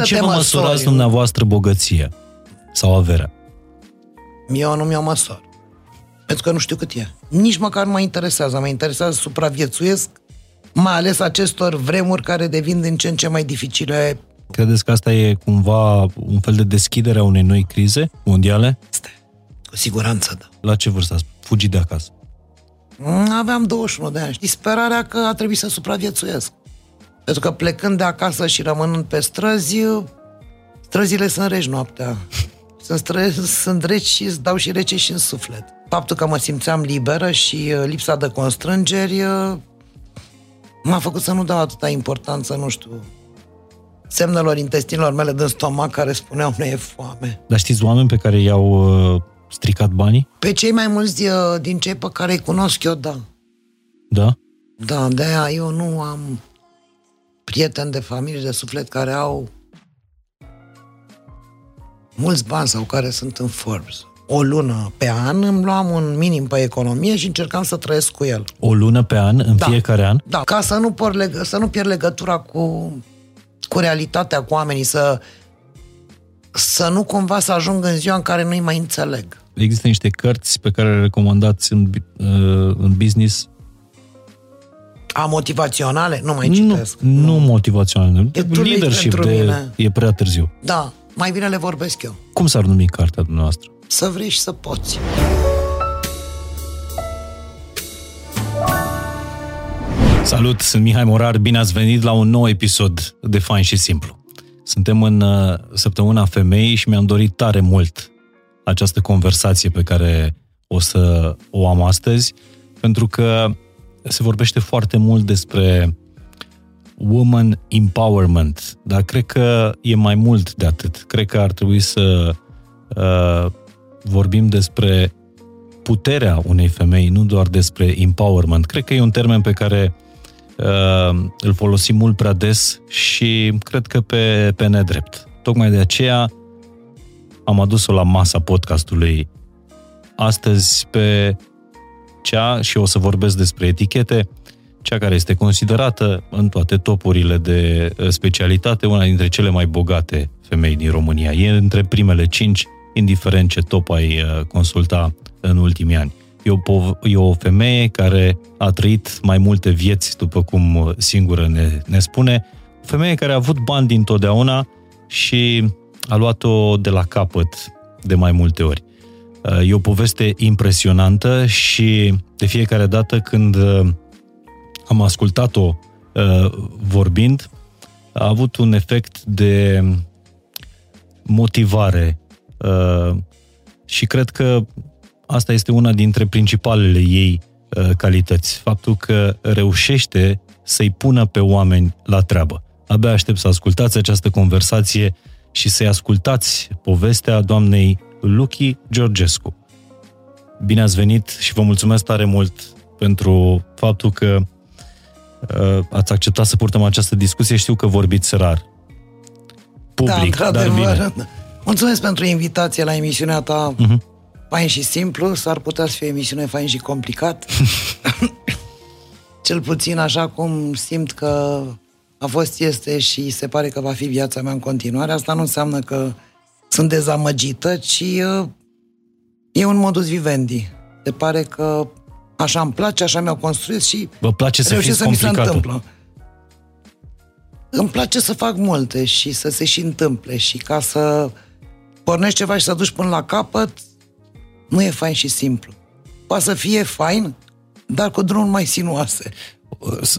În să ce te vă măsori. măsurați dumneavoastră bogăția sau averea? Eu nu mi-o măsor. Pentru că nu știu cât e. Nici măcar nu mă interesează. Mă interesează să supraviețuiesc, mai ales acestor vremuri care devin din ce în ce mai dificile. Credeți că asta e cumva un fel de deschidere a unei noi crize mondiale? Este. Cu siguranță, da. La ce vârstă ați fugit de acasă? Mm, Aveam 21 de ani. Și sperarea că a trebuit să supraviețuiesc. Pentru că plecând de acasă și rămânând pe străzi, străzile sunt reci noaptea. Sunt, străzi, sunt reci și îți dau și rece și în suflet. Faptul că mă simțeam liberă și uh, lipsa de constrângeri uh, m-a făcut să nu dau atâta importanță, nu știu, semnelor intestinilor mele din stomac care spuneau nu e foame. Dar știți oameni pe care i-au uh, stricat banii? Pe cei mai mulți uh, din cei pe care îi cunosc eu, da. Da? Da, de aia eu nu am prieteni de familie de suflet care au mulți bani sau care sunt în Forbes. O lună pe an îmi luam un minim pe economie și încercam să trăiesc cu el. O lună pe an, în Da. fiecare an? Da, ca să nu, por leg- să nu pierd legătura cu, cu realitatea, cu oamenii, să, să nu cumva să ajung în ziua în care nu-i mai înțeleg. Există niște cărți pe care le recomandați în, bi- uh, în business? A motivaționale? Nu mai Nu, citesc. nu motivaționale. E too late Leadership pentru de, mine. e prea târziu. Da, mai bine le vorbesc eu. Cum s-ar numi cartea dumneavoastră? Să vrei și să poți. Salut, sunt Mihai Morar, bine ați venit la un nou episod de Fain și Simplu. Suntem în uh, săptămâna femeii și mi-am dorit tare mult această conversație pe care o să o am astăzi, pentru că se vorbește foarte mult despre woman empowerment, dar cred că e mai mult de atât. Cred că ar trebui să uh, vorbim despre puterea unei femei, nu doar despre empowerment. Cred că e un termen pe care uh, îl folosim mult prea des și cred că pe, pe nedrept. Tocmai de aceea am adus-o la masa podcastului astăzi pe cea, și o să vorbesc despre etichete, cea care este considerată în toate topurile de uh, specialitate una dintre cele mai bogate femei din România. E între primele cinci, indiferent ce top ai uh, consulta în ultimii ani. E o, pov- e o femeie care a trăit mai multe vieți, după cum uh, singură ne, ne spune, o femeie care a avut bani dintotdeauna și a luat-o de la capăt de mai multe ori. Uh, E o poveste impresionantă și de fiecare dată când uh, am ascultat-o uh, vorbind, a avut un efect de motivare uh, și cred că asta este una dintre principalele ei uh, calități. Faptul că reușește să-i pună pe oameni la treabă. Abia aștept să ascultați această conversație și să-i ascultați povestea doamnei Luchi Georgescu. Bine ați venit și vă mulțumesc tare mult pentru faptul că uh, ați acceptat să purtăm această discuție. Știu că vorbiți rar. Public, da, dar într-adevăr. bine. Mulțumesc pentru invitație la emisiunea ta Mhm. Fain și simplu, s-ar putea să fie o emisiune fain și complicat. Cel puțin așa cum simt că a fost, este și se pare că va fi viața mea în continuare. Asta nu înseamnă că sunt dezamăgită, ci uh, e un modus vivendi. Se pare că așa îmi place, așa mi-au construit și Vă place să reușesc fiți să mi se complicată. întâmplă. Îmi place să fac multe și să se și întâmple și ca să pornești ceva și să duci până la capăt, nu e fain și simplu. Poate să fie fain, dar cu drumuri mai sinuoase.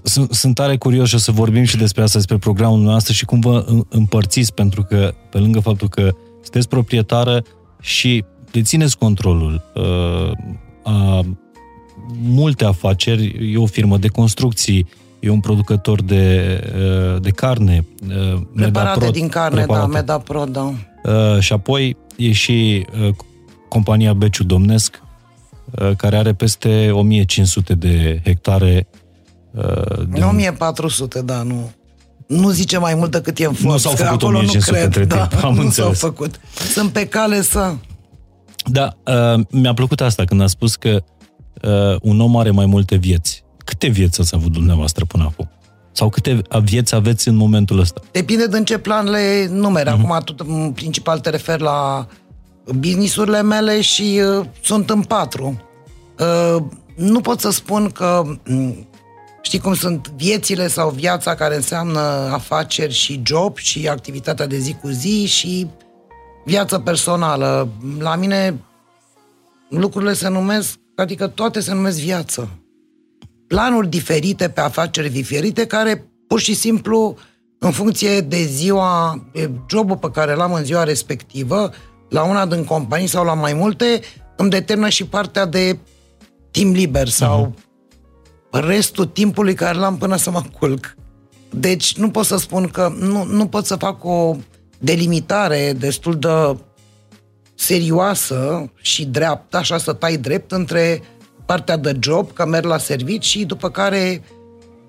Sunt sunt tare curios și o să vorbim și despre asta, despre programul noastră și cum vă în- împărțiți, pentru că pe lângă faptul că sunteți proprietară și dețineți controlul uh, a multe afaceri, e o firmă de construcții, e un producător de, uh, de carne, uh, Preparate Medaprod, din carne, preparate. da, Medapro, da. Uh, și apoi e și uh, compania Beciu Domnesc, uh, care are peste 1500 de hectare uh, de 1400, da, nu. Nu zice mai mult decât e în Nu Forbes, s-au că făcut acolo 1500 nu cred, între da, timp, am nu înțeles. s-au făcut. Sunt pe cale să... Da, uh, mi-a plăcut asta când a spus că uh, un om are mai multe vieți. Câte vieți ați avut dumneavoastră până acum? Sau câte vieți aveți în momentul ăsta? Depinde de în ce plan le numere. Uh-huh. Acum, tot, în principal, te refer la businessurile mele și uh, sunt în patru. Uh, nu pot să spun că mm, știi cum sunt viețile sau viața care înseamnă afaceri și job și activitatea de zi cu zi și viața personală. La mine lucrurile se numesc, adică toate se numesc viață. Planuri diferite pe afaceri diferite care pur și simplu în funcție de ziua, de jobul pe care l-am în ziua respectivă, la una din companii sau la mai multe, îmi determină și partea de timp liber sau uh-huh. Restul timpului care l-am până să mă culc. Deci nu pot să spun că nu, nu pot să fac o delimitare destul de serioasă și dreaptă, așa să tai drept între partea de job, că merg la servici și după care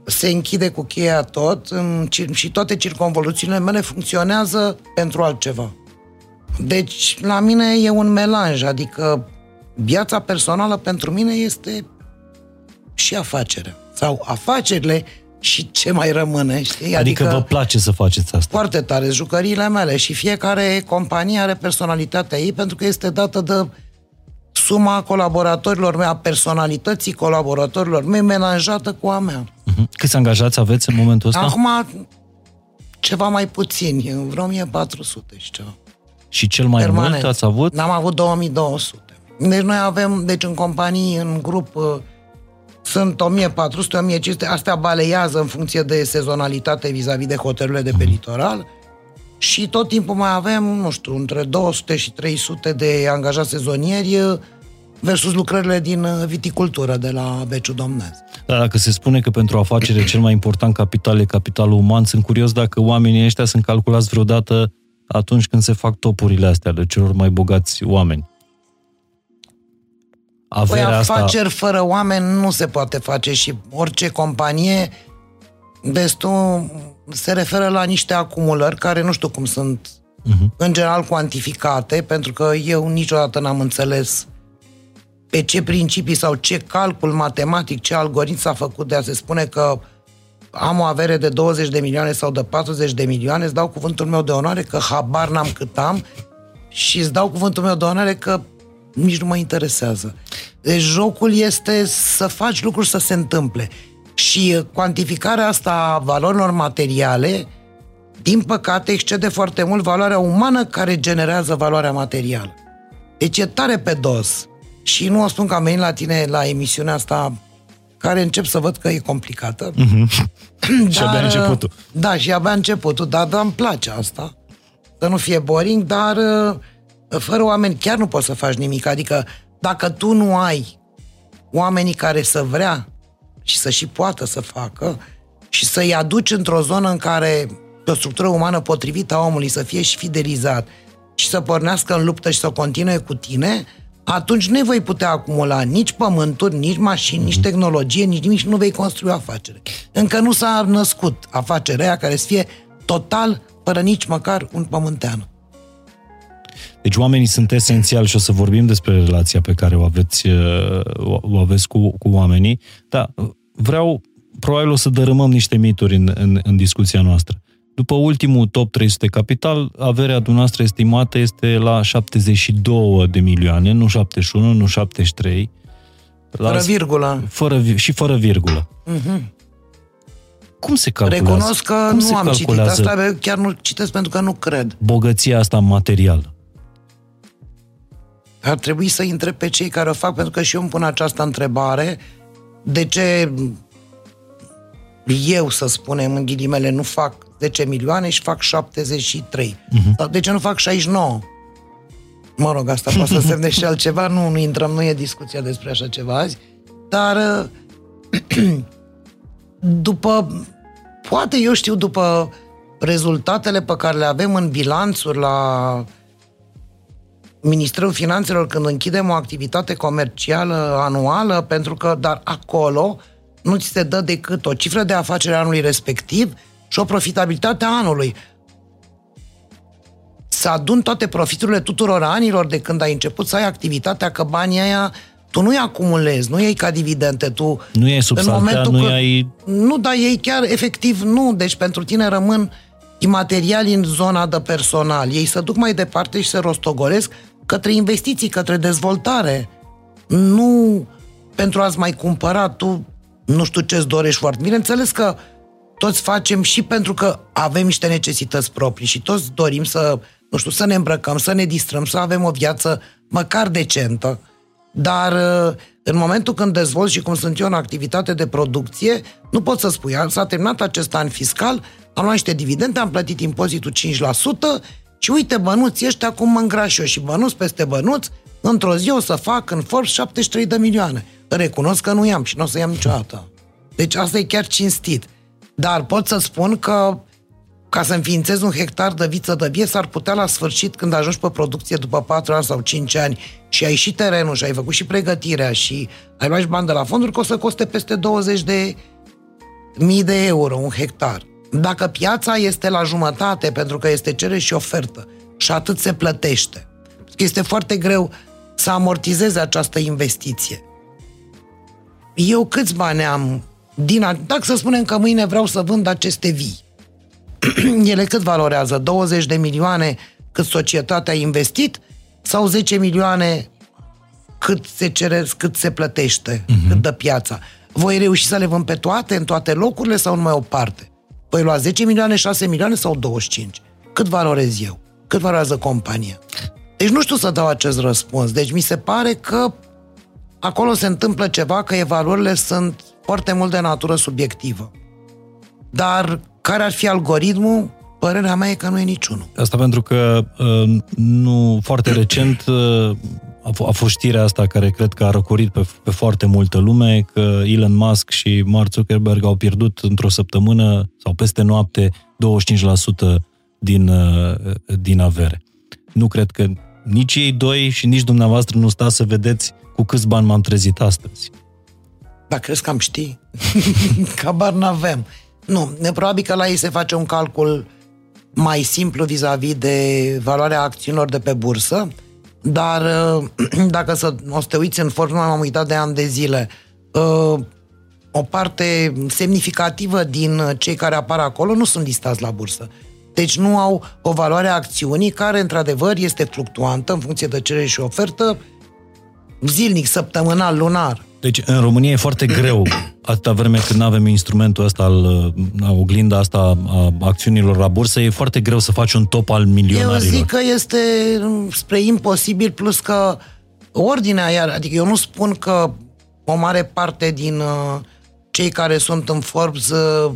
se închide cu cheia tot și toate circonvoluțiile mele funcționează pentru altceva. Deci, la mine e un melanj, adică viața personală pentru mine este și afacerea. Sau afacerile și ce mai rămâne, știi? Adică, adică vă place să faceți asta? Foarte tare, jucăriile mele și fiecare companie are personalitatea ei pentru că este dată de suma colaboratorilor mei, a personalității colaboratorilor mei menajată cu a mea. Uh-huh. Câți angajați aveți în momentul ăsta? Acum ceva mai puțin, vreo 1400 și ceva. Și cel mai Permanent. mult ați avut? N-am avut 2200. Deci noi avem, deci în companii, în grup, uh, sunt 1400, 1500, astea baleiază în funcție de sezonalitate vis-a-vis de hotelurile de pe mhm. litoral și tot timpul mai avem, nu știu, între 200 și 300 de angajați sezonieri uh, versus lucrările din uh, viticultură de la Beciu Domnez. Dar dacă se spune că pentru afacere cel mai important capital e capitalul uman, sunt curios dacă oamenii ăștia sunt calculați vreodată atunci când se fac topurile astea ale celor mai bogați oameni. Averea păi afaceri asta... fără oameni nu se poate face și orice companie destul se referă la niște acumulări care nu știu cum sunt uh-huh. în general cuantificate, pentru că eu niciodată n-am înțeles pe ce principii sau ce calcul matematic, ce algoritm s-a făcut de a se spune că am o avere de 20 de milioane sau de 40 de milioane, îți dau cuvântul meu de onoare că habar n-am cât am și îți dau cuvântul meu de onoare că nici nu mă interesează. Deci jocul este să faci lucruri să se întâmple. Și cuantificarea asta a valorilor materiale, din păcate, excede foarte mult valoarea umană care generează valoarea materială. Deci e tare pe dos. Și nu o spun că am venit la tine la emisiunea asta care încep să văd că e complicată. Mm-hmm. Dar, și abia începutul. Da, și abia începutul, dar, dar îmi place asta. Să nu fie boring, dar uh, fără oameni chiar nu poți să faci nimic. Adică dacă tu nu ai oamenii care să vrea și să și poată să facă și să-i aduci într-o zonă în care pe o structură umană potrivită a omului să fie și fidelizat și să pornească în luptă și să continue cu tine, atunci nu vei putea acumula nici pământuri, nici mașini, nici tehnologie, nici nimic și nu vei construi o afacere. Încă nu s-a născut afacerea aia care să fie total, fără nici măcar un pământean. Deci oamenii sunt esențiali și o să vorbim despre relația pe care o aveți, uh, o aveți cu, cu oamenii, dar vreau, probabil o să dărâmăm niște mituri în, în, în discuția noastră. După ultimul top 300 capital, averea dumneavoastră estimată este la 72 de milioane, nu 71, nu 73. La, fără virgulă. Fără, și fără virgulă. Uh-huh. Cum se calculează? Recunosc că Cum nu am citit asta, chiar nu citesc pentru că nu cred. Bogăția asta materială. Ar trebui să intre pe cei care o fac, pentru că și eu îmi pun această întrebare. De ce eu, să spunem, în ghilimele, nu fac 10 milioane și fac 73? Uh-huh. Sau de ce nu fac 69? Mă rog, asta poate să semne și altceva, nu, nu intrăm, nu e discuția despre așa ceva azi, dar după, poate eu știu, după rezultatele pe care le avem în bilanțuri la Ministerul Finanțelor când închidem o activitate comercială anuală, pentru că, dar acolo nu ți se dă decât o cifră de afacere anului respectiv și o profitabilitate a anului. Să adun toate profiturile tuturor anilor de când ai început să ai activitatea, că banii aia tu nu-i acumulezi, nu iei ca dividende, tu... Nu iei substantea, nu iei... Nu, dar ei chiar efectiv nu, deci pentru tine rămân imateriali în zona de personal. Ei se duc mai departe și se rostogolesc către investiții, către dezvoltare. Nu pentru a-ți mai cumpăra tu nu știu ce-ți dorești foarte. Bineînțeles că toți facem și pentru că avem niște necesități proprii și toți dorim să, nu știu, să ne îmbrăcăm, să ne distrăm, să avem o viață măcar decentă. Dar uh, în momentul când dezvolți și cum sunt eu în activitate de producție, nu pot să spui, s-a terminat acest an fiscal, am luat niște dividende, am plătit impozitul 5% și uite, bănuți ăștia acum mă îngraș eu și bănuți peste bănuți, într-o zi o să fac în Forbes 73 de milioane. Recunosc că nu i-am și nu o să iau niciodată. Deci asta e chiar cinstit. Dar pot să spun că ca să înființezi un hectar de viță de vie, s-ar putea la sfârșit, când ajungi pe producție după 4 ani sau 5 ani și ai și terenul și ai făcut și pregătirea și ai luat și bani de la fonduri, că o să coste peste 20 de mii de euro un hectar. Dacă piața este la jumătate, pentru că este cerere și ofertă, și atât se plătește, este foarte greu să amortizeze această investiție. Eu câți bani am din a... Dacă să spunem că mâine vreau să vând aceste vii, ele cât valorează? 20 de milioane cât societatea a investit sau 10 milioane cât se cere, cât se plătește, uh-huh. cât dă piața? Voi reuși să le vând pe toate, în toate locurile sau numai o parte? Voi lua 10 milioane, 6 milioane sau 25? Cât valorez eu? Cât valorează compania? Deci nu știu să dau acest răspuns. Deci mi se pare că acolo se întâmplă ceva, că evaluările sunt foarte mult de natură subiectivă. Dar care ar fi algoritmul? Părerea mea e că nu e niciunul. Asta pentru că uh, nu foarte recent uh, a, f- a fost știrea asta care cred că a răcorit pe, pe foarte multă lume, că Elon Musk și Mark Zuckerberg au pierdut într-o săptămână sau peste noapte 25% din, uh, din avere. Nu cred că nici ei doi și nici dumneavoastră nu stați să vedeți cu câți bani m-am trezit astăzi. Dar crezi că am ști? Cabar n-avem. Nu, probabil că la ei se face un calcul mai simplu vis-a-vis de valoarea acțiunilor de pe bursă, dar dacă să, o să te uiți în formă, m-am uitat de ani de zile, uh, o parte semnificativă din cei care apar acolo nu sunt listați la bursă. Deci nu au o valoare a acțiunii care, într-adevăr, este fluctuantă în funcție de cerere și ofertă, zilnic, săptămânal, lunar. Deci în România e foarte greu, atâta vreme când nu avem instrumentul ăsta, al, oglinda asta a acțiunilor la bursă, e foarte greu să faci un top al milionarilor. Eu zic că este spre imposibil, plus că ordinea iar, adică eu nu spun că o mare parte din uh, cei care sunt în Forbes uh,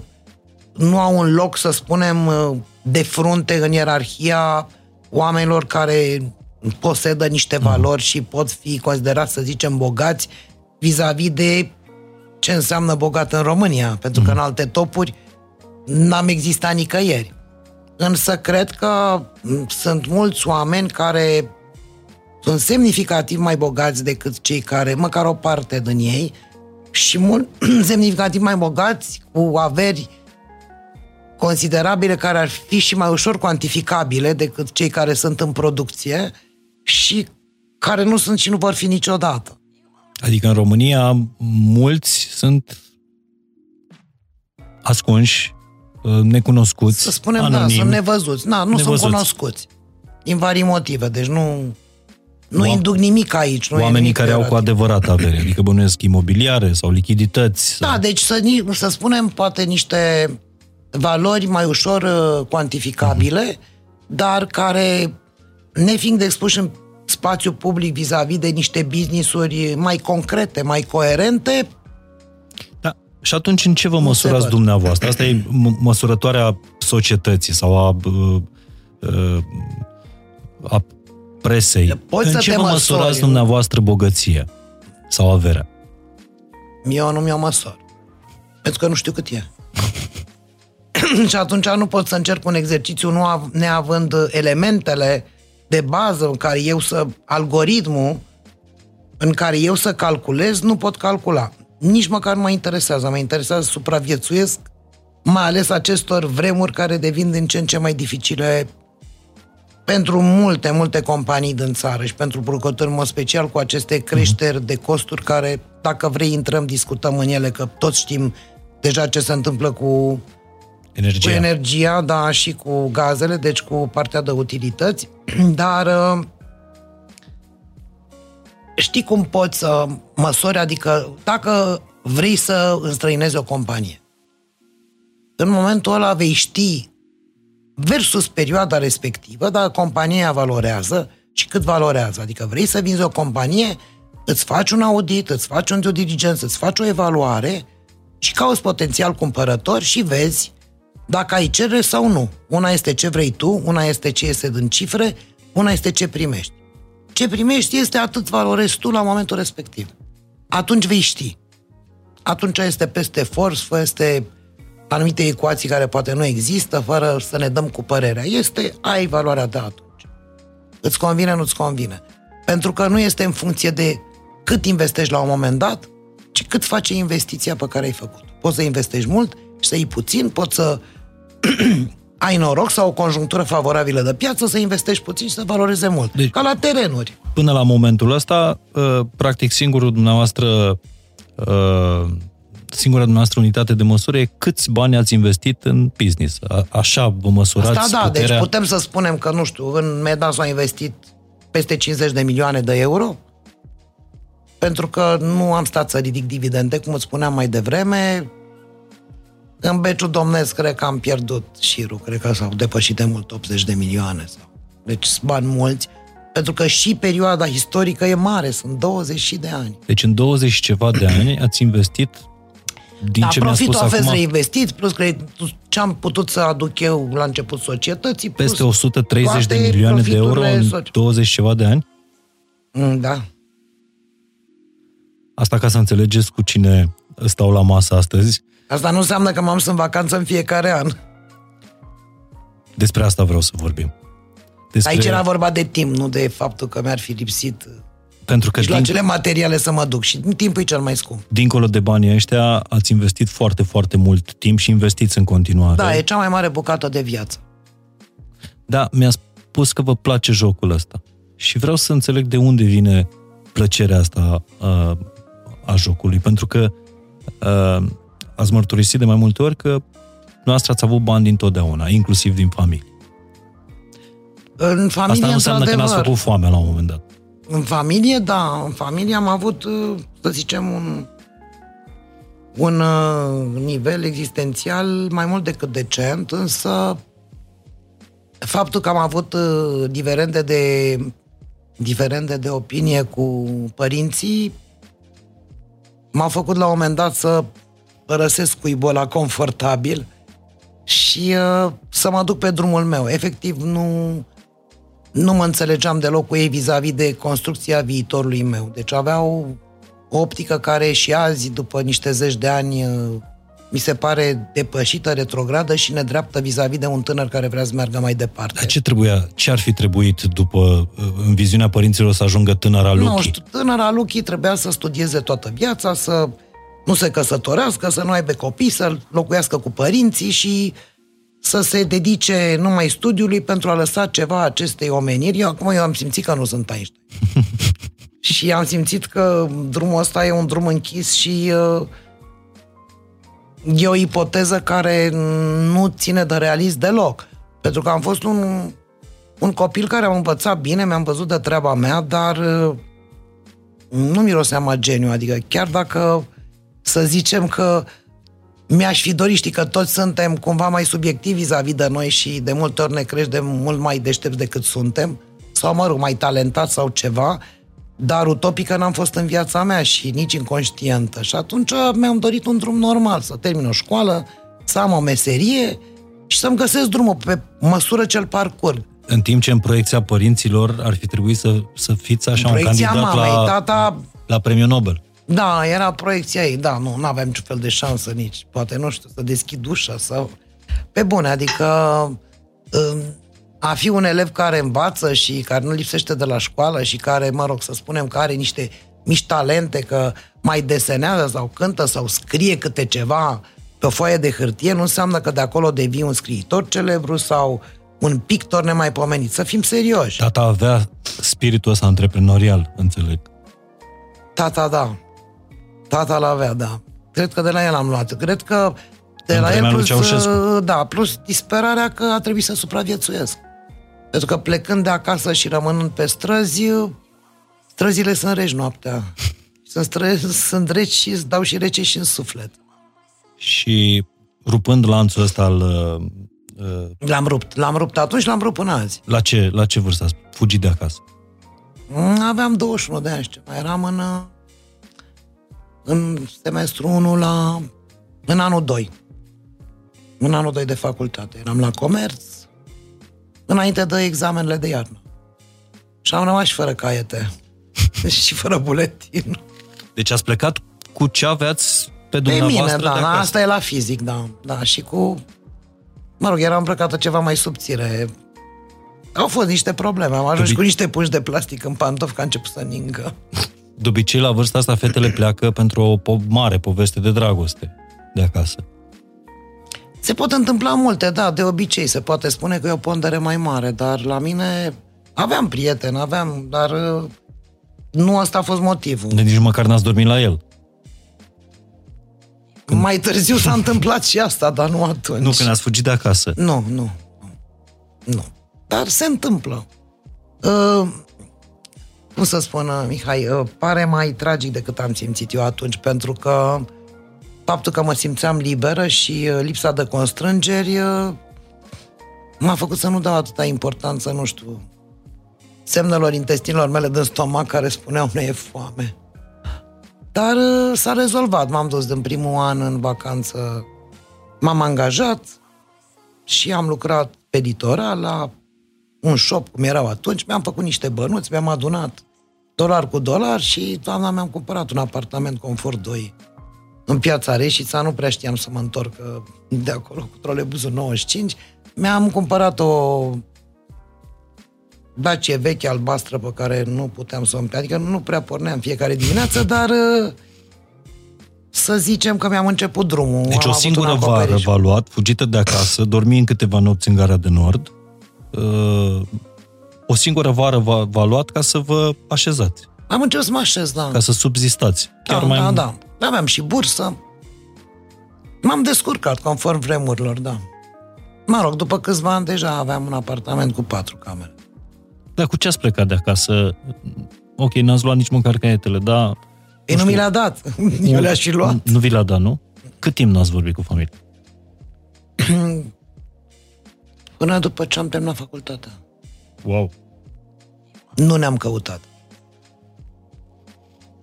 nu au un loc, să spunem, uh, de frunte în ierarhia oamenilor care posedă niște valori mm. și pot fi considerați, să zicem, bogați vis-a-vis de ce înseamnă bogat în România, pentru că în alte topuri n-am existat nicăieri. Însă cred că sunt mulți oameni care sunt semnificativ mai bogați decât cei care, măcar o parte din ei, și mult semnificativ mai bogați cu averi considerabile care ar fi și mai ușor cuantificabile decât cei care sunt în producție și care nu sunt și nu vor fi niciodată. Adică în România mulți sunt ascunși, uh, necunoscuți, Să spunem, anonim, da, sunt nevăzuți. Na, nu nevăzuți. sunt cunoscuți. Din vari motive, deci nu... Nu Oam- induc nimic aici. Nu Oamenii e nimic care au cu peorativ. adevărat avere, adică bănuiesc imobiliare sau lichidități. Da, sau... deci să, ni- să spunem poate niște valori mai ușor uh, cuantificabile, uh-huh. dar care, nefiind expuși în spațiu public vis-a-vis de niște business-uri mai concrete, mai coerente, Da. Și atunci în ce vă se măsurați văd. dumneavoastră? Asta e m- măsurătoarea societății sau a, uh, uh, a presei. Poți în să ce te vă măsori. măsurați dumneavoastră bogăție sau averea? eu nu mi-o măsor. Pentru că nu știu cât e. și atunci nu pot să încerc un exercițiu nu av- neavând elementele de bază în care eu să, algoritmul în care eu să calculez, nu pot calcula. Nici măcar nu mă interesează. Mă interesează să supraviețuiesc, mai ales acestor vremuri care devin din ce în ce mai dificile pentru multe, multe companii din țară și pentru producători, în mod special cu aceste creșteri de costuri care, dacă vrei, intrăm, discutăm în ele, că toți știm deja ce se întâmplă cu Energia. cu energia, da, și cu gazele, deci cu partea de utilități, dar uh, știi cum poți să măsori, adică dacă vrei să înstrăinezi o companie, în momentul ăla vei ști versus perioada respectivă, dacă compania valorează și cât valorează. Adică vrei să vinzi o companie, îți faci un audit, îți faci un due diligence, îți faci o evaluare și cauți potențial cumpărător și vezi dacă ai cerere sau nu. Una este ce vrei tu, una este ce este din cifre, una este ce primești. Ce primești este atât valorezi tu la momentul respectiv. Atunci vei ști. Atunci este peste force, este anumite ecuații care poate nu există, fără să ne dăm cu părerea. Este, ai valoarea de atunci. Îți convine, nu-ți convine. Pentru că nu este în funcție de cât investești la un moment dat, ci cât face investiția pe care ai făcut. Poți să investești mult și să iei puțin, poți să ai noroc sau o conjunctură favorabilă de piață, să investești puțin și să valoreze mult. Deci, Ca la terenuri. Până la momentul ăsta, uh, practic singurul dumneavoastră uh, singura dumneavoastră unitate de măsură e câți bani ați investit în business. așa vă măsurați Asta da, puterea... deci putem să spunem că, nu știu, în Meda s-au investit peste 50 de milioane de euro, pentru că nu am stat să ridic dividende, cum îți spuneam mai devreme, în beciul domnesc, cred că am pierdut șirul, cred că s-au depășit de mult 80 de milioane. Sau. Deci sunt bani mulți, pentru că și perioada istorică e mare, sunt 20 de ani. Deci în 20 și ceva de ani ați investit din da, ce mi-a profitul spus a fost acum, reinvestit, plus ce am putut să aduc eu la început societății. Plus peste 130 de toate milioane de euro profiturile în soci- 20 și ceva de ani? Mm, Da. Asta ca să înțelegeți cu cine stau la masă astăzi. Asta nu înseamnă că m-am să în vacanță în fiecare an. Despre asta vreau să vorbim. Despre... Aici era vorba de timp, nu de faptul că mi-ar fi lipsit Pentru că și la din, cele materiale să mă duc. Și timpul e cel mai scump. dincolo de banii ăștia ați investit foarte, foarte mult timp și investiți în continuare. Da, e cea mai mare bucată de viață. Da, mi-a spus că vă place jocul ăsta. Și vreau să înțeleg de unde vine plăcerea asta a, a jocului. Pentru că a, ați mărturisit de mai multe ori că noastră ați avut bani dintotdeauna, inclusiv din familie. În familie, Asta nu înseamnă că n-ați într-adevăr, făcut foame la un moment dat. În familie, da. În familie am avut, uh, să zicem, un, un uh, nivel existențial mai mult decât decent, însă faptul că am avut uh, diferende de, diferende de opinie cu părinții m-a făcut la un moment dat să părăsesc cuibul ăla confortabil și uh, să mă duc pe drumul meu. Efectiv, nu, nu mă înțelegeam deloc cu ei vis-a-vis de construcția viitorului meu. Deci aveau o optică care și azi, după niște zeci de ani, uh, mi se pare depășită, retrogradă și nedreaptă vis-a-vis de un tânăr care vrea să meargă mai departe. Dar ce trebuia, ce ar fi trebuit după, în viziunea părinților, să ajungă tânăra Luchi? Nu știu, tânăra Luchi trebuia să studieze toată viața, să nu se căsătorească, să nu aibă copii, să locuiască cu părinții și să se dedice numai studiului pentru a lăsa ceva acestei omeniri. Eu acum eu am simțit că nu sunt Einstein. și am simțit că drumul ăsta e un drum închis și uh, e o ipoteză care nu ține de realist deloc. Pentru că am fost un, un copil care am învățat bine, mi-am văzut de treaba mea, dar uh, nu miroseam a geniu. Adică chiar dacă să zicem că mi-aș fi dorit, știi că toți suntem cumva mai subiectivi vis-a-vis de noi și de multe ori ne crești de mult mai deștepți decât suntem, sau mă rog, mai talentat sau ceva, dar utopică n-am fost în viața mea și nici inconștientă. Și atunci mi-am dorit un drum normal, să termin o școală, să am o meserie și să-mi găsesc drumul pe măsură ce-l parcurg. În timp ce în proiecția părinților ar fi trebuit să, să fiți așa un Proiecția candidat mamei, la, tata la premiul Nobel. Da, era proiecția ei, da, nu, nu aveam niciun fel de șansă nici, poate, nu știu, să deschid ușa sau... Pe bune, adică um, a fi un elev care învață și care nu lipsește de la școală și care, mă rog, să spunem că are niște mici talente, că mai desenează sau cântă sau scrie câte ceva pe o foaie de hârtie, nu înseamnă că de acolo devii un scriitor celebru sau un pictor nemaipomenit. Să fim serioși. Tata avea spiritul ăsta antreprenorial, înțeleg. Tata, da. Tata l-avea, da. Cred că de la el am luat. Cred că de În la vremea el lui plus, Ceaușescu. uh, da, plus disperarea că a trebuit să supraviețuiesc. Pentru că plecând de acasă și rămânând pe străzi, uh, străzile sunt reci noaptea. Sunt, străzi, sunt reci și îți dau și rece și în suflet. Și rupând lanțul ăsta al... uh, uh, L-am rupt. L-am rupt atunci, l-am rupt până azi. La ce, la ce vârstă ați fugit de acasă? Mm, Aveam 21 de ani, știu. Mai eram în, uh, în semestru 1 la... în anul 2. În anul 2 de facultate. Eram la comerț, înainte de examenele de iarnă. Și am rămas și fără caiete. și fără buletin. Deci ați plecat cu ce aveați pe Pe dumneavoastră mine, da, de da, acasă. asta e la fizic, da. Da, și cu... Mă rog, era îmbrăcată ceva mai subțire. Au fost niște probleme. Am ajuns Dubi- cu niște puși de plastic în pantofi că a început să ningă. De obicei, la vârsta asta, fetele pleacă pentru o po- mare poveste de dragoste de acasă. Se pot întâmpla multe, da, de obicei se poate spune că e o pondere mai mare, dar la mine aveam prieteni, aveam, dar uh, nu asta a fost motivul. De nici măcar n-ați dormit la el. Mai târziu s-a întâmplat și asta, dar nu atunci. Nu, când ați fugit de acasă. Nu, nu, nu. Nu. Dar se întâmplă. Uh, cum să spun, uh, Mihai, uh, pare mai tragic decât am simțit eu atunci, pentru că faptul că mă simțeam liberă și uh, lipsa de constrângeri uh, m-a făcut să nu dau atâta importanță, nu știu, semnelor intestinilor mele din stomac care spuneau ne e foame. Dar uh, s-a rezolvat. M-am dus din primul an în vacanță, m-am angajat și am lucrat pe litoral la un shop, cum erau atunci, mi-am făcut niște bănuți, mi-am adunat dolar cu dolar și toamna mi-am cumpărat un apartament Confort 2 în piața Reșița, nu prea știam să mă întorc uh, de acolo cu trolebuzul 95. Mi-am cumpărat o Dacie veche albastră pe care nu puteam să o împli, adică nu prea porneam fiecare dimineață, dar uh, să zicem că mi-am început drumul. Deci Am o avut singură un vară acoperiș. v-a luat, fugită de acasă, dormi în câteva nopți în Gara de Nord. Uh, o singură vară v-a, v-a luat ca să vă așezați, Am început să mă așez, da. ca să subzistați. Chiar da, mai da, da. Aveam și bursă. M-am descurcat conform vremurilor, da. Mă rog, după câțiva ani deja aveam un apartament cu patru camere. Dar cu ce ați plecat de acasă? Ok, n-ați luat nici măcar caietele, dar... Ei nu mi le-a dat. Eu le-aș fi luat. Nu, nu vi l-a dat, nu? Cât timp n-ați vorbit cu familia? Până după ce am terminat facultatea. Wow. Nu ne-am căutat.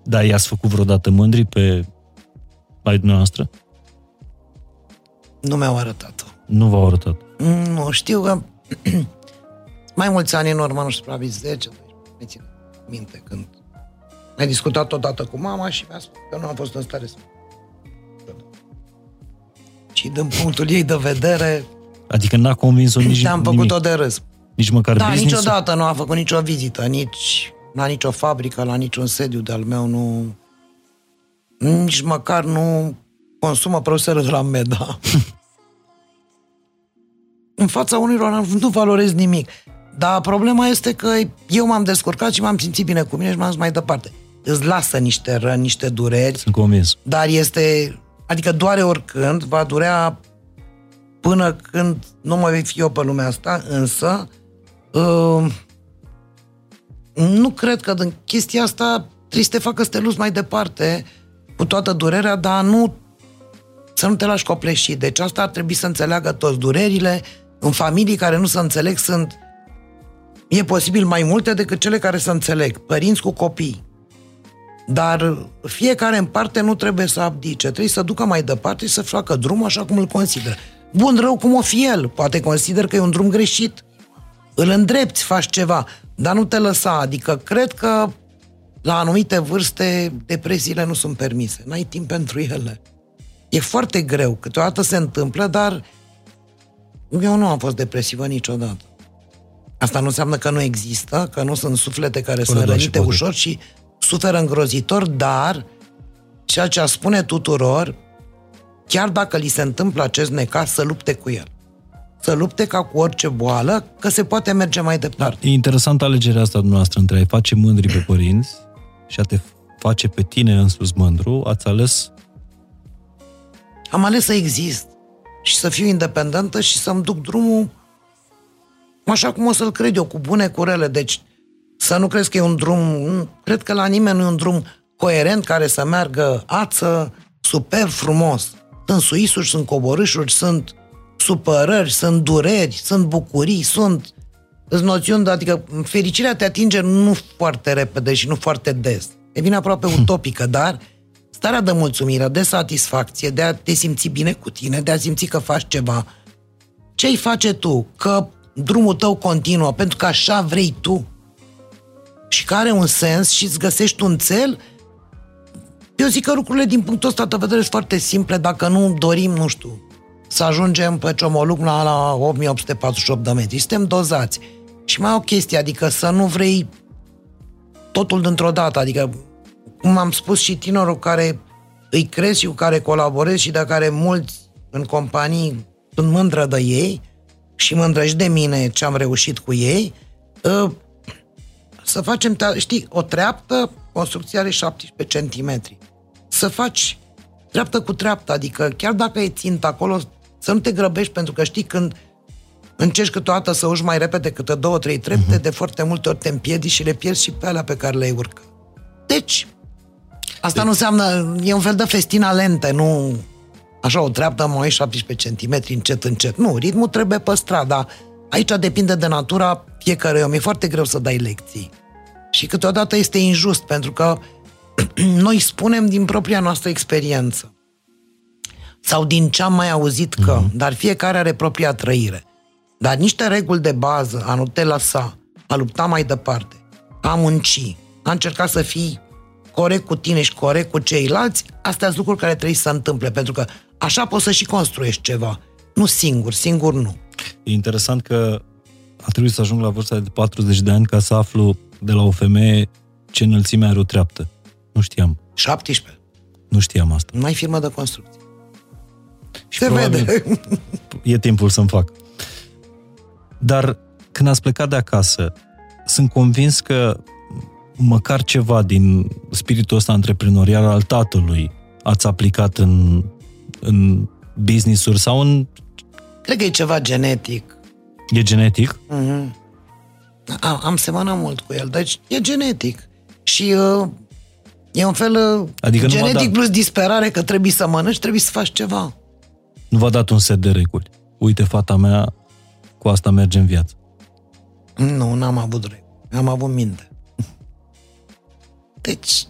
Dar i-ați făcut vreodată mândri pe ai dumneavoastră? Nu mi-au arătat-o. Nu v-au arătat. Nu, știu că mai mulți ani în urmă, nu știu, probabil 10, 12, mi țin minte când ai discutat odată cu mama și mi-a spus că nu am fost în stare să... Și din punctul ei de vedere, Adică n-a convins-o nici ne-am nimic. făcut-o de râs. Nici măcar Da, business niciodată nu a făcut nicio vizită, nici la nicio fabrică, la niciun sediu de-al meu, nu... Nici măcar nu consumă produsele de la Meda. în fața unilor nu valorez nimic. Dar problema este că eu m-am descurcat și m-am simțit bine cu mine și m-am dus mai departe. Îți lasă niște răni, niște dureri, Sunt convins. dar este... Adică doare oricând, va durea până când nu mai vei fi eu pe lumea asta, însă uh, nu cred că din chestia asta trebuie să te facă să te luți mai departe cu toată durerea, dar nu să nu te lași copleșit. Deci asta ar trebui să înțeleagă toți durerile. În familii care nu se înțeleg sunt e posibil mai multe decât cele care se înțeleg. Părinți cu copii. Dar fiecare în parte nu trebuie să abdice, trebuie să ducă mai departe și să facă drumul așa cum îl consideră. Bun, rău cum o fi el, poate consider că e un drum greșit. Îl îndrepți, faci ceva, dar nu te lăsa. Adică cred că la anumite vârste depresiile nu sunt permise. N-ai timp pentru ele. E foarte greu. Câteodată se întâmplă, dar eu nu am fost depresivă niciodată. Asta nu înseamnă că nu există, că nu sunt suflete care Fără sunt doar și rănite poate. ușor și suferă îngrozitor, dar ceea ce a spune tuturor, chiar dacă li se întâmplă acest necaz, să lupte cu el. să lupte ca cu orice boală, că se poate merge mai departe. Da, e interesant alegerea asta dumneavoastră între a face mândri pe părinți și a te face pe tine însuți mândru, ați ales... Am ales să exist și să fiu independentă și să-mi duc drumul așa cum o să-l cred eu, cu bune, cu rele. Deci să nu crezi că e un drum, cred că la nimeni nu e un drum coerent care să meargă ață, super frumos. Sunt suisuri, sunt coborâșuri, sunt supărări, sunt dureri, sunt bucurii, sunt noțiuni, adică fericirea te atinge nu foarte repede și nu foarte des. E bine aproape utopică, dar starea de mulțumire, de satisfacție, de a te simți bine cu tine, de a simți că faci ceva, ce îi face tu? Că drumul tău continuă, pentru că așa vrei tu și care are un sens și îți găsești un cel, eu zic că lucrurile din punctul ăsta de vedere sunt foarte simple dacă nu dorim, nu știu, să ajungem pe Ciomoluc la, la 8848 de metri. Suntem dozați. Și mai o chestie, adică să nu vrei totul dintr-o dată, adică cum am spus și tinerul care îi crezi și cu care colaborez și de care mulți în companii sunt mândră de ei și mândră și de mine ce am reușit cu ei, ă, să facem, știi, o treaptă, construcția are 17 cm. Să faci treaptă cu treaptă, adică chiar dacă e țintă acolo, să nu te grăbești, pentru că știi când încerci câteodată să urci mai repede câte două, trei trepte, uh-huh. de foarte multe ori te împiedici și le pierzi și pe alea pe care le-ai urcat. Deci, asta deci... nu înseamnă, e un fel de festina lente, nu așa o treaptă mai 17 cm încet, încet. Nu, ritmul trebuie păstrat, dar aici depinde de natura fiecare om. E foarte greu să dai lecții. Și câteodată este injust, pentru că noi spunem din propria noastră experiență sau din ce am mai auzit că, mm-hmm. dar fiecare are propria trăire. Dar niște reguli de bază, a nu te lăsa, a lupta mai departe, a munci, a încerca să fii corect cu tine și corect cu ceilalți, astea sunt lucruri care trebuie să se întâmple, pentru că așa poți să și construiești ceva. Nu singur, singur nu. E interesant că a trebuit să ajung la vârsta de 40 de ani ca să aflu de la o femeie ce înălțime are o treaptă. Nu știam. 17. Nu știam asta. Nu ai firmă de construcție. Și Se vede. E timpul să-mi fac. Dar când ați plecat de acasă, sunt convins că măcar ceva din spiritul ăsta antreprenorial al tatălui ați aplicat în, în business-uri sau în... Cred că e ceva genetic. E genetic? Mm-hmm. Am, am semănat mult cu el, deci e genetic. Și uh, e un fel uh, adică genetic plus disperare că trebuie să mănânci, trebuie să faci ceva. Nu v-a dat un set de reguli. Uite, fata mea, cu asta merge în viață. Nu, n-am avut reguli. Am avut minte. Deci,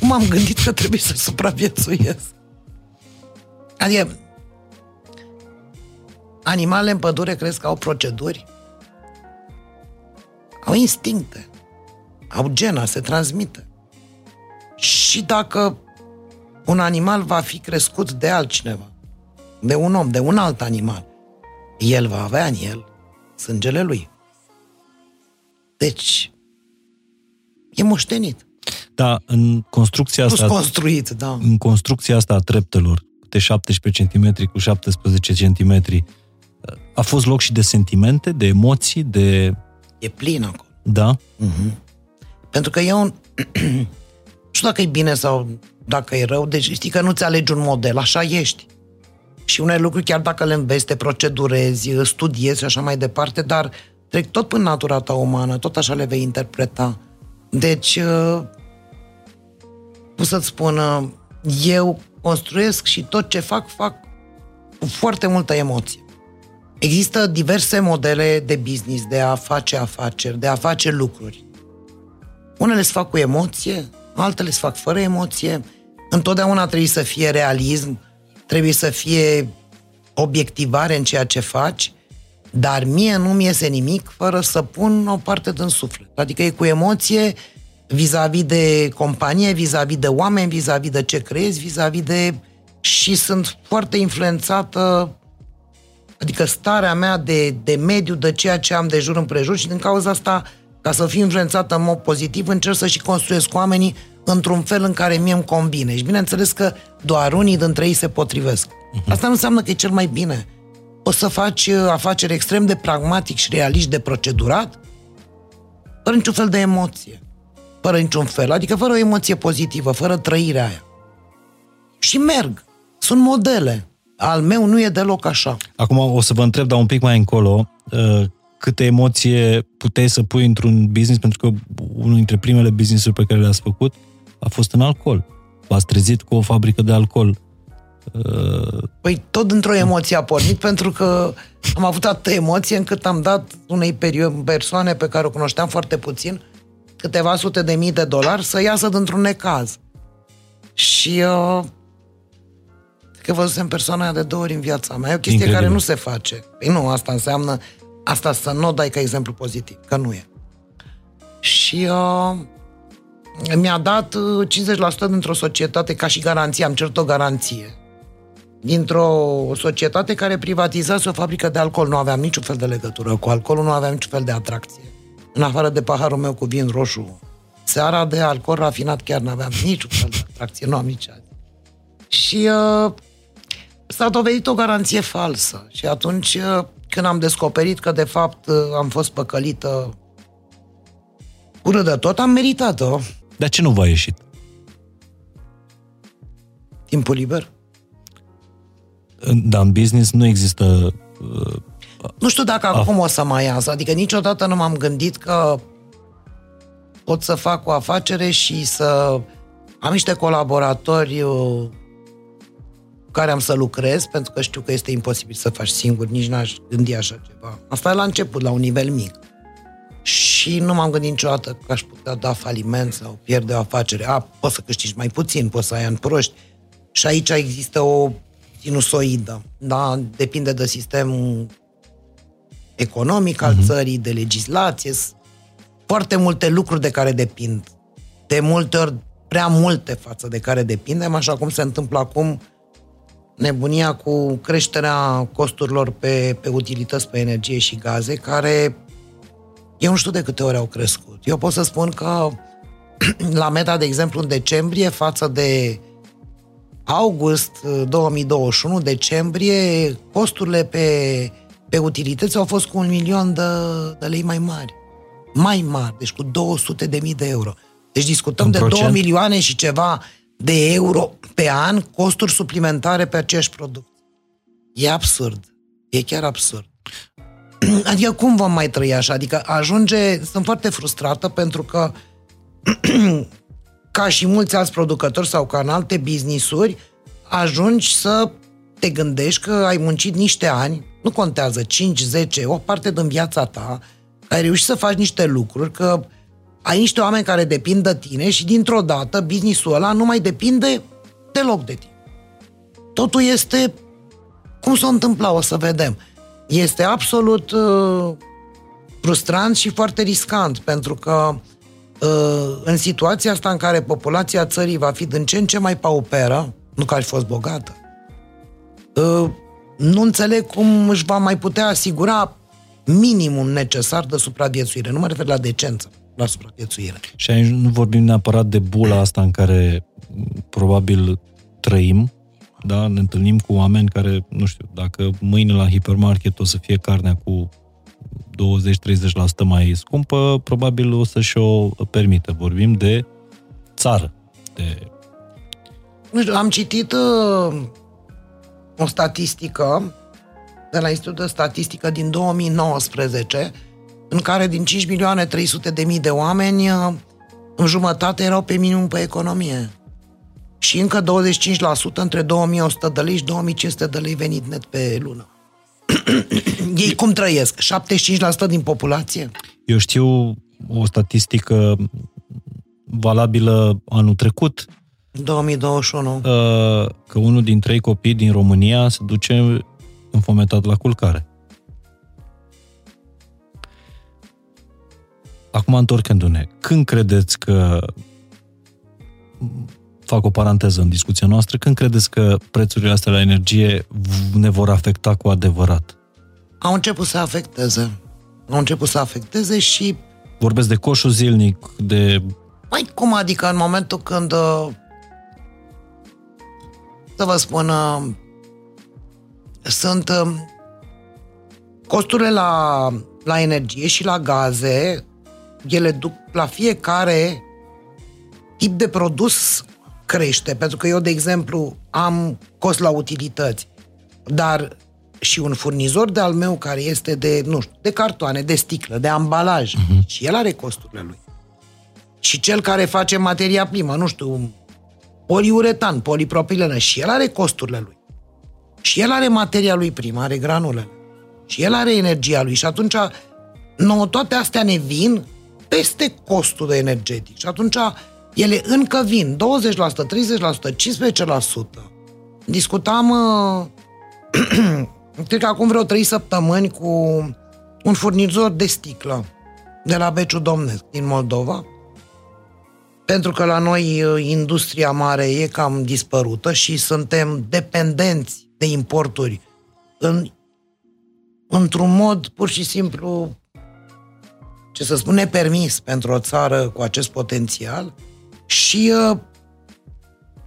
m-am gândit că trebuie să supraviețuiesc. Adică, animalele în pădure crezi că au proceduri? Au instincte. Au gena, se transmite. Și dacă un animal va fi crescut de altcineva, de un om, de un alt animal, el va avea în el sângele lui. Deci, e moștenit. Da, în construcția asta... construit, da. În construcția asta a treptelor, de 17 cm cu 17 cm, a fost loc și de sentimente, de emoții, de... E plin acolo. Da? Uh-huh. Pentru că e un... nu știu dacă e bine sau dacă e rău, deci știi că nu-ți alegi un model, așa ești. Și unele lucruri, chiar dacă le înveți, te procedurezi, studiezi și așa mai departe, dar trec tot până natura ta umană, tot așa le vei interpreta. Deci, uh, cum să-ți spun, uh, eu construiesc și tot ce fac, fac cu foarte multă emoție. Există diverse modele de business, de a face afaceri, de a face lucruri. Unele se fac cu emoție, altele se fac fără emoție. Întotdeauna trebuie să fie realism, trebuie să fie obiectivare în ceea ce faci, dar mie nu mi iese nimic fără să pun o parte din suflet. Adică e cu emoție vis-a-vis de companie, vis-a-vis de oameni, vis-a-vis de ce crezi, vis-a-vis de... și sunt foarte influențată adică starea mea de, de mediu, de ceea ce am de jur împrejur și din cauza asta, ca să fiu influențată în mod pozitiv, încerc să și construiesc oamenii într-un fel în care mie îmi convine. Și bineînțeles că doar unii dintre ei se potrivesc. Uh-huh. Asta nu înseamnă că e cel mai bine. Poți să faci uh, afaceri extrem de pragmatic și realist de procedurat, fără niciun fel de emoție. Fără niciun fel. Adică fără o emoție pozitivă, fără trăirea aia. Și merg. Sunt modele. Al meu nu e deloc așa. Acum o să vă întreb, dar un pic mai încolo, uh, câte emoție puteai să pui într-un business, pentru că unul dintre primele business-uri pe care le-ați făcut a fost în alcool. V-ați trezit cu o fabrică de alcool. Uh, păi tot într-o emoție a pornit, pentru că am avut atâta emoție încât am dat unei persoane pe care o cunoșteam foarte puțin câteva sute de mii de dolari să iasă dintr-un necaz. Și uh, că văzusem persoana de două ori în viața mea. E o chestie Incredibil. care nu se face. Păi nu, asta înseamnă asta să nu o dai ca exemplu pozitiv, că nu e. Și uh, mi-a dat 50% uh, dintr-o societate ca și garanție, am cerut o garanție. Dintr-o societate care privatizase o fabrică de alcool. Nu aveam niciun fel de legătură cu alcoolul, nu aveam niciun fel de atracție. În afară de paharul meu cu vin roșu, seara de alcool rafinat chiar nu aveam niciun fel de atracție, nu am nici azi. Și uh, s-a dovedit o garanție falsă. Și atunci, uh, când am descoperit că, de fapt, uh, am fost păcălită cură de tot, am meritat-o. Dar ce nu v-a ieșit? Timpul liber. Dar în business nu există... Uh, nu știu dacă af- acum o să mai iasă. Adică niciodată nu m-am gândit că pot să fac o afacere și să am niște colaboratori uh, care am să lucrez, pentru că știu că este imposibil să faci singur, nici n-aș gândi așa ceva. Asta e la început, la un nivel mic. Și nu m-am gândit niciodată că aș putea da faliment sau pierde o afacere. A, poți să câștigi mai puțin, poți să ai în proști. Și aici există o sinusoidă. Da? Depinde de sistemul economic al uh-huh. țării, de legislație. Foarte multe lucruri de care depind. De multe ori, prea multe față de care depindem, așa cum se întâmplă acum nebunia cu creșterea costurilor pe, pe utilități, pe energie și gaze, care eu nu știu de câte ori au crescut. Eu pot să spun că la meta, de exemplu, în decembrie, față de august 2021, decembrie, costurile pe, pe utilități au fost cu un milion de, de lei mai mari. Mai mari, deci cu 200 de mii de euro. Deci discutăm de procent? 2 milioane și ceva de euro pe an costuri suplimentare pe aceeași product. E absurd. E chiar absurd. Adică cum vom mai trăi așa? Adică ajunge... Sunt foarte frustrată pentru că ca și mulți alți producători sau ca în alte business-uri, ajungi să te gândești că ai muncit niște ani, nu contează, 5, 10, o parte din viața ta, ai reușit să faci niște lucruri, că ai niște oameni care depind de tine și dintr-o dată businessul ăla nu mai depinde deloc de tine. Totul este cum s-o întâmpla, o să vedem. Este absolut uh, frustrant și foarte riscant, pentru că uh, în situația asta în care populația țării va fi din ce în ce mai pauperă, nu că ar fi fost bogată, uh, nu înțeleg cum își va mai putea asigura minimum necesar de supraviețuire. Nu mă refer la decență la supraviețuire. Și aici nu vorbim neapărat de bula asta în care probabil trăim, da? ne întâlnim cu oameni care, nu știu, dacă mâine la hipermarket o să fie carnea cu 20-30% mai scumpă, probabil o să-și o permită. Vorbim de țară. De... Nu știu, am citit uh, o statistică de la Institutul de Statistică din 2019 în care din 5 milioane 300 de mii de oameni, uh, în jumătate erau pe minimum pe economie. Și încă 25% între 2100 de lei și 2500 de lei venit net pe lună. Ei cum trăiesc? 75% din populație? Eu știu o statistică valabilă anul trecut. 2021. Uh, că unul din trei copii din România se duce înfometat la culcare. Acum întorcându-ne, când credeți că fac o paranteză în discuția noastră, când credeți că prețurile astea la energie ne vor afecta cu adevărat? Au început să afecteze. Au început să afecteze și... Vorbesc de coșul zilnic, de... Mai cum adică în momentul când... Uh, să vă spun... Uh, sunt uh, costurile la, la energie și la gaze, ele duc la fiecare tip de produs crește, pentru că eu, de exemplu, am cost la utilități, dar și un furnizor de al meu care este de, nu știu, de cartoane, de sticlă, de ambalaj, uh-huh. și el are costurile lui. Și cel care face materia primă, nu știu, poliuretan, polipropilenă, și el are costurile lui. Și el are materia lui primă, are granulele. Și el are energia lui. Și atunci, nouă toate astea ne vin peste costul de energetic. Și atunci, ele încă vin 20%, 30%, 15%. Discutam, cred că acum vreo 3 săptămâni, cu un furnizor de sticlă de la Beciu Domnesc, din Moldova, pentru că la noi uh, industria mare e cam dispărută și suntem dependenți de importuri în, într-un mod pur și simplu, ce să spun, nepermis pentru o țară cu acest potențial. Și uh,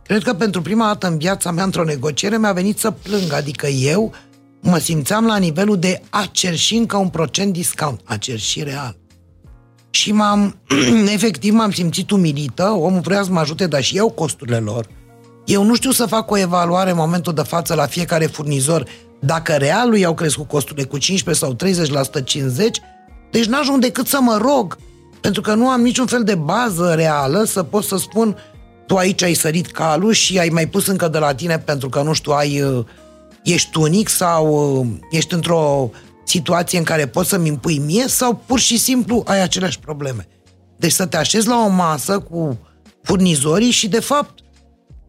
cred că pentru prima dată în viața mea, într-o negociere, mi-a venit să plâng, adică eu mă simțeam la nivelul de a cerși încă un procent discount, a cerși real. Și m-am, efectiv m-am simțit umilită, omul vrea să mă ajute, dar și eu costurile lor. Eu nu știu să fac o evaluare în momentul de față la fiecare furnizor dacă real lui au crescut costurile cu 15 sau 30%, 50%, deci n-ajung decât să mă rog, pentru că nu am niciun fel de bază reală să pot să spun tu aici ai sărit calul și ai mai pus încă de la tine pentru că, nu știu, ai, uh, ești unic sau uh, ești într-o situație în care poți să-mi impui mie sau pur și simplu ai aceleași probleme. Deci să te așezi la o masă cu furnizorii și de fapt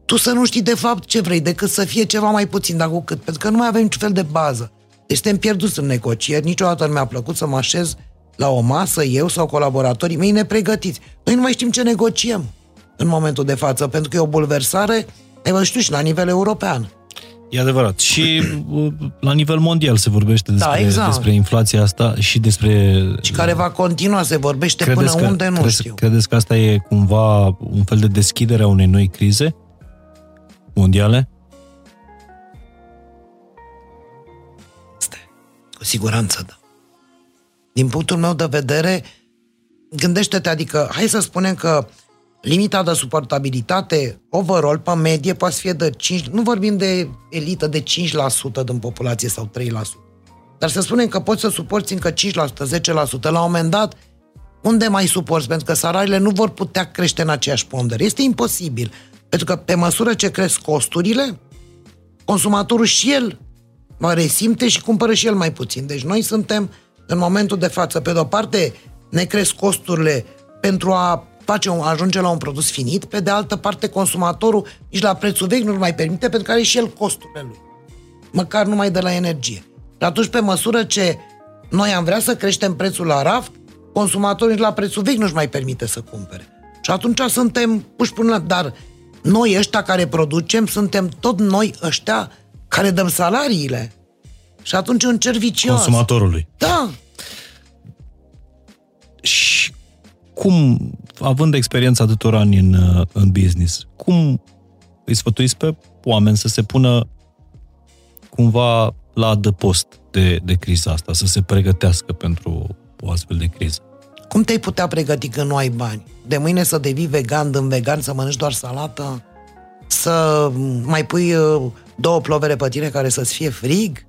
tu să nu știi de fapt ce vrei, decât să fie ceva mai puțin, dar cu cât, pentru că nu mai avem niciun fel de bază. Deci suntem pierduți în negocieri, niciodată nu mi-a plăcut să mă așez la o masă, eu sau colaboratorii mei nepregătiți. Noi nu mai știm ce negociem în momentul de față, pentru că e o bulversare, ai văzut și la nivel european. E adevărat. Și uh, la nivel mondial se vorbește despre, da, exact. despre inflația asta și despre... Și care va continua, se vorbește credeți până că, unde, nu credeți, știu. Credeți că asta e cumva un fel de deschidere a unei noi crize mondiale? Este. Cu siguranță, da. Din punctul meu de vedere, gândește-te, adică, hai să spunem că limita de suportabilitate overall, pe medie, poate fi de 5, nu vorbim de elită de 5% din populație sau 3%. Dar să spunem că poți să suporți încă 5%, 10%. La un moment dat, unde mai suporți? Pentru că salariile nu vor putea crește în aceeași pondere. Este imposibil. Pentru că pe măsură ce cresc costurile, consumatorul și el va resimte și cumpără și el mai puțin. Deci noi suntem în momentul de față, pe de-o parte, ne cresc costurile pentru a face un, ajunge la un produs finit, pe de altă parte consumatorul nici la prețul vechi nu-l mai permite pentru că are și el costurile lui. Măcar numai de la energie. Și atunci, pe măsură ce noi am vrea să creștem prețul la raft, consumatorul nici la prețul vechi nu-și mai permite să cumpere. Și atunci suntem puși până la... Dar noi ăștia care producem, suntem tot noi ăștia care dăm salariile. Și atunci un cer vicios. Consumatorului. Da. Și cum având experiența atâtor ani în, uh, în business, cum îi sfătuiți pe oameni să se pună cumva la adăpost de, de criza asta, să se pregătească pentru o astfel de criză? Cum te-ai putea pregăti când nu ai bani? De mâine să devii vegan, din vegan, să mănânci doar salată? Să mai pui uh, două plovere pe tine care să-ți fie frig?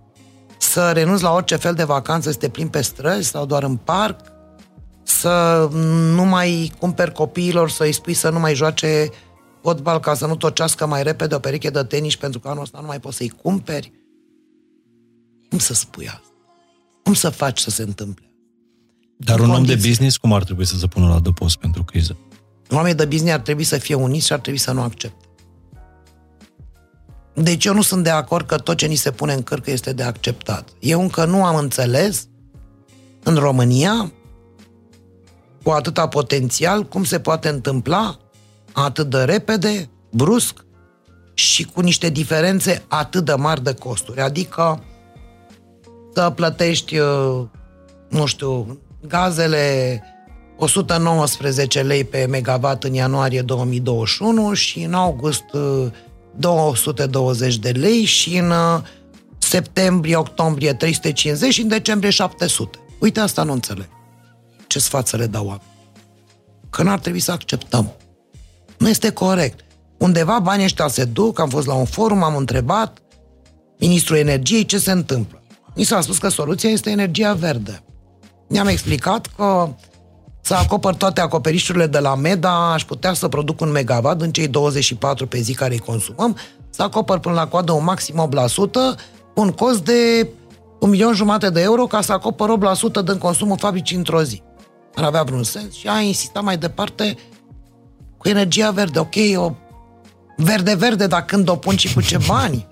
Să renunți la orice fel de vacanță, să te plimbi pe străzi sau doar în parc? să nu mai cumperi copiilor, să-i spui să nu mai joace fotbal ca să nu tocească mai repede o pereche de tenis pentru că anul ăsta nu mai poți să-i cumperi. Cum să spui asta? Cum să faci să se întâmple? Dar un om de business cum ar trebui să se pună la dăpost pentru criză? Oamenii de business ar trebui să fie uniți și ar trebui să nu accepte. Deci eu nu sunt de acord că tot ce ni se pune în cărcă este de acceptat. Eu încă nu am înțeles în România cu atâta potențial, cum se poate întâmpla atât de repede, brusc și cu niște diferențe atât de mari de costuri. Adică să plătești, uh, nu știu, gazele 119 lei pe megawatt în ianuarie 2021 și în august 220 uh, de lei și în uh, septembrie, octombrie 350 și în decembrie 700. Uite, asta nu înțeleg. Ce sfat să le dau oameni? Că n-ar trebui să acceptăm. Nu este corect. Undeva banii ăștia se duc, am fost la un forum, am întrebat ministrul energiei ce se întâmplă. Mi s-a spus că soluția este energia verde. Mi-am explicat că să acopăr toate acoperișurile de la MEDA, aș putea să produc un megawatt în cei 24 pe zi care îi consumăm, să acopăr până la coadă un maxim 8%, un cost de un milion jumate de euro ca să acopăr 8% din consumul fabricii într-o zi. Ar avea vreun sens și a insistat mai departe cu energia verde. Ok, o verde-verde, dar când o pun și cu ce bani?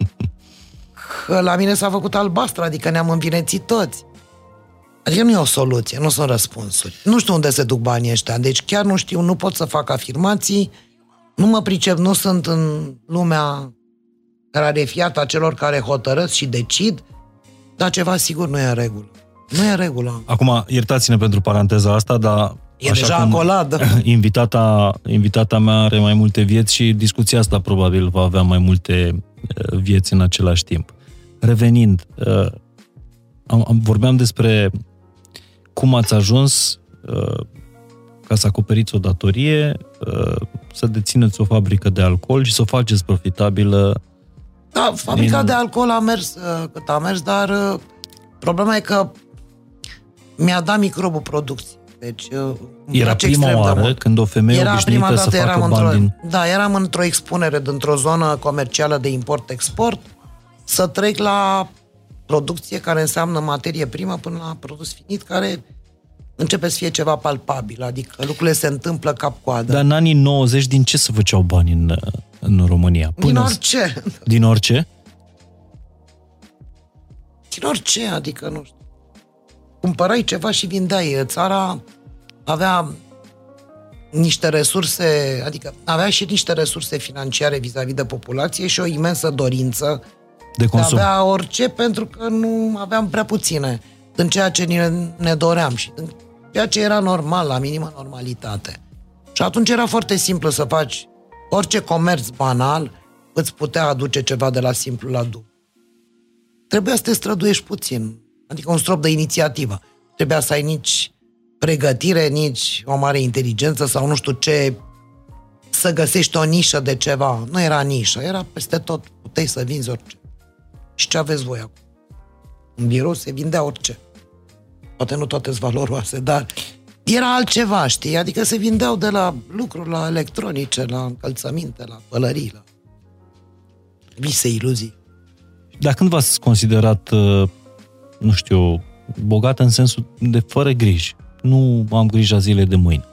Că la mine s-a făcut albastră, adică ne-am învinețit toți. Adică nu e o soluție, nu sunt răspunsuri. Nu știu unde se duc banii ăștia, deci chiar nu știu, nu pot să fac afirmații, nu mă pricep, nu sunt în lumea rarefiată a celor care hotărăsc și decid, dar ceva sigur nu e în regulă. Nu e în regulă. Acum, iertați-ne pentru paranteza asta, dar E Așa deja acoladă. Invitata, invitata mea are mai multe vieți și discuția asta probabil va avea mai multe uh, vieți în același timp. Revenind, uh, am, am, vorbeam despre cum ați ajuns uh, ca să acoperiți o datorie, să dețineți o fabrică de alcool și să o faceți profitabilă. Da, fabrica din... de alcool a mers cât a mers, dar problema e că mi-a dat microbul producție. Deci, uh, era prima oară când o femeie era obișnuită prima dată, să facă eram bani din... Da, eram într-o expunere dintr-o zonă comercială de import-export să trec la producție care înseamnă materie primă până la produs finit care începe să fie ceva palpabil, adică lucrurile se întâmplă cap-coadă. Dar în anii 90 din ce se făceau bani în, în România? Până din orice. Din orice? Din orice, adică nu știu cumpărai ceva și vindeai. Țara avea niște resurse, adică avea și niște resurse financiare vis-a-vis de populație și o imensă dorință de consum. De avea orice pentru că nu aveam prea puține în ceea ce ne, ne doream și în ceea ce era normal, la minimă normalitate. Și atunci era foarte simplu să faci orice comerț banal îți putea aduce ceva de la simplu la dublu. Trebuia să te străduiești puțin, Adică un strop de inițiativă. Trebuia să ai nici pregătire, nici o mare inteligență sau nu știu ce, să găsești o nișă de ceva. Nu era nișă, era peste tot. Puteai să vinzi orice. Și ce aveți voi acum? În birou se vindea orice. Poate nu toate sunt valoroase, dar era altceva, știi? Adică se vindeau de la lucruri la electronice, la încălțăminte, la pălării, la vise, iluzii. Dar când v-ați considerat uh, nu știu, bogată în sensul de fără griji. Nu am grija zile de mâine.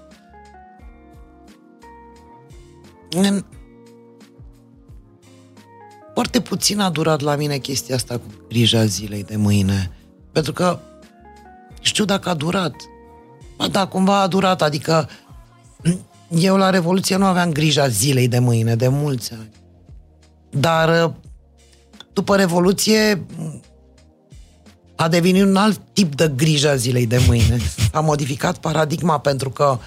Foarte puțin a durat la mine chestia asta cu grija zilei de mâine. Pentru că știu dacă a durat. Ba da, cumva a durat, adică eu la Revoluție nu aveam grija zilei de mâine, de mulți ani. Dar după Revoluție a devenit un alt tip de grijă a zilei de mâine. A modificat paradigma pentru că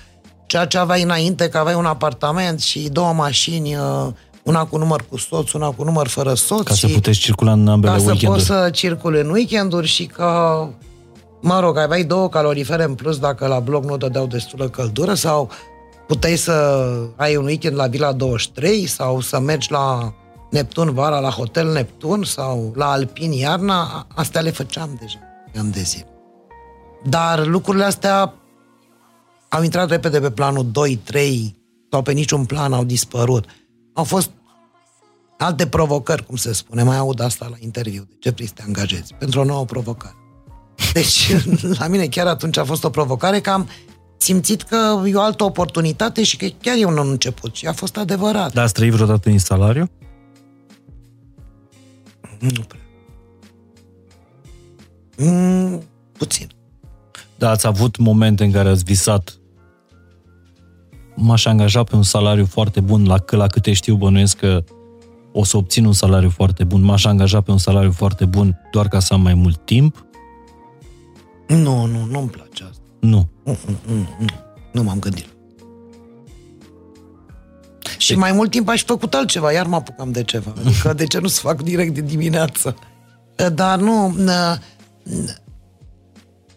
ceea ce aveai înainte, că aveai un apartament și două mașini, uh, una cu număr cu soț, una cu număr fără soț. Ca să puteți circula în ambele ca weekenduri. Ca să poți să circule în weekenduri și că, mă rog, aveai două calorifere în plus dacă la bloc nu dădeau destulă căldură sau puteai să ai un weekend la Vila 23 sau să mergi la Neptun vara la Hotel Neptun sau la Alpin iarna, astea le făceam deja, ani de zi. Dar lucrurile astea au intrat repede pe planul 2, 3 sau pe niciun plan au dispărut. Au fost alte provocări, cum se spune, mai aud asta la interviu. De ce vrei să te angajezi? Pentru o nouă provocare. Deci, la mine chiar atunci a fost o provocare că am simțit că e o altă oportunitate și că chiar e un început și a fost adevărat. Dar ați trăit vreodată în salariu? Nu prea. Mm, puțin. Da, ați avut momente în care ați visat m-aș angaja pe un salariu foarte bun, la, la câte știu bănuiesc că o să obțin un salariu foarte bun, m-aș angaja pe un salariu foarte bun doar ca să am mai mult timp? Nu, nu, nu-mi place asta. Nu. Nu, nu, nu, nu m-am gândit. Și mai mult timp aș făcut altceva, iar mă apucam de ceva. Adică de ce nu să fac direct de dimineață? Dar nu,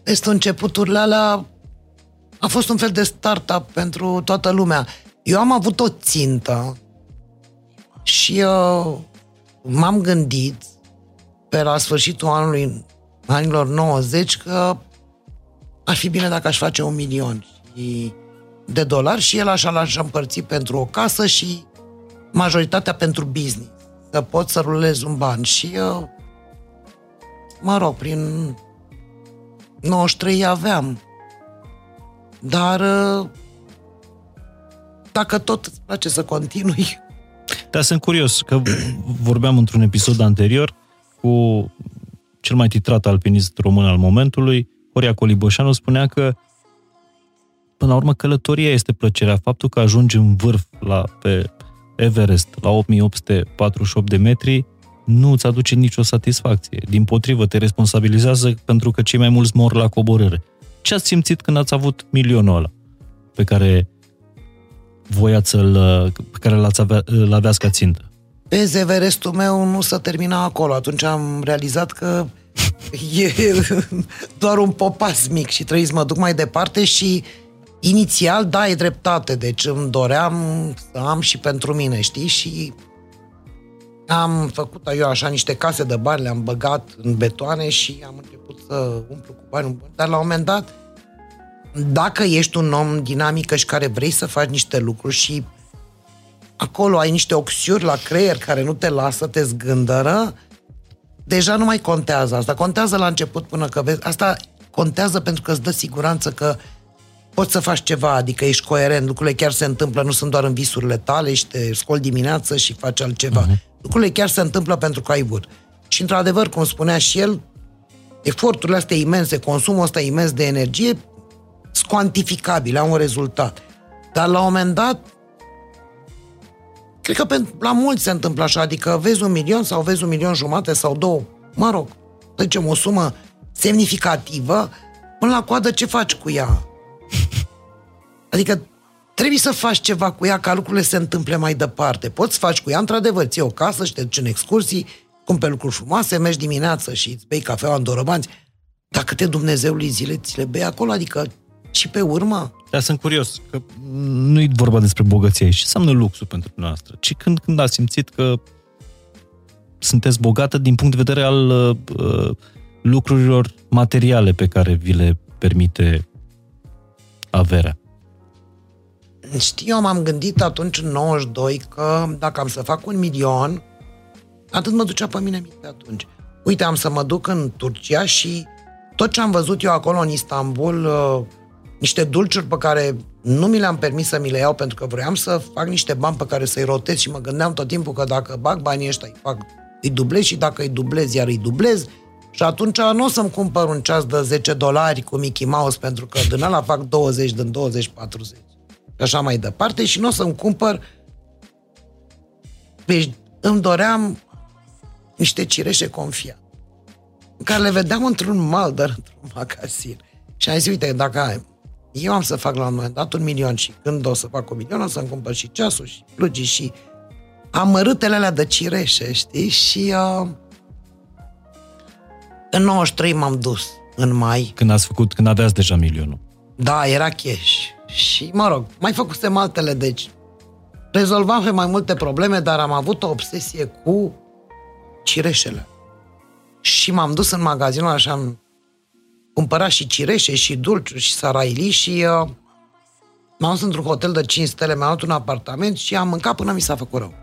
este începuturile alea a fost un fel de startup pentru toată lumea. Eu am avut o țintă și uh, m-am gândit pe la sfârșitul anului, anilor 90 că ar fi bine dacă aș face un milion de dolari și el așa l-aș împărți pentru o casă și majoritatea pentru business. Să pot să rulez un ban. Și eu, mă rog, prin 93 aveam. Dar uh, dacă tot îți place să continui... Dar sunt curios, că vorbeam într-un episod anterior cu cel mai titrat alpinist român al momentului, Horia Coliboșanu, spunea că până la urmă călătoria este plăcerea. Faptul că ajungi în vârf la, pe Everest la 8848 de metri nu îți aduce nicio satisfacție. Din potrivă, te responsabilizează pentru că cei mai mulți mor la coborâre. Ce ați simțit când ați avut milionul ăla pe care voiați să-l, pe care l-ați avea, l aveați ca țintă? Vezi, Everestul meu nu s-a terminat acolo. Atunci am realizat că e doar un popas mic și trebuie să mă duc mai departe și inițial, da, e dreptate. Deci îmi doream să am și pentru mine, știi? Și am făcut eu așa niște case de bani, le-am băgat în betoane și am început să umplu cu bani. Dar la un moment dat, dacă ești un om dinamică și care vrei să faci niște lucruri și acolo ai niște oxiuri la creier care nu te lasă, te zgândără, deja nu mai contează asta. Contează la început până că vezi. Asta contează pentru că îți dă siguranță că poți să faci ceva, adică ești coerent, lucrurile chiar se întâmplă, nu sunt doar în visurile tale și te scoli dimineață și faci altceva. Uh-huh. Lucrurile chiar se întâmplă pentru că ai vrut. Și într-adevăr, cum spunea și el, eforturile astea imense, consumul ăsta imens de energie, sunt cuantificabile, au un rezultat. Dar la un moment dat, cred că pentru, la mulți se întâmplă așa, adică vezi un milion sau vezi un milion jumate sau două, mă rog, să zicem o sumă semnificativă, până la coadă ce faci cu ea? Adică trebuie să faci ceva cu ea ca lucrurile se întâmple mai departe. Poți să faci cu ea, într-adevăr, ții o casă și te duci în excursii, cumperi lucruri frumoase, mergi dimineața și îți bei cafeaua în dorobanți. Dar câte Dumnezeului zile ți le bei acolo? Adică și pe urmă? Da, sunt curios, că nu e vorba despre bogăție aici. Ce înseamnă luxul pentru noastră? Ci când, când ați simțit că sunteți bogată din punct de vedere al uh, lucrurilor materiale pe care vi le permite averea? Știi, eu m-am gândit atunci în 92 că dacă am să fac un milion, atât mă ducea pe mine minte atunci. Uite, am să mă duc în Turcia și tot ce am văzut eu acolo în Istanbul, uh, niște dulciuri pe care nu mi le-am permis să mi le iau pentru că vreau să fac niște bani pe care să-i rotez și mă gândeam tot timpul că dacă bag banii ăștia, îi, fac, îi dublez și dacă îi dublez, iar îi dublez și atunci nu o să-mi cumpăr un ceas de 10 dolari cu Mickey Mouse pentru că din ăla fac 20 din 20, 40 și așa mai departe și nu o să-mi cumpăr deci îmi doream niște cireșe confia care le vedeam într-un maldăr, într-un magazin. Și am zis, uite, dacă eu am să fac la un moment dat un milion și când o să fac un milion, o să-mi cumpăr și ceasul și plugii și amărâtele alea de cireșe, știi? Și uh, în 93 m-am dus, în mai. Când ați făcut, când aveați deja milionul. Da, era cash. Și, mă rog, mai făcusem altele, deci rezolvam pe mai multe probleme, dar am avut o obsesie cu cireșele. Și m-am dus în magazinul așa, am cumpărat și cireșe, și dulciuri, și saraili și uh, m-am dus într-un hotel de 5 stele, mi-am luat un apartament și am mâncat până mi s-a făcut rău.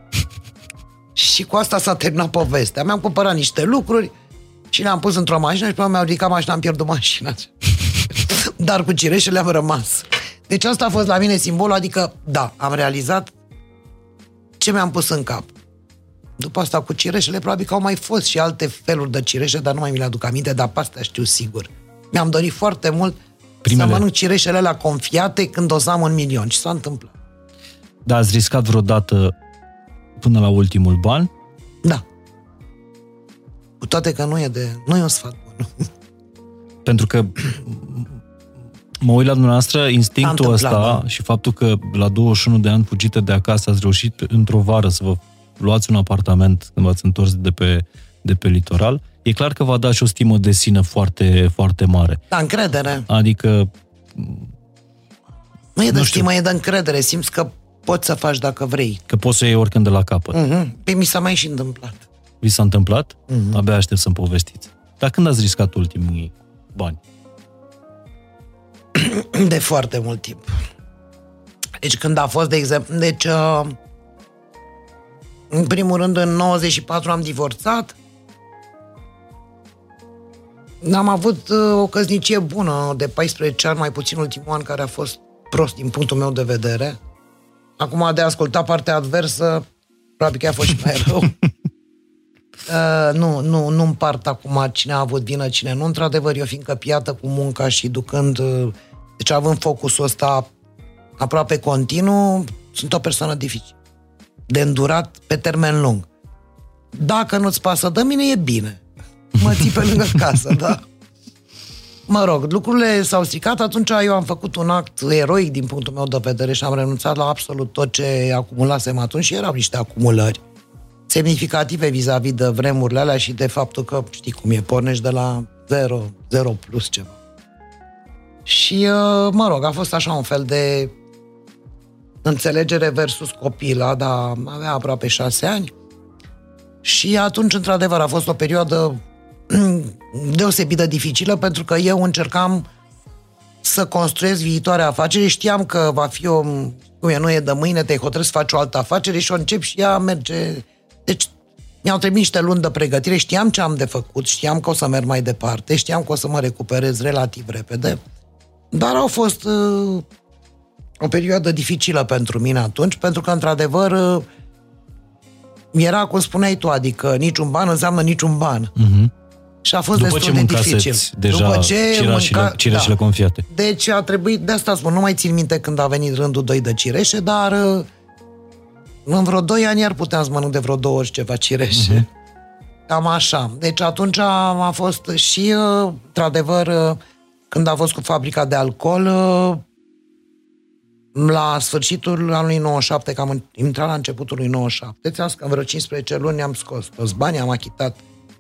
și cu asta s-a terminat povestea. Mi-am cumpărat niște lucruri și le-am pus într-o mașină și pe mi-au ridicat mașina, am pierdut mașina. Dar cu cireșele am rămas. Deci asta a fost la mine simbolul, adică, da, am realizat ce mi-am pus în cap. După asta cu cireșele, probabil că au mai fost și alte feluri de cireșe, dar nu mai mi le aduc aminte, dar pe asta știu sigur. Mi-am dorit foarte mult Primele. să mănânc cireșele alea confiate când o să am un milion. Și s-a întâmplat. Da, ați riscat vreodată până la ultimul ban? Da. Cu toate că nu e, de, nu e un sfat bun. Pentru că mă uit la dumneavoastră, instinctul ăsta da. și faptul că la 21 de ani fugită de acasă ați reușit într-o vară să vă luați un apartament când v-ați întors de pe, de pe litoral, e clar că va da și o stimă de sine foarte, foarte mare. Da, încredere. Adică... Nu e de stimă, e de încredere. Simți că poți să faci dacă vrei. Că poți să iei oricând de la capăt. Mm-hmm. Pe mi s-a mai și întâmplat. Vi s-a întâmplat? Mm-hmm. Abia aștept să-mi povestiți. Dar când ați riscat ultimii bani? De foarte mult timp. Deci când a fost, de exemplu, deci uh, în primul rând în 94 am divorțat, am avut uh, o căsnicie bună de 14 ani, mai puțin ultimul an care a fost prost din punctul meu de vedere. Acum de a asculta partea adversă, probabil că a fost și mai rău. Uh, nu, nu, nu împart acum cine a avut vină, cine nu. Într-adevăr, eu fiindcă piată cu munca și ducând, uh, deci având focusul ăsta aproape continuu, sunt o persoană dificilă. De îndurat pe termen lung. Dacă nu-ți pasă de mine, e bine. Mă ții pe lângă casă, da? Mă rog, lucrurile s-au stricat, atunci eu am făcut un act eroic din punctul meu de vedere și am renunțat la absolut tot ce acumulasem atunci și erau niște acumulări semnificative vis-a-vis de vremurile alea și de faptul că, știi cum e, pornești de la 0, 0 plus ceva. Și, uh, mă rog, a fost așa un fel de înțelegere versus copila, dar avea aproape șase ani. Și atunci, într-adevăr, a fost o perioadă deosebit de dificilă pentru că eu încercam să construiesc viitoarea afacere. Știam că va fi o... Cum e, nu e de mâine, te hotărâți să faci o altă afacere și o încep și ea merge... Deci mi-au trebuit niște luni de pregătire, știam ce am de făcut, știam că o să merg mai departe, știam că o să mă recuperez relativ repede, dar au fost uh, o perioadă dificilă pentru mine atunci, pentru că, într-adevăr, uh, era, cum spuneai tu, adică niciun ban înseamnă niciun ban. Uh-huh. Și a fost După destul ce de dificil. deja După ce cireșile, mânca... cireșile da. confiate. Deci a trebuit, de asta spun, nu mai țin minte când a venit rândul 2 de cireșe, dar uh, în vreo 2 ani iar puteam să mănânc de vreo două ori ceva cireșe. Uh-huh. Cam așa. Deci atunci a fost și, uh, într-adevăr, uh, când a fost cu fabrica de alcool, la sfârșitul anului 97, că am intrat la începutul lui 97, ți-am că în vreo 15 luni am scos toți banii, am achitat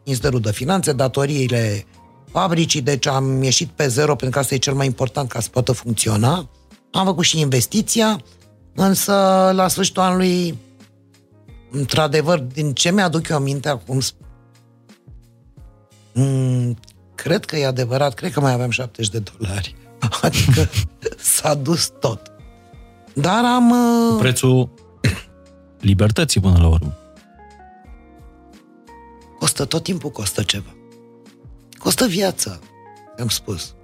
Ministerul de Finanțe, datoriile fabricii, deci am ieșit pe zero, pentru că asta e cel mai important ca să poată funcționa. Am făcut și investiția, însă la sfârșitul anului, într-adevăr, din ce mi-aduc eu aminte acum, m- cred că e adevărat, cred că mai aveam 70 de dolari. Adică s-a dus tot. Dar am... Cu uh, prețul libertății până la urmă. Costă tot timpul, costă ceva. Costă viața, am spus.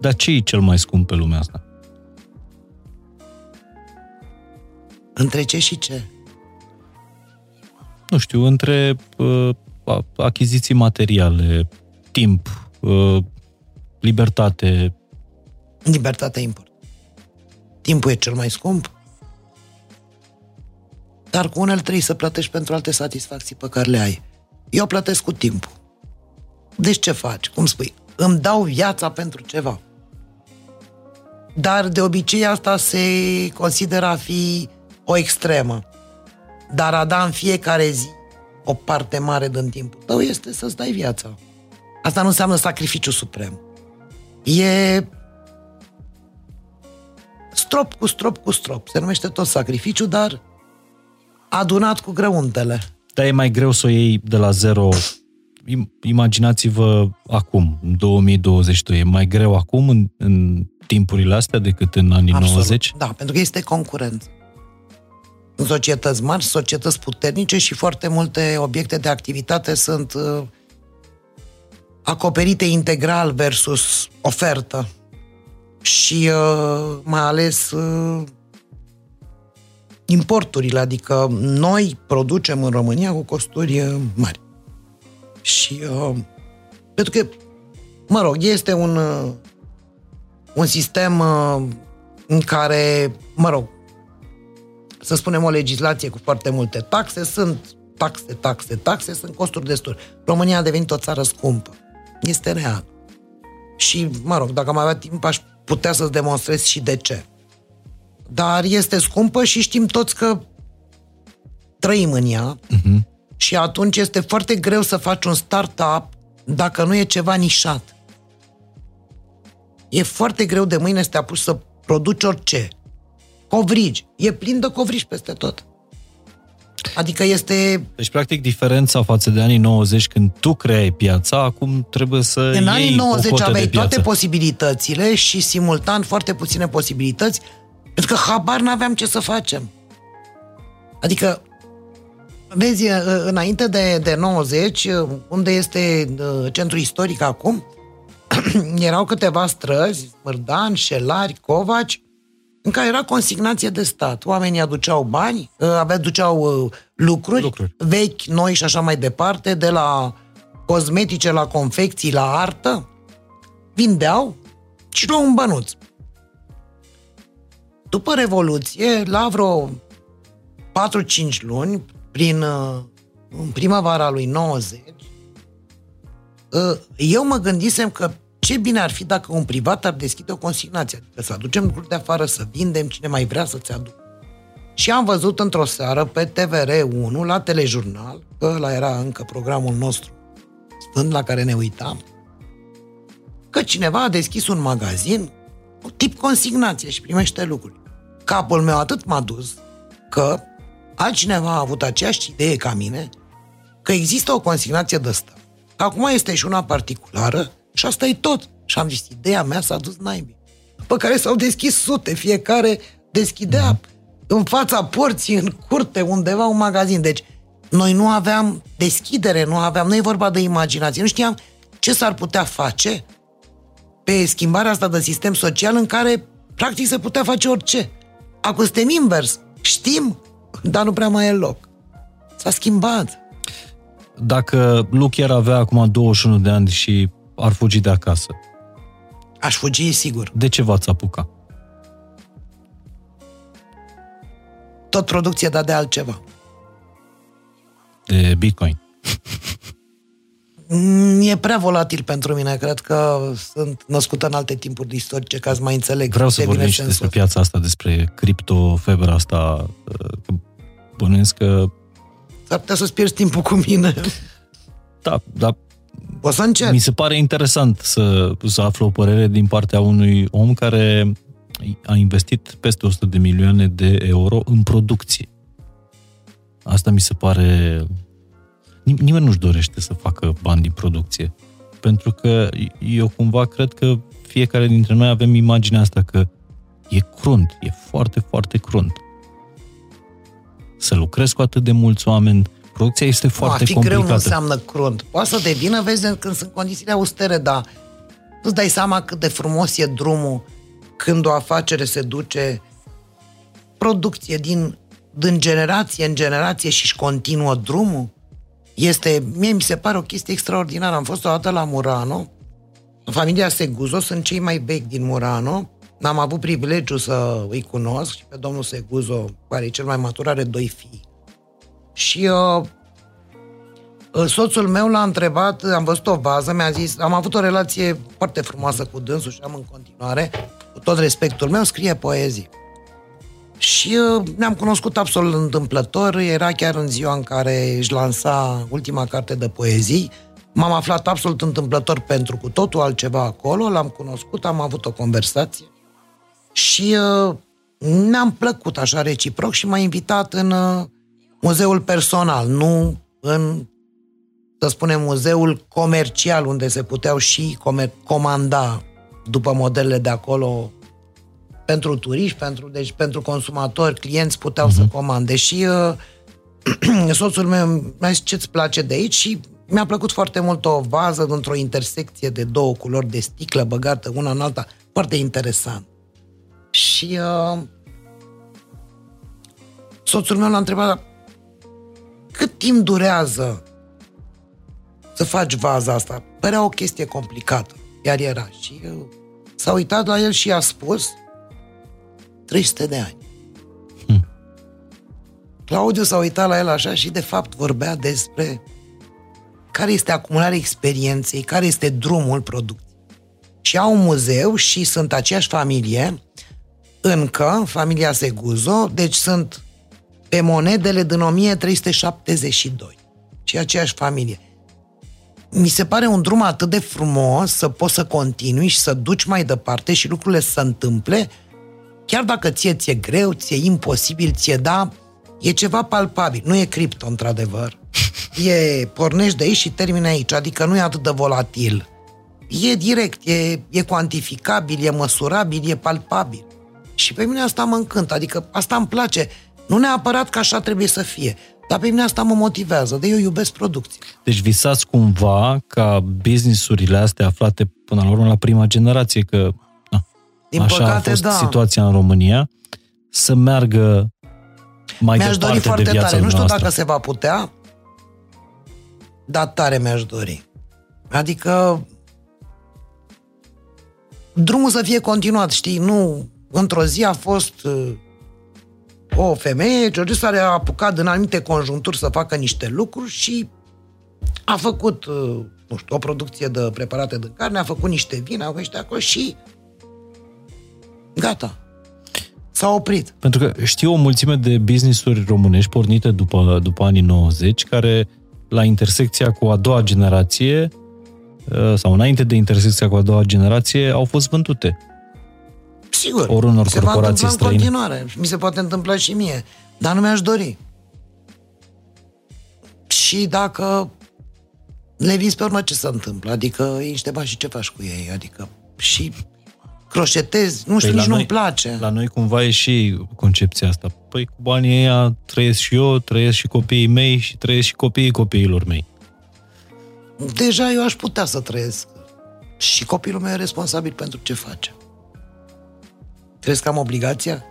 Dar ce e cel mai scump pe lumea asta? Între ce și ce? Nu știu, între uh, achiziții materiale, timp, uh, libertate. Libertatea import. Timpul e cel mai scump, dar cu unele trebuie să plătești pentru alte satisfacții pe care le ai. Eu plătesc cu timpul. Deci ce faci? Cum spui? Îmi dau viața pentru ceva. Dar de obicei asta se consideră a fi o extremă. Dar a da în fiecare zi o parte mare din timpul tău este să-ți dai viața. Asta nu înseamnă sacrificiu suprem. E strop cu strop cu strop. Se numește tot sacrificiu, dar adunat cu grăuntele. Dar e mai greu să o iei de la zero. Imaginați-vă acum, în 2022. E mai greu acum, în, în timpurile astea, decât în anii Absolut. 90? Da, pentru că este concurență. În societăți mari, societăți puternice și foarte multe obiecte de activitate sunt uh, acoperite integral versus ofertă și uh, mai ales uh, importurile, adică noi producem în România cu costuri uh, mari. Și uh, pentru că, mă rog, este un, uh, un sistem uh, în care, mă rog, să spunem o legislație cu foarte multe taxe, sunt taxe, taxe, taxe, sunt costuri destule. România a devenit o țară scumpă. Este real. Și, mă rog, dacă mai avea timp, aș putea să-ți demonstrez și de ce. Dar este scumpă și știm toți că trăim în ea. Uh-huh. Și atunci este foarte greu să faci un startup dacă nu e ceva nișat. E foarte greu de mâine să te apuci să produci orice. Covrigi. E plin de covrigi peste tot. Adică este... Deci, practic, diferența față de anii 90, când tu creai piața, acum trebuie să În iei anii 90 o cotă aveai de piață. toate posibilitățile și simultan foarte puține posibilități, pentru că habar n-aveam ce să facem. Adică, vezi, înainte de, de 90, unde este uh, centrul istoric acum, erau câteva străzi, Mărdan, Șelari, Covaci, în care era consignație de stat. Oamenii aduceau bani, uh, avea, duceau uh, lucruri, Lucruri. vechi, noi și așa mai departe, de la cosmetice, la confecții, la artă, vindeau și luau un bănuț. După Revoluție, la vreo 4-5 luni, prin uh, în primăvara lui 90, uh, eu mă gândisem că ce bine ar fi dacă un privat ar deschide o consignație, adică să aducem lucruri de afară, să vindem, cine mai vrea să-ți aducă. Și am văzut într-o seară pe TVR1, la telejurnal, că ăla era încă programul nostru sfânt la care ne uitam, că cineva a deschis un magazin tip consignație și primește lucruri. Capul meu atât m-a dus că altcineva a avut aceeași idee ca mine că există o consignație de stat. Acum este și una particulară și asta e tot. Și am zis, ideea mea s-a dus naibii. Pe care s-au deschis sute, fiecare deschidea în fața porții, în curte, undeva un magazin. Deci, noi nu aveam deschidere, nu aveam, nu e vorba de imaginație, nu știam ce s-ar putea face pe schimbarea asta de sistem social în care practic se putea face orice. Acum suntem invers. Știm, dar nu prea mai e loc. S-a schimbat. Dacă Luke ar avea acum 21 de ani și ar fugi de acasă, Aș fugi, sigur. de ce v-ați apuca? Tot producție, dar de altceva. De Bitcoin. Mm, E prea volatil pentru mine. Cred că sunt născut în alte timpuri istorice ca să mai înțeleg Vreau să ce vine vorbim și sensul despre piața asta, despre cripto, febra asta. că Bănuiesc că, S-ar putea să-ți pierzi timpul cu mine. da, dar O să încerc. mi se pare interesant să, să aflu o părere din partea unui om care a investit peste 100 de milioane de euro în producție. Asta mi se pare... Nim- Nimeni nu-și dorește să facă bani din producție. Pentru că eu cumva cred că fiecare dintre noi avem imaginea asta că e crunt, e foarte, foarte crunt. Să lucrezi cu atât de mulți oameni, producția este foarte a fi complicată. greu nu înseamnă crunt. Poate să devină, vezi, când sunt condițiile austere, dar îți dai seama cât de frumos e drumul când o afacere se duce producție din, din generație în generație și își continuă drumul. Este, mie mi se pare o chestie extraordinară. Am fost o dată la Murano, familia Seguzo, sunt cei mai vechi din Murano. Am avut privilegiul să îi cunosc și pe domnul Seguzo, care e cel mai matur, are doi fii. Și uh, uh, soțul meu l-a întrebat, am văzut o vază, mi-a zis, am avut o relație foarte frumoasă cu dânsul și am în continuare, cu tot respectul meu, scrie poezii. Și uh, ne-am cunoscut absolut întâmplător, era chiar în ziua în care își lansa ultima carte de poezii. M-am aflat absolut întâmplător pentru cu totul altceva acolo, l-am cunoscut, am avut o conversație. Și uh, ne-am plăcut așa reciproc și m-a invitat în uh, muzeul personal, nu în, să spunem, muzeul comercial, unde se puteau și comer- comanda după modelele de acolo pentru turiști, pentru, deci pentru consumatori, clienți puteau uh-huh. să comande. Și uh, soțul meu mi-a zis ce-ți place de aici și mi-a plăcut foarte mult o vază dintr-o intersecție de două culori de sticlă băgată una în alta, foarte interesant. Și uh, soțul meu l-a întrebat "Dar cât timp durează să faci vaza asta? Părea o chestie complicată, iar era. Și eu, s-a uitat la el și a spus 300 de ani. Hmm. Claudiu s-a uitat la el așa și de fapt vorbea despre care este acumularea experienței, care este drumul producției. Și au un muzeu și sunt aceeași familie, încă, familia Seguzo, deci sunt pe monedele din 1372. și aceeași familie. Mi se pare un drum atât de frumos să poți să continui și să duci mai departe și lucrurile să se întâmple, chiar dacă ție ți-e greu, ți-e imposibil, ți-e da, e ceva palpabil. Nu e cripto, într-adevăr. E, pornești de aici și termini aici, adică nu e atât de volatil. E direct, e, e cuantificabil, e măsurabil, e palpabil. Și pe mine asta mă încântă, adică asta îmi place. Nu neapărat că așa trebuie să fie, dar pe mine asta mă motivează, de eu iubesc producție. Deci visați cumva ca businessurile astea aflate până la urmă la prima generație, că na, Din așa păcate, a fost da. situația în România, să meargă mai Mi-aș departe dori foarte de viața tare. Nu știu noastră. dacă se va putea, dar tare mi-aș dori. Adică drumul să fie continuat, știi? Nu, într-o zi a fost uh, o femeie, George s-a apucat în anumite conjuncturi să facă niște lucruri și a făcut, uh, nu știu, o producție de preparate de carne, a făcut niște vine, a făcut niște acolo și gata. S-a oprit. Pentru că știu o mulțime de business-uri românești pornite după, după anii 90, care la intersecția cu a doua generație uh, sau înainte de intersecția cu a doua generație au fost vândute. Sigur. Ori unor se va corporații întâmpla în străine. continuare. Mi se poate întâmpla și mie. Dar nu mi-aș dori. Și dacă le vinzi pe urmă, ce se întâmplă? Adică iei niște bani și ce faci cu ei? Adică și croșetezi, nu știu, Păi nici la nu-mi noi- place. La noi cumva e și concepția asta. Păi cu banii ăia trăiesc și eu, trăiesc și copiii mei și trăiesc și copiii copiilor mei. Deja eu aș putea să trăiesc. Și copilul meu e responsabil pentru ce face. Crezi că am obligația?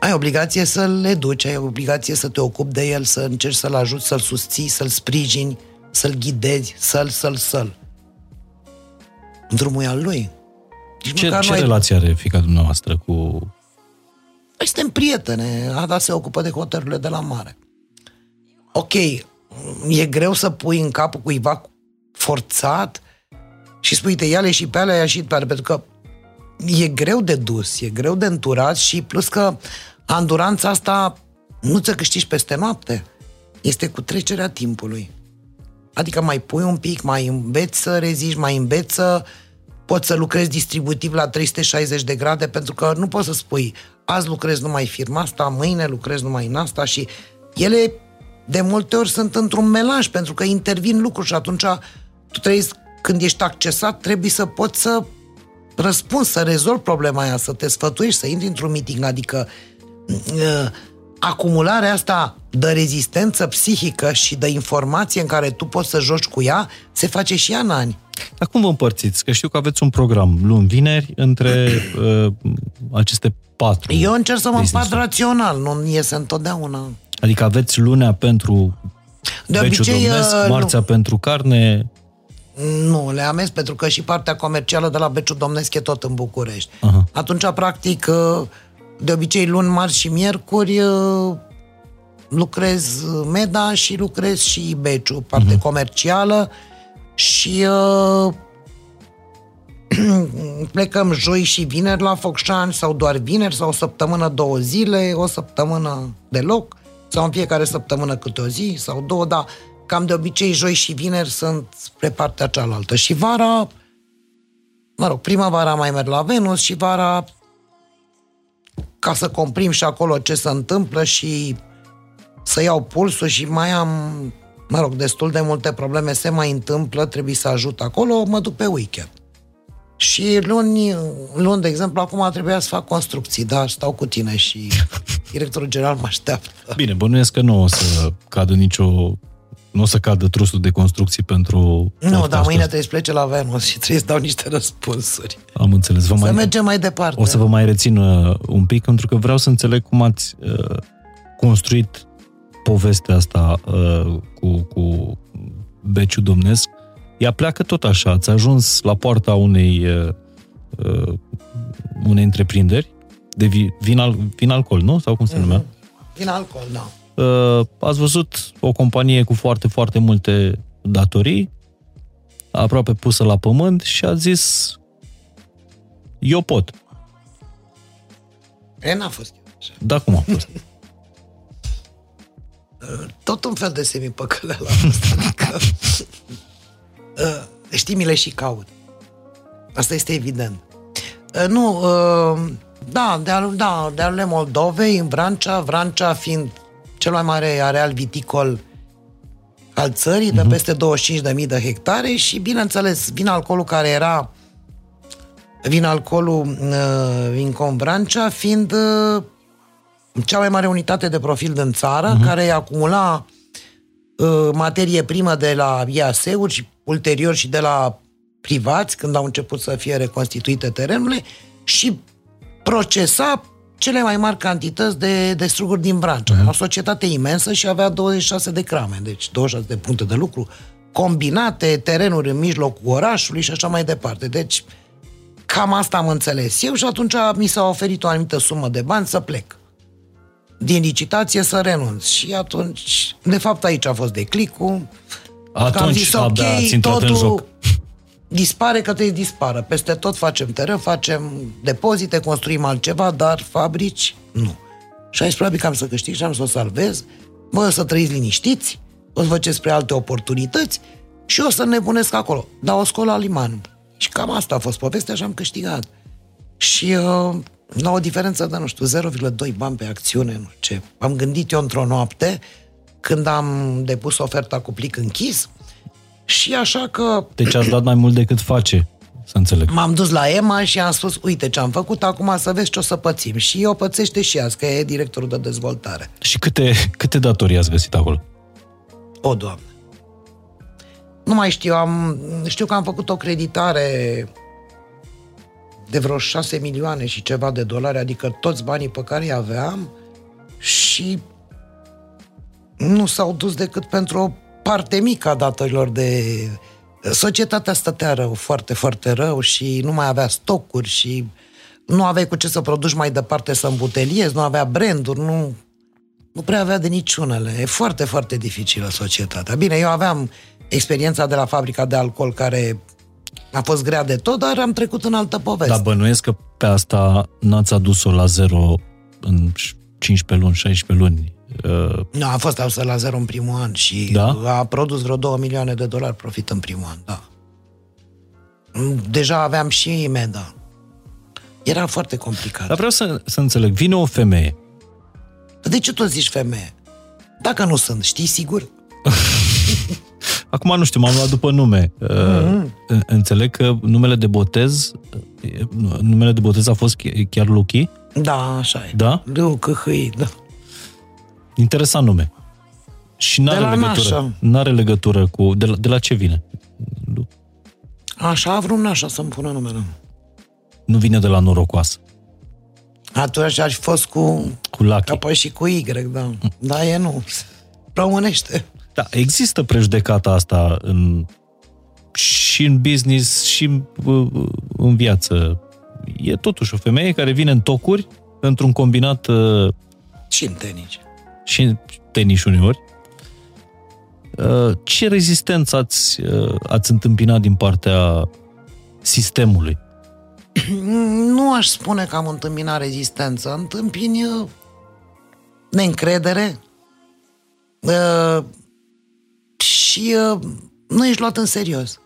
Ai obligație să-l educi, ai obligație să te ocupi de el, să încerci să-l ajuți, să-l susții, să-l sprijini, să-l ghidezi, să-l, să-l, să-l. Drumul e al lui. Nici Ce, măcar ce nu ai- relație are fica dumneavoastră cu... Păi suntem prietene, Ada se ocupă de hotelurile de la mare. Ok, e greu să pui în capul cuiva forțat și spui, te ia și pe alea, ia și pe alea, pentru că e greu de dus, e greu de înturat și plus că anduranța asta nu ți câștigi peste noapte. Este cu trecerea timpului. Adică mai pui un pic, mai înveți să reziști, mai înveți să poți să lucrezi distributiv la 360 de grade, pentru că nu poți să spui azi lucrez numai firma asta, mâine lucrez numai în asta. Și ele de multe ori sunt într-un melanj, pentru că intervin lucruri și atunci tu trebuie, când ești accesat, trebuie să poți să răspunzi, să rezolvi problema aia, să te sfătuiești, să intri într-un meeting, adică uh, acumularea asta de rezistență psihică și de informație în care tu poți să joci cu ea, se face și ea în ani. Dar cum vă împărțiți? Că știu că aveți un program luni, vineri, între uh, aceste patru Eu încerc să mă împart business-uri. rațional, nu iese întotdeauna. Adică aveți lunea pentru De beciul obicei, domnesc, uh, marțea pentru carne, Nu, le amesc pentru că și partea comercială de la Beciul Domnesc e tot în București. Aha. Atunci, practic, de obicei luni, marți și miercuri lucrez Meda și lucrez și Beciul, parte comercială și uh, plecăm joi și vineri la Focșani sau doar vineri sau o săptămână, două zile, o săptămână deloc sau în fiecare săptămână câte o zi sau două, dar cam de obicei joi și vineri sunt spre partea cealaltă. Și vara, mă rog, primăvara mai merg la Venus și vara ca să comprim și acolo ce se întâmplă și să iau pulsul și mai am, mă rog, destul de multe probleme se mai întâmplă, trebuie să ajut acolo, mă duc pe weekend. Și luni, luni, de exemplu, acum trebuia să fac construcții, dar stau cu tine și directorul general mă așteaptă. Bine, bănuiesc că nu o să cadă nicio... Nu o să cadă trusul de construcții pentru Nu, podcastul dar mâine ăsta. trebuie să plece la Venus și trebuie să dau niște răspunsuri. Am înțeles. Vă Să mai, mergem mai departe. o să vă mai rețin uh, un pic, pentru că vreau să înțeleg cum ați uh, construit povestea asta uh, cu, cu beciul domnesc. Ea pleacă tot așa. Ați ajuns la poarta unei, uh, uh, unei întreprinderi de vi, vin, al, vin alcool, nu? Sau cum se numea? Din alcool, da. Uh, ați văzut o companie cu foarte, foarte multe datorii, aproape pusă la pământ și a zis eu pot. E, n-a fost chiar așa. Da, cum a fost? Tot un fel de semipăcăleală asta, adică uh, știi, mi le și caut. Asta este evident. Uh, nu, uh, da, de-al, da, de Moldovei, în Vrancea, Vrancea fiind cel mai mare areal viticol al țării, uh-huh. de mhm. peste 25.000 de hectare și, bineînțeles, vin alcoolul care era vin alcoolul uh, Vincom Vrancea fiind uh, cea mai mare unitate de profil din țară, uh-huh. care acumula uh, materie primă de la IAS-uri și ulterior și de la privați, când au început să fie reconstituite terenurile, și procesa cele mai mari cantități de, de struguri din Vrancea. Uh-huh. O societate imensă și avea 26 de crame, deci 26 de puncte de lucru combinate, terenuri în mijlocul orașului și așa mai departe. Deci, cam asta am înțeles eu și atunci mi s-a oferit o anumită sumă de bani să plec. Din licitație să renunț. Și atunci, de fapt, aici a fost declicul. Atunci am zis, ok, totul, în joc dispare că trebuie dispară. Peste tot facem teren, facem depozite, construim altceva, dar fabrici, nu. Și aici probabil că am să câștig și am să o salvez. Vă să trăiți liniștiți, o să vă spre alte oportunități și o să nebunesc acolo. Dar o scol la liman. Și cam asta a fost povestea și am câștigat. Și uh, la o diferență de, nu știu, 0,2 bani pe acțiune, nu știu ce. Am gândit eu într-o noapte, când am depus oferta cu plic închis, și așa că... Deci ați dat mai mult decât face, să înțeleg. M-am dus la Emma și am spus, uite ce am făcut, acum să vezi ce o să pățim. Și eu pățește și azi, că e directorul de dezvoltare. Și câte, câte datorii ați găsit acolo? O, Doamne. Nu mai știu, am, știu că am făcut o creditare de vreo 6 milioane și ceva de dolari, adică toți banii pe care îi aveam și nu s-au dus decât pentru o parte mică a datorilor de... Societatea stătea rău, foarte, foarte rău și nu mai avea stocuri și nu aveai cu ce să produci mai departe să îmbuteliezi, nu avea branduri, nu, nu prea avea de niciunele. E foarte, foarte dificilă societatea. Bine, eu aveam experiența de la fabrica de alcool care a fost grea de tot, dar am trecut în altă poveste. Dar bănuiesc că pe asta n-ați adus-o la zero în 15 luni, 16 luni. Uh... Nu, a fost adusă la zero în primul an și da? a produs vreo 2 milioane de dolari profit în primul an, da. Deja aveam și meda. Era foarte complicat. Dar vreau să, să înțeleg. Vine o femeie. De ce tu zici femeie? Dacă nu sunt, știi sigur? Acum nu știu, m-am luat după nume. Mm-hmm. Înțeleg că numele de botez numele de botez a fost chiar Lucky? Da, așa e. Da? Lucky, da. Interesant nume. Și n-are de la legătură. N-are legătură cu... De la, de la ce vine? Așa a vrut nașa să-mi pună numele. Nu vine de la norocoasă. Atunci ar fi fost cu... Cu Lucky. Apoi și cu Y, da. Da, e nu. Românește. Da, există prejudecata asta în, și în business, și în, în viață. E totuși o femeie care vine în tocuri într-un combinat... Și în tenis și în tenis uneori. Uh, ce rezistență ați, uh, ați întâmpinat din partea sistemului? Nu aș spune că am întâmpinat rezistență. Întâmpin uh, neîncredere și nu ești luat în serios.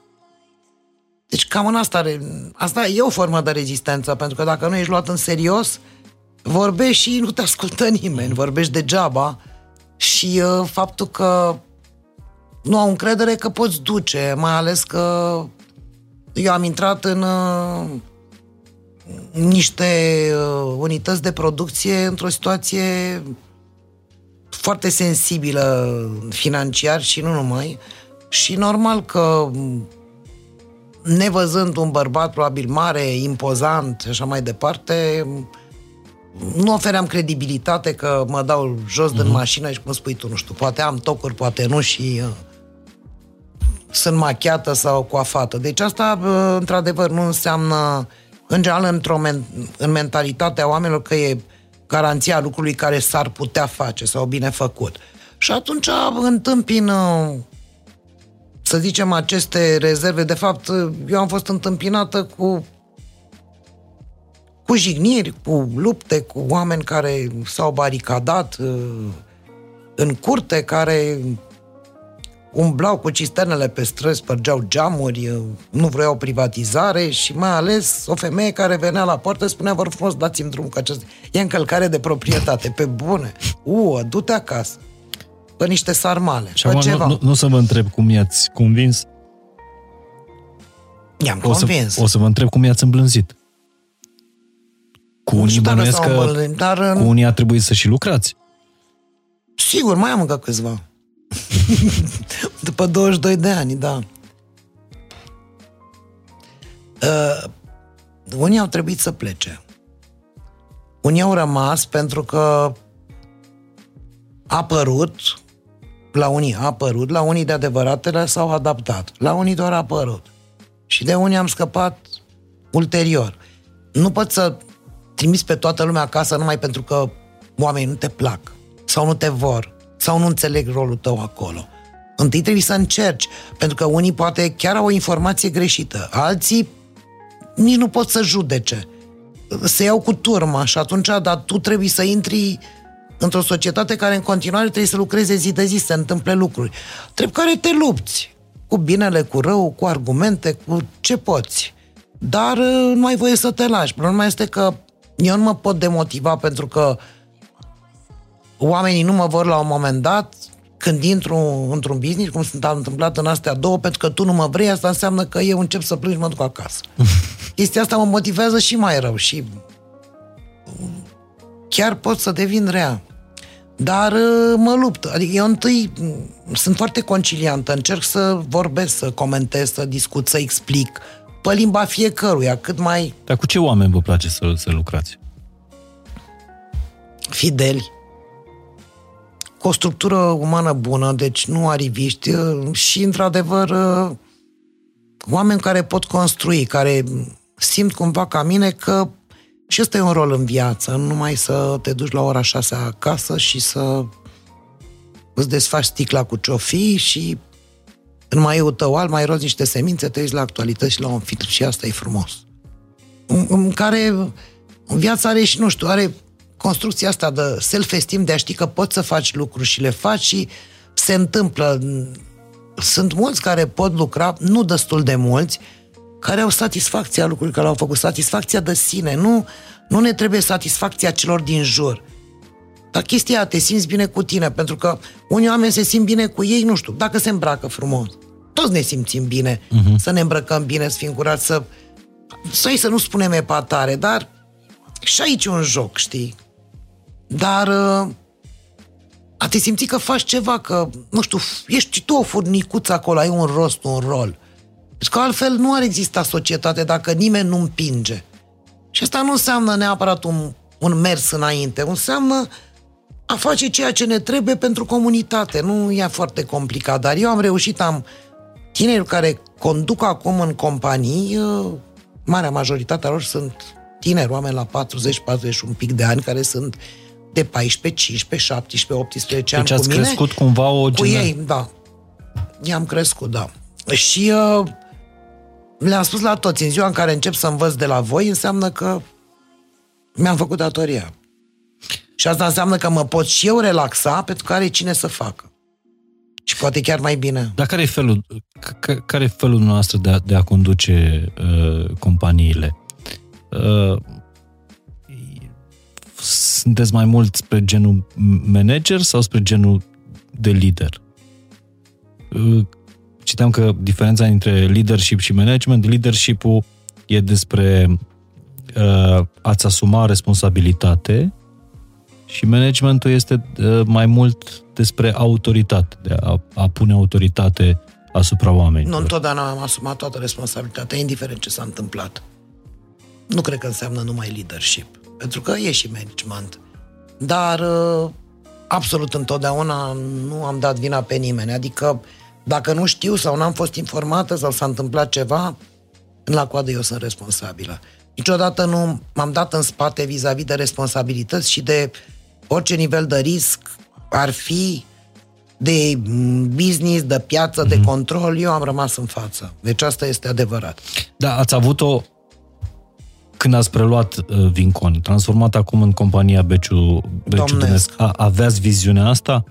Deci cam în asta, asta e o formă de rezistență, pentru că dacă nu ești luat în serios, vorbești și nu te ascultă nimeni, vorbești degeaba și uh, faptul că nu au încredere că poți duce, mai ales că eu am intrat în uh, niște uh, unități de producție într-o situație foarte sensibilă financiar și nu numai. Și normal că nevăzând un bărbat probabil mare, impozant și așa mai departe, nu ofeream credibilitate că mă dau jos uh-huh. din mhm. mașină și cum spui tu, nu știu, poate am tocuri, poate nu și uh, sunt machiată sau coafată. Deci asta, uh, într-adevăr, nu înseamnă, în general, într-o men- în mentalitatea oamenilor că e garanția lucrului care s-ar putea face sau bine făcut. Și atunci întâmpin, uh, să zicem, aceste rezerve. De fapt, eu am fost întâmpinată cu cu jigniri, cu lupte, cu oameni care s-au baricadat, uh, în curte care umblau cu cisternele pe străzi, spărgeau geamuri, nu vreau privatizare și mai ales o femeie care venea la poartă spunea, vă rog frumos, dați-mi drumul, că acest e încălcare de proprietate, pe bune. U, du-te acasă. Pe niște sarmale, și pe ceva. Nu, nu, să vă întreb cum i-ați convins. I-am o convins. Să, o să vă întreb cum i-ați îmblânzit. Cu nu unii bănuiesc că dar, cu unii a trebuit să și lucrați. Sigur, mai am încă câțiva. După 22 de ani, da. Uh, unii au trebuit să plece. Unii au rămas pentru că a apărut, la unii a apărut, la unii de adevăratele s-au adaptat, la unii doar a apărut. Și de unii am scăpat ulterior. Nu pot să trimis pe toată lumea acasă numai pentru că oamenii nu te plac sau nu te vor sau nu înțeleg rolul tău acolo. Întâi trebuie să încerci, pentru că unii poate chiar au o informație greșită, alții nici nu pot să judece. Se iau cu turma și atunci, dar tu trebuie să intri într-o societate care în continuare trebuie să lucreze zi de zi, să se întâmple lucruri. Trebuie care te lupți. Cu binele, cu rău, cu argumente, cu ce poți. Dar uh, nu ai voie să te lași. Problema este că eu nu mă pot demotiva pentru că uh, oamenii nu mă vor la un moment dat când intru într-un business, cum s-a întâmplat în astea două, pentru că tu nu mă vrei, asta înseamnă că eu încep să plângi, mă duc acasă. Chestia asta mă motivează și mai rău și chiar pot să devin rea. Dar uh, mă lupt. Adică eu întâi sunt foarte conciliantă, încerc să vorbesc, să comentez, să discut, să explic pe limba fiecăruia, cât mai... Dar cu ce oameni vă place să, să lucrați? Fideli, cu o structură umană bună, deci nu ariviști uh, și, într-adevăr, uh, oameni care pot construi, care simt cumva ca mine că și ăsta e un rol în viață, nu numai să te duci la ora șase acasă și să îți desfaci sticla cu ciofii și în maiul tău al mai rozi niște semințe, te uiți la actualități și la un filtru și asta e frumos. În, în care viața are și, nu știu, are construcția asta de self-esteem, de a ști că poți să faci lucruri și le faci și se întâmplă. Sunt mulți care pot lucra, nu destul de mulți, care au satisfacția lucrurilor care au făcut, satisfacția de sine. Nu, nu ne trebuie satisfacția celor din jur. Dar chestia te simți bine cu tine, pentru că unii oameni se simt bine cu ei, nu știu, dacă se îmbracă frumos. Toți ne simțim bine, uh-huh. să ne îmbrăcăm bine, să fim curați, să... Să să nu spunem epatare, dar și aici un joc, știi? Dar uh, a te simți că faci ceva, că, nu știu, ești tu o furnicuță acolo, ai un rost, un rol. Deci că altfel nu ar exista societate dacă nimeni nu împinge. Și asta nu înseamnă neapărat un, un mers înainte, înseamnă a face ceea ce ne trebuie pentru comunitate. Nu e foarte complicat, dar eu am reușit, am tineri care conduc acum în companii, uh, marea majoritatea lor sunt tineri, oameni la 40, 40 un pic de ani, care sunt uh, de 14, 15, 17, 18 ani deci cu mine. crescut cumva o Cu ei, da. I-am crescut, da. Și uh, le-am spus la toți, în ziua în care încep să învăț de la voi, înseamnă că mi-am făcut datoria. Și asta înseamnă că mă pot și eu relaxa pentru că are cine să facă. Și poate chiar mai bine. Dar care e felul, care e felul nostru de a, de a conduce uh, companiile? Uh, sunteți mai mult spre genul manager sau spre genul de lider? Citeam că diferența între leadership și management, leadership-ul e despre uh, a-ți asuma responsabilitate și managementul este uh, mai mult despre autoritate, de a, a pune autoritate asupra oamenilor. Nu întotdeauna am asumat toată responsabilitatea, indiferent ce s-a întâmplat. Nu cred că înseamnă numai leadership pentru că e și management. Dar uh, absolut întotdeauna nu am dat vina pe nimeni. Adică dacă nu știu sau n-am fost informată sau s-a întâmplat ceva, în la coadă eu sunt responsabilă. Niciodată nu m-am dat în spate vis-a-vis de responsabilități și de orice nivel de risc ar fi de business, de piață, mm-hmm. de mhm. control, eu am rămas în față. Deci asta este adevărat. Da, ați avut o când ați preluat uh, Vincon, transformat acum în compania Beciu, Beciu Dănesc, aveați viziunea asta?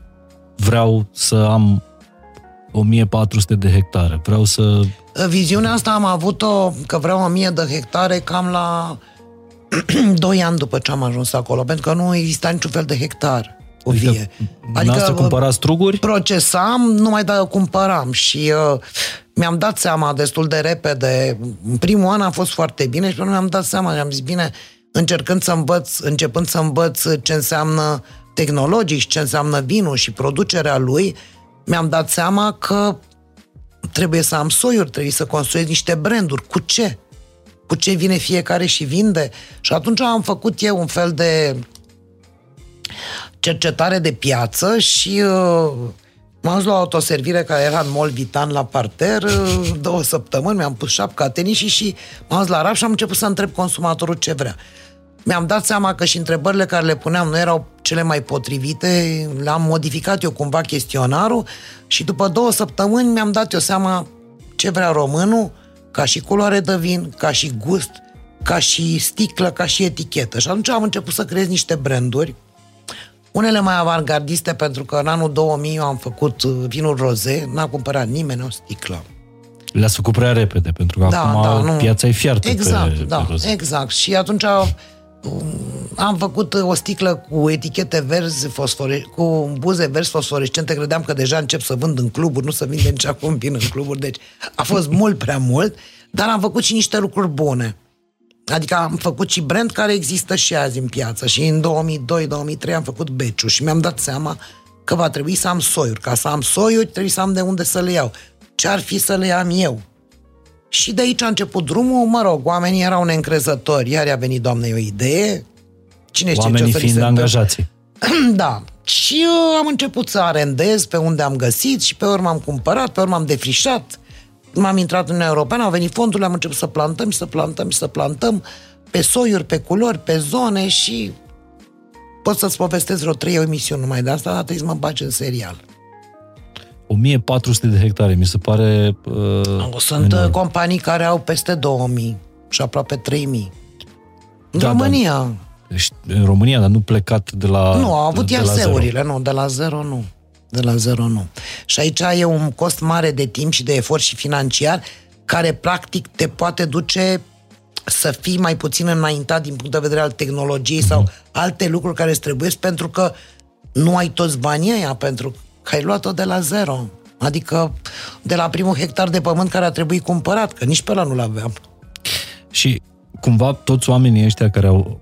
vreau să am 1400 de hectare, vreau să... Viziunea asta am avut-o că vreau 1000 de hectare cam la 2 ani după ce am ajuns acolo, pentru că nu exista niciun fel de hectar o Adică, vie. adică cumpăra struguri? Procesam, nu mai da, cumpăram și uh, mi-am dat seama destul de repede. În primul an a fost foarte bine și pe mi-am dat seama, mi-am zis, bine, încercând să învăț, începând să învăț ce înseamnă tehnologic, ce înseamnă vinul și producerea lui, mi-am dat seama că trebuie să am soiuri, trebuie să construiesc niște branduri. Cu ce? Cu ce vine fiecare și vinde? Și atunci am făcut eu un fel de cercetare de piață și uh, m-am dus la o autoservire care era în Mall Vitan la parter uh, două săptămâni, mi-am pus șapca tenisii și m-am dus la RAF și am început să întreb consumatorul ce vrea. Mi-am dat seama că și întrebările care le puneam nu erau cele mai potrivite, le-am modificat eu cumva chestionarul și după două săptămâni mi-am dat eu seama ce vrea românul, ca și culoare de vin, ca și gust, ca și sticlă, ca și etichetă. Și atunci am început să creez niște branduri, unele mai avantgardiste, pentru că în anul 2000 eu am făcut uh, vinul roze, n-a cumpărat nimeni o sticlă. Le-ați făcut prea repede, pentru că Da, acum da, nu. piața e fiartă Exact, pe, da, pe roze. exact. Și atunci um, am făcut o sticlă cu etichete verzi, fosfore, cu buze verzi fosforescente. Credeam că deja încep să vând în cluburi, nu să vinde nici acum vin în cluburi. Deci a fost mult prea mult, dar am făcut și niște lucruri bune. Adică am făcut și brand care există și azi în piață. Și în 2002-2003 am făcut Beciu și mi-am dat seama că va trebui să am soiuri. Ca să am soiuri, trebuie să am de unde să le iau. Ce ar fi să le am eu? Și de aici a început drumul, mă rog, oamenii erau neîncrezători, iar a venit doamnei o idee, cine știe Oamenii ce o să li fiind se întâmple. angajați. Da. Și eu am început să arendez pe unde am găsit și pe urmă am cumpărat, pe urmă am defrișat. M-am intrat în Uniunea Europeană, au venit fondurile, am început să plantăm și să plantăm și să plantăm pe soiuri, pe culori, pe zone și pot să-ți povestesc vreo trei emisiuni numai de asta, dar trebuie să mă bagi în serial. 1400 de hectare, mi se pare... Uh, Sunt enorm. uh, companii care au peste 2000 și aproape 3000. În Da, România. Deci, în România, dar nu plecat de la Nu, au avut de la zero. IAS-urile, nu, de la zero nu. De la zero nu. Și aici e un cost mare de timp și de efort și financiar care practic te poate duce să fii mai puțin înaintat din punct de vedere al tehnologiei sau Mhm. alte lucruri care îți trebuie pentru că nu ai toți banii ăia, pentru că ai luat-o de la zero. Adică de la primul hectar de pământ care a trebuit cumpărat, că nici pe ăla nu-l aveam. Și cumva toți oamenii ăștia care au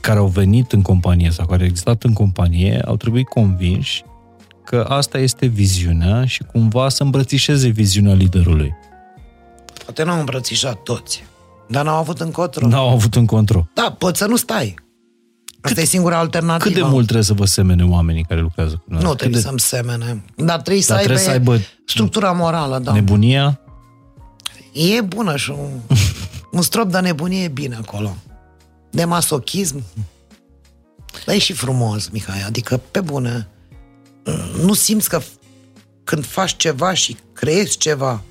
care au venit în companie sau care au existat în companie au trebuit convinși că asta este viziunea și cumva să îmbrățișeze viziunea liderului. Poate n-au îmbrățișat toți, dar n-au avut încotro. N-au avut în control. Da, poți să nu stai. Asta e singura alternativă. Cât de mult trebuie să vă semene oamenii care lucrează cu noi? Nu Cât trebuie de să-mi semene. Dar trebuie să, Dar aibă, trebuie să aibă structura morală, da. nebunia? E bună și un, un strop de nebunie e bine acolo. De masochism. Dar e și frumos, Mihai, adică pe bune. Nu simți că când faci ceva și creezi ceva,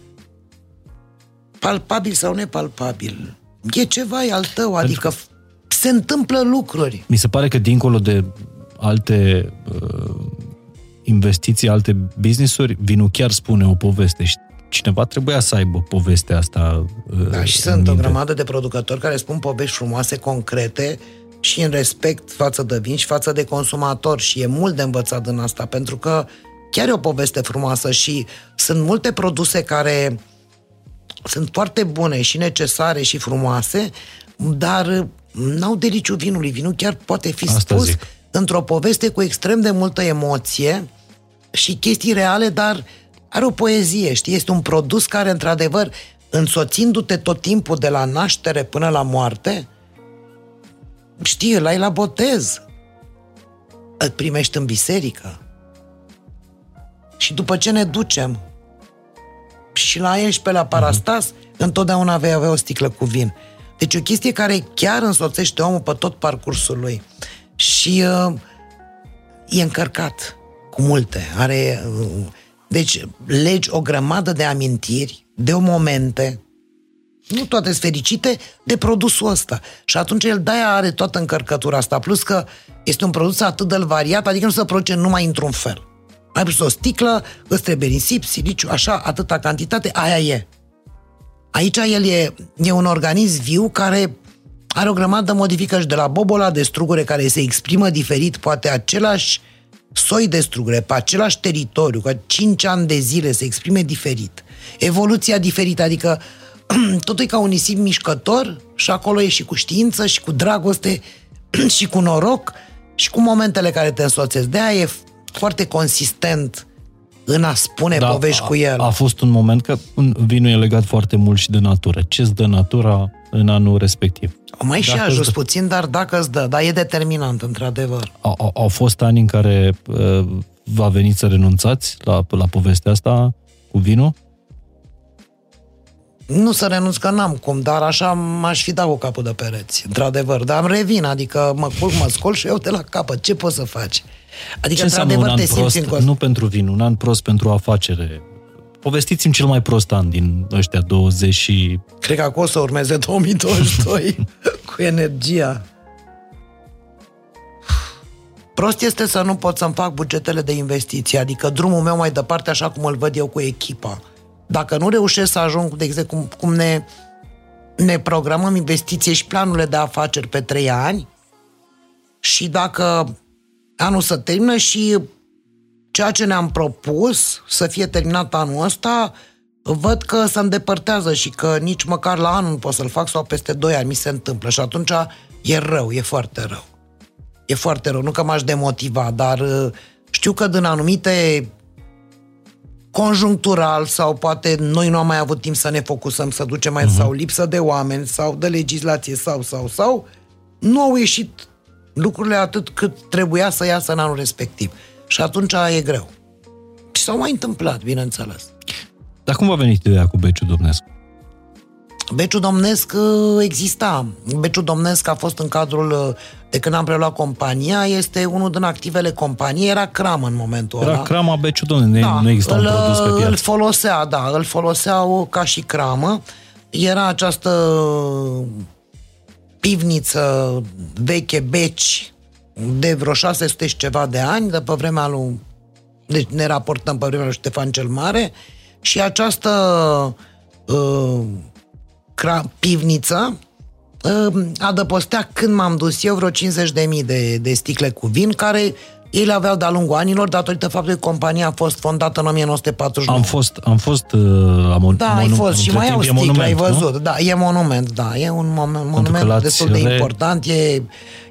palpabil sau nepalpabil, e ceva e al tău, adică se întâmplă lucruri. Mi se pare că dincolo de alte uh, investiții, alte business-uri, vinul chiar spune o poveste și cineva trebuia să aibă povestea asta uh, Da, și în sunt o minte. grămadă de producători care spun povești frumoase, concrete și în respect față de vin și față de consumator și e mult de învățat în asta, pentru că chiar e o poveste frumoasă și sunt multe produse care sunt foarte bune și necesare și frumoase, dar n-au deliciu vinului. Vinul chiar poate fi Asta spus zic. într-o poveste cu extrem de multă emoție și chestii reale, dar are o poezie, știi? Este un produs care, într-adevăr, însoțindu-te tot timpul de la naștere până la moarte, știi, îl ai la botez, îl primești în biserică. Și după ce ne ducem și la 11 la parastas, întotdeauna vei avea o sticlă cu vin. Deci o chestie care chiar însoțește omul pe tot parcursul lui. Și uh, e încărcat cu multe. Are, uh, deci legi o grămadă de amintiri, de momente, Nu toate sunt fericite de produsul ăsta. Și atunci el de-aia are toată încărcătura asta. Plus că este un produs atât de variat, adică nu se produce numai într-un fel. Ai pus o sticlă, îți trebuie nisip, siliciu, așa, atâta cantitate, aia e. Aici el e, e un organism viu care are o grămadă de modificări de la bobola de strugure care se exprimă diferit, poate același soi de strugure, pe același teritoriu, că 5 ani de zile se exprime diferit. Evoluția diferită, adică totul e ca un nisip mișcător și acolo e și cu știință și cu dragoste și cu noroc și cu momentele care te însoțesc. De aia e foarte consistent în a spune da, povești a, cu el. A fost un moment că vinul e legat foarte mult și de natură. Ce-ți dă natura în anul respectiv? Mai și ajuns puțin, dar dacă îți dă, dar e determinant, într-adevăr. Au, au fost ani în care uh, va veni să renunțați la, la povestea asta cu vinul? Nu să renunț că n-am cum, dar așa m-aș fi dat cu capul de pereți, într-adevăr. Dar îmi revin, adică mă culc, mă scol și eu te la capăt. Ce poți să faci? Adică, Ce într-adevăr, te simți prost, în Nu pentru vin, un an prost pentru afacere. Povestiți-mi cel mai prost an din ăștia 20 și... Cred că acolo o să urmeze 2022 cu energia. Prost este să nu pot să-mi fac bugetele de investiții, adică drumul meu mai departe, așa cum îl văd eu cu echipa. Dacă nu reușesc să ajung, de exemplu, cum, cum ne, ne programăm investiție și planurile de afaceri pe trei ani și dacă anul să termină și ceea ce ne-am propus să fie terminat anul ăsta, văd că se îndepărtează și că nici măcar la anul nu pot să-l fac sau peste 2 ani mi se întâmplă și atunci e rău, e foarte rău. E foarte rău, nu că m-aș demotiva, dar uh, știu că din anumite conjunctural sau poate noi nu am mai avut timp să ne focusăm, să ducem mai uh-huh. sau lipsă de oameni sau de legislație sau, sau, sau, nu au ieșit lucrurile atât cât trebuia să iasă în anul respectiv. Și atunci e greu. Și s-au mai întâmplat, bineînțeles. Dar cum a venit ideea cu Beciu Domnescu? Beciu Domnesc uh, exista. Beciu Domnesc a fost în cadrul, uh, de când am preluat compania, este unul din activele companiei, era cramă în momentul era ăla. Era crama Beciu Domnesc, da, nu exista îl, un produs pe piață. Îl folosea, da, îl foloseau ca și cramă. Era această pivniță veche, beci, de vreo 600 și ceva de ani, de pe vremea lui... Deci ne raportăm pe vremea lui Ștefan cel Mare și această uh, cra- pivniță uh, adăpostea când m-am dus eu vreo 50.000 de, de sticle cu vin, care ei le aveau de-a lungul anilor datorită faptului că compania a fost fondată în 1949. Am fost, am fost uh, am, Da, ai fost și mai au sticle, ai văzut. Nu? Da, e monument, da, e un monument destul de important, e,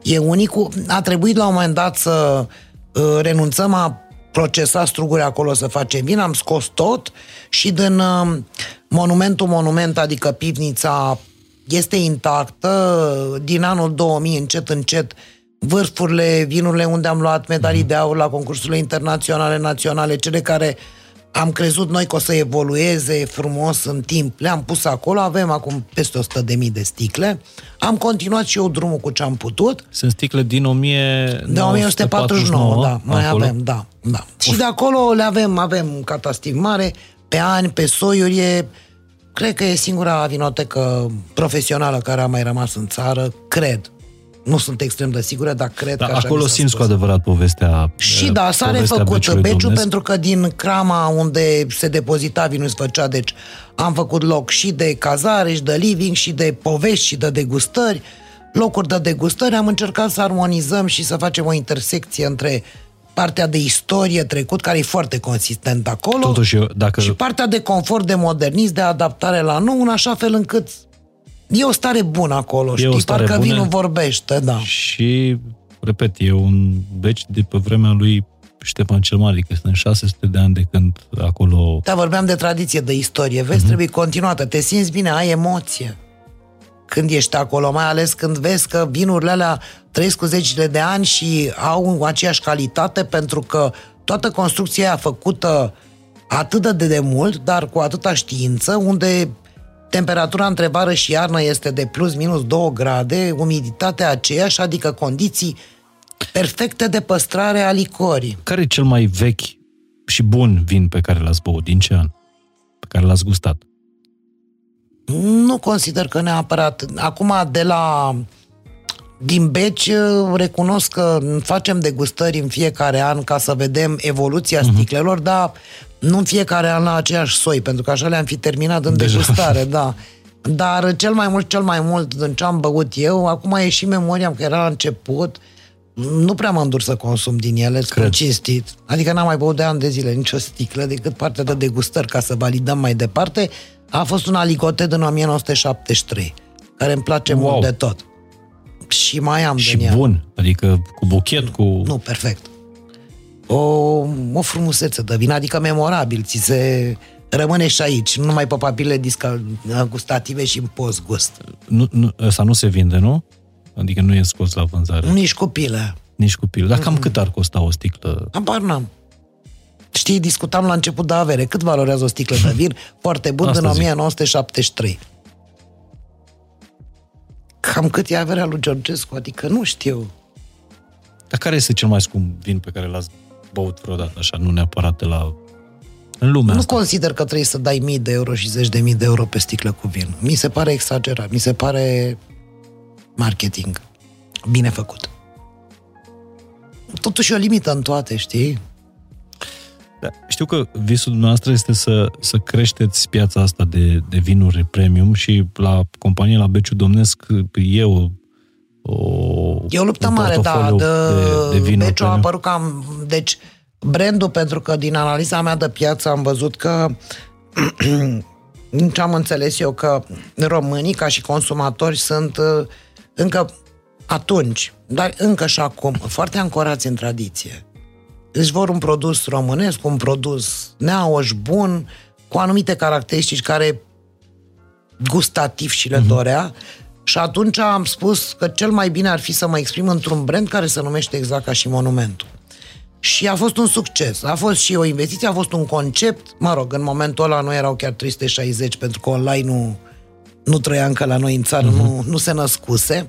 e unic. A trebuit la un moment dat să uh, renunțăm a procesa struguri acolo să facem vin, am scos tot și din uh, monumentul monument, adică pivnița este intactă, din anul 2000 încet încet uh, vârfurile, vinurile unde am luat medalii de aur la concursurile internaționale, naționale, cele care am crezut noi că o să evolueze frumos în timp, le-am pus acolo, avem acum peste 100.000 de mii de sticle. Am continuat și eu drumul cu ce am putut. Sunt sticle din 1949, de 1949, da, mai acolo. avem, da, da. Of. Și de acolo le avem, avem catastiv mare, pe ani, pe soiuri, e, cred că e singura vinotecă profesională care a mai rămas în țară, cred, nu sunt extrem de sigură, dar cred da, că așa Acolo simți cu adevărat povestea Și da, s-a refăcut beciul pentru că din crama unde se depozita vinul se făcea, deci am făcut loc și de cazare, și de living, și de povești, și de degustări, locuri de degustări. Am încercat să armonizăm și să facem o intersecție între partea de istorie trecut, care e foarte consistent acolo, Totuși, dacă... și partea de confort, de modernism, de adaptare la nou, în așa fel încât E o stare bună acolo, e știi? Parcă bună vinul vorbește, da. Și, repet, e un beci de pe vremea lui Ștefan cel Mare, că sunt 600 de ani de când acolo... Da, vorbeam de tradiție, de istorie. Vezi, uh-huh. trebuie continuată. Te simți bine, ai emoție când ești acolo, mai ales când vezi că vinurile alea trăiesc cu zecile de ani și au aceeași calitate pentru că toată construcția aia făcută atât de demult, dar cu atâta știință, unde Temperatura între vară și iarnă este de plus minus 2 grade, umiditatea aceeași, adică condiții perfecte de păstrare a licorii. Care e cel mai vechi și bun vin pe care l-ați băut? Din ce an? Pe care l-ați gustat? Nu consider că neapărat. Acum, de la din beci, recunosc că facem degustări în fiecare an ca să vedem evoluția uh-huh. sticlelor, dar nu în fiecare an la aceeași soi, pentru că așa le-am fi terminat în Deja. degustare, da. Dar cel mai mult, cel mai mult din ce am băut eu, acum e și memoria că era la început, nu prea mă îndur să consum din ele, Cred. cinstit. Adică n-am mai băut de ani de zile nicio sticlă decât partea de degustări ca să validăm mai departe. A fost un alicote din 1973, care îmi place wow. mult de tot. Și mai am Și din bun, ea. adică cu buchet, cu... Nu, perfect. O, o frumusețe de vin, adică memorabil, ți se rămâne și aici, nu numai pe papile gustative și în post-gust. Nu, nu, ăsta nu se vinde, nu? Adică nu e scos la vânzare. Nici cu pile. Nici cu pile. Dar cam mm. cât ar costa o sticlă? Abar n-am. Știi, discutam la început de avere. Cât valorează o sticlă de vin? Foarte bun, din 1973. Cam cât e averea lui Georgescu? Adică nu știu. Dar care este cel mai scump vin pe care l-ați băut vreodată, așa, nu neapărat de la... în lumea Nu asta? consider că trebuie să dai mii de euro și zeci de mii de euro pe sticlă cu vin. Mi se pare exagerat. Mi se pare marketing bine făcut. Totuși o limită în toate, știi? Da, știu că visul dumneavoastră este să, să creșteți piața asta de, de vinuri premium și la companie la Beciu Domnesc e o, o E o luptă mare, da, de, de, de Beciu a apărut cam... Deci, brandul, pentru că din analiza mea de piață am văzut că din ce am înțeles eu, că românii, ca și consumatori, sunt uh, încă atunci, dar încă și acum, foarte ancorați în tradiție. Își vor un produs românesc, un produs neauș, bun, cu anumite caracteristici care gustativ și le uh-huh. dorea. Și atunci am spus că cel mai bine ar fi să mă exprim într-un brand care se numește exact ca și Monumentul. Și a fost un succes. A fost și o investiție, a fost un concept. Mă rog, în momentul ăla nu erau chiar 360, pentru că online nu, nu trăia încă la noi în țară, uh-huh. nu, nu se născuse,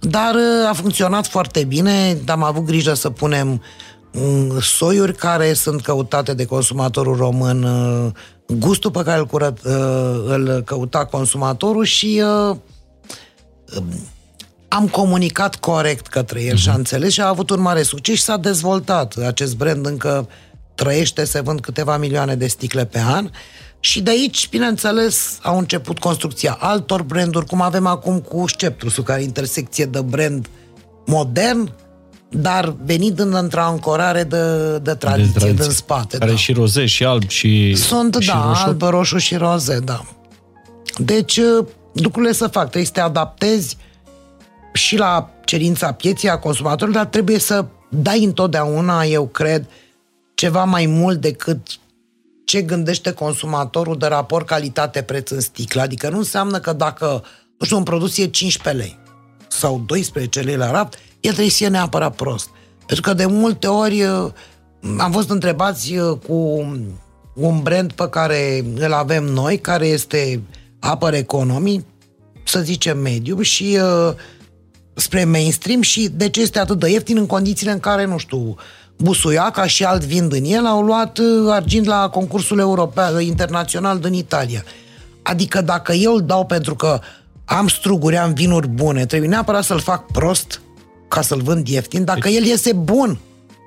dar uh, a funcționat foarte bine, am avut grijă să punem mm, soiuri care sunt căutate de consumatorul român, uh, gustul pe care îl, curăt, uh, îl căuta consumatorul și um, am comunicat corect către el uh-huh. și a înțeles și a avut un mare succes și s-a dezvoltat. Acest brand încă trăiește, se vând câteva milioane de sticle pe an. Uh, și de aici, bineînțeles, au început construcția altor branduri, cum avem acum cu Sceptrusul, care intersecție de brand modern, dar venit în într-o ancorare de, de tradiție, de tradiție. din spate. Care da. și roze, și alb, și Sunt, și da, roșu? alb, roșu și roze, da. Deci, uh, lucrurile să fac. Trebuie să te adaptezi și la cerința pieții a consumatorului, dar trebuie să dai întotdeauna, eu cred, ceva mai mult decât ce gândește consumatorul de raport calitate-preț în sticlă. Adică nu înseamnă că dacă, nu știu, un produs e 15 lei sau 12 lei la raft, el trebuie să fie neapărat prost. Pentru că de multe ori uh, am fost întrebați uh, cu un brand pe care îl avem noi, care este Upper Economy, să zicem medium, și uh, spre mainstream și de ce este atât de ieftin în condițiile în care, nu știu, Busuiaca și alt vin din el au luat uh, argint la concursul european, uh, internațional din Italia. Adică dacă eu îl dau pentru că am struguri, am vinuri bune, trebuie neapărat să-l fac prost ca să-l vând ieftin, dacă deci, el iese bun.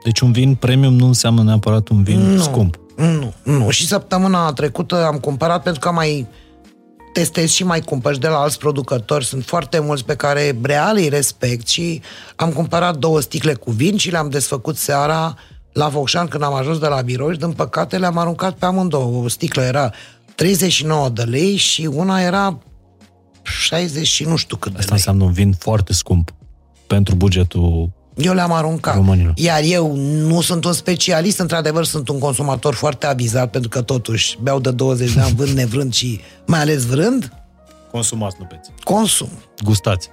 Deci un vin premium nu înseamnă neapărat un vin nu, scump. Nu, nu. Și săptămâna trecută am cumpărat pentru că am mai testez și mai cumpăr de la alți producători. Sunt foarte mulți pe care real îi respect și am cumpărat două sticle cu vin și le-am desfăcut seara la Focșan când am ajuns de la birou și din păcate le-am aruncat pe amândouă. O sticlă era 39 de lei și una era 60 și nu știu cât de Asta lei. înseamnă un vin foarte scump pentru bugetul eu le-am aruncat. Românilor. Iar eu nu sunt un specialist, într-adevăr sunt un consumator foarte avizat, pentru că totuși beau de 20 de ani, vând nevrând și mai ales vrând. Consumați, nu beți. Consum. Gustați.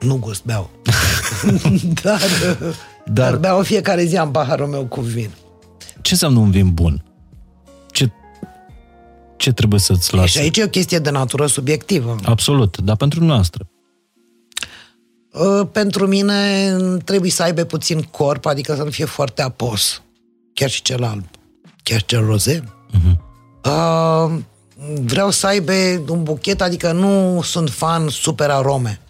Nu gust, beau. dar, dar, dar beau fiecare zi am paharul meu cu vin. Ce înseamnă un vin bun? Ce, ce trebuie să-ți lase? Și aici e o chestie de natură subiectivă. Absolut, dar pentru noastră. Uh, pentru mine trebuie să aibă puțin corp, adică să nu fie foarte apos. Chiar și cel alb. Chiar cel roze. Uh-huh. Uh, vreau să aibă un buchet, adică nu sunt fan super arome.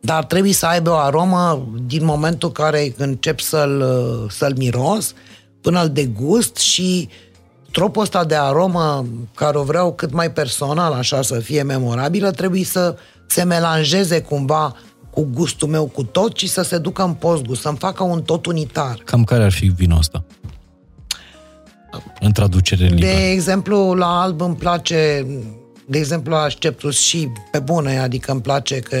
Dar trebuie să aibă o aromă din momentul în care încep să-l, să-l miros până îl degust și tropul ăsta de aromă care o vreau cât mai personal, așa să fie memorabilă, trebuie să se melanjeze cumva cu gustul meu cu tot și să se ducă în postgust, să-mi facă un tot unitar. Cam care ar fi vinul ăsta? În traducere liberă. De exemplu, la alb îmi place, de exemplu, la Sceptus și pe bune, adică îmi place că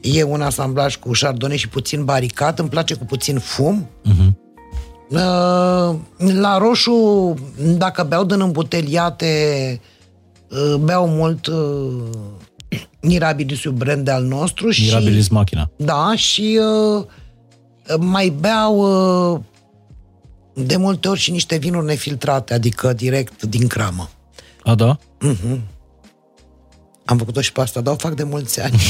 e un asamblaj cu chardonnay și puțin baricat, îmi place cu puțin fum. Uh-huh. La roșu, dacă beau din îmbuteliate, uh, beau mult uh, Mirabilis brand al nostru. Mirabilis și, machina. Da, și uh, mai beau uh, de multe ori și niște vinuri nefiltrate, adică direct din cramă. A, da? Uh-huh. Am făcut-o și pe asta, dar o fac de mulți ani.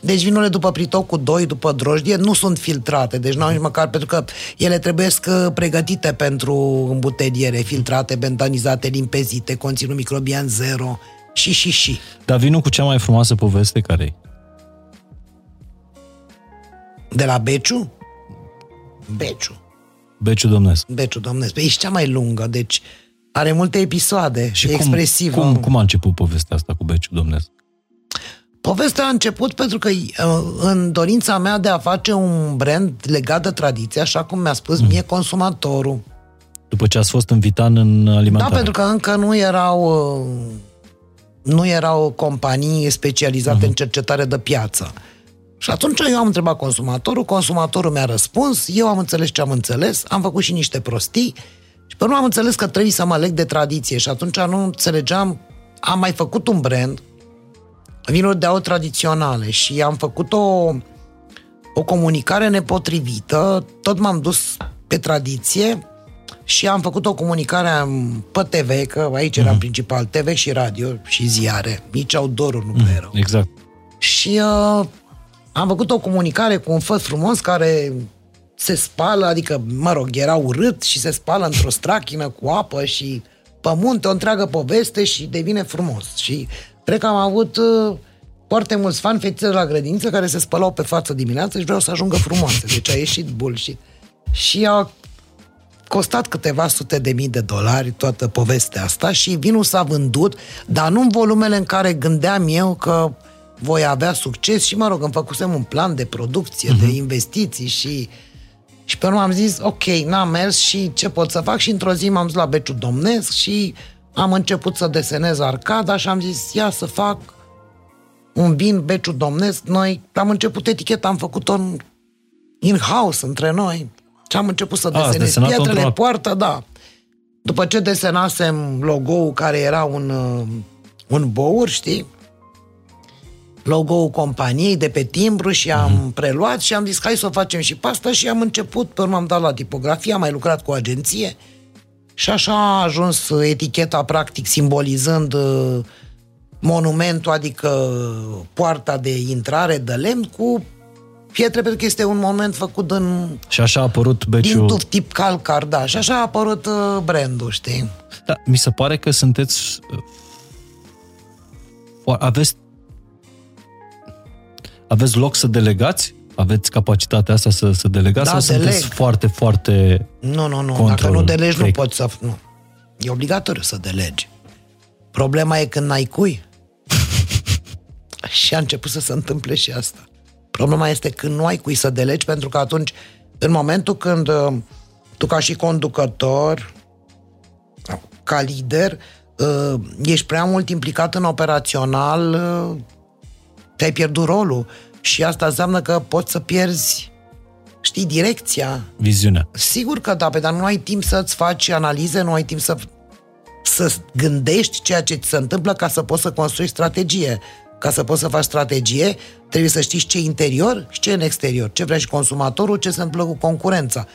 Deci vinurile după pritoc cu doi, după drojdie, nu sunt filtrate, deci nu au nici măcar pentru că ele trebuie să pregătite pentru îmbuteliere, filtrate, bentanizate, limpezite, conținut microbian zero și și și. Dar vinul cu cea mai frumoasă poveste care e? De la Beciu? Beciu. Beciu Domnesc. Beciu Domnesc. Păi e și cea mai lungă, deci are multe episoade și e cum, expresivă. Cum, cum a început povestea asta cu Beciu Domnesc? Povestea a început pentru că uh, în dorința mea de a face un brand legat de tradiție, așa cum mi-a spus mm. mie consumatorul. După ce ați fost invitat în alimentare. Da, pentru că încă nu erau uh, nu erau companii specializate uh-huh. în cercetare de piață. Și atunci eu am întrebat consumatorul, consumatorul mi-a răspuns, eu am înțeles ce am înțeles, am făcut și niște prostii și pe urmă am înțeles că trebuie să mă leg de tradiție și atunci nu înțelegeam, am mai făcut un brand, vinuri de au tradiționale și am făcut o, o comunicare nepotrivită, tot m-am dus pe tradiție și am făcut o comunicare pe TV, că aici era mm-hmm. principal TV și radio și ziare, nici outdoor nu prea erau. Exact. Și uh, am făcut o comunicare cu un făt frumos care se spală, adică, mă rog, era urât și se spală într-o strachină cu apă și pământ, o întreagă poveste și devine frumos. Și cred că am avut uh, foarte mulți fani fetițe de la grădiniță care se spălau pe față dimineața și vreau să ajungă frumoase. Deci a ieșit bullshit. Și a costat câteva sute de mii de dolari toată povestea asta și vinul s-a vândut, dar nu în volumele în care gândeam eu că voi avea succes și, mă rog, îmi făcusem un plan de producție, uh-huh. de mhm. investiții și și pe urmă am zis, ok, n-am mers și ce pot să fac? Și într-o zi m-am dus la Beciu Domnesc și am început să desenez arcada și am zis, ia să fac un vin Beciu Domnesc. Noi am început eticheta, am făcut-o în in-house între noi. Și am început să desenez A, pietrele, într-o... poartă, da. După ce desenasem logo-ul care era un, uh, un bour, știi? Logo-ul companiei de pe timbru și am mm-hmm. preluat și am zis hai să o facem și pasta și am început, pe urmă am dat la tipografie, am mai lucrat cu o agenție și așa a ajuns eticheta practic simbolizând uh, monumentul, adică poarta de intrare de lemn cu pietre, pentru că este un moment făcut în... Și așa a apărut beciul... Din tuf tip calcar, da. Și așa a apărut uh, brandul, știi? Da, mi se pare că sunteți... Uh, aveți aveți loc să delegați? Aveți capacitatea asta să, să delegați? Da, sau deleg. sunteți foarte, foarte Nu, nu, nu. Dacă nu delegi, freak. nu poți să... Nu. E obligatoriu să delegi. Problema e când n-ai cui. și a început să se întâmple și asta. Problema este când nu ai cui să delegi, pentru că atunci, în momentul când uh, tu ca și conducător, ca lider, uh, ești prea mult implicat în operațional, uh, te-ai pierdut rolul. Și asta înseamnă că poți să pierzi știi, direcția. Viziunea. Sigur că da, pe dar nu ai timp să-ți faci analize, nu ai timp să, să gândești ceea ce ți se întâmplă ca să poți să construiești strategie. Ca să poți să faci strategie, trebuie să știi ce e interior și ce e în exterior. Ce vrea și consumatorul, ce se întâmplă cu concurența.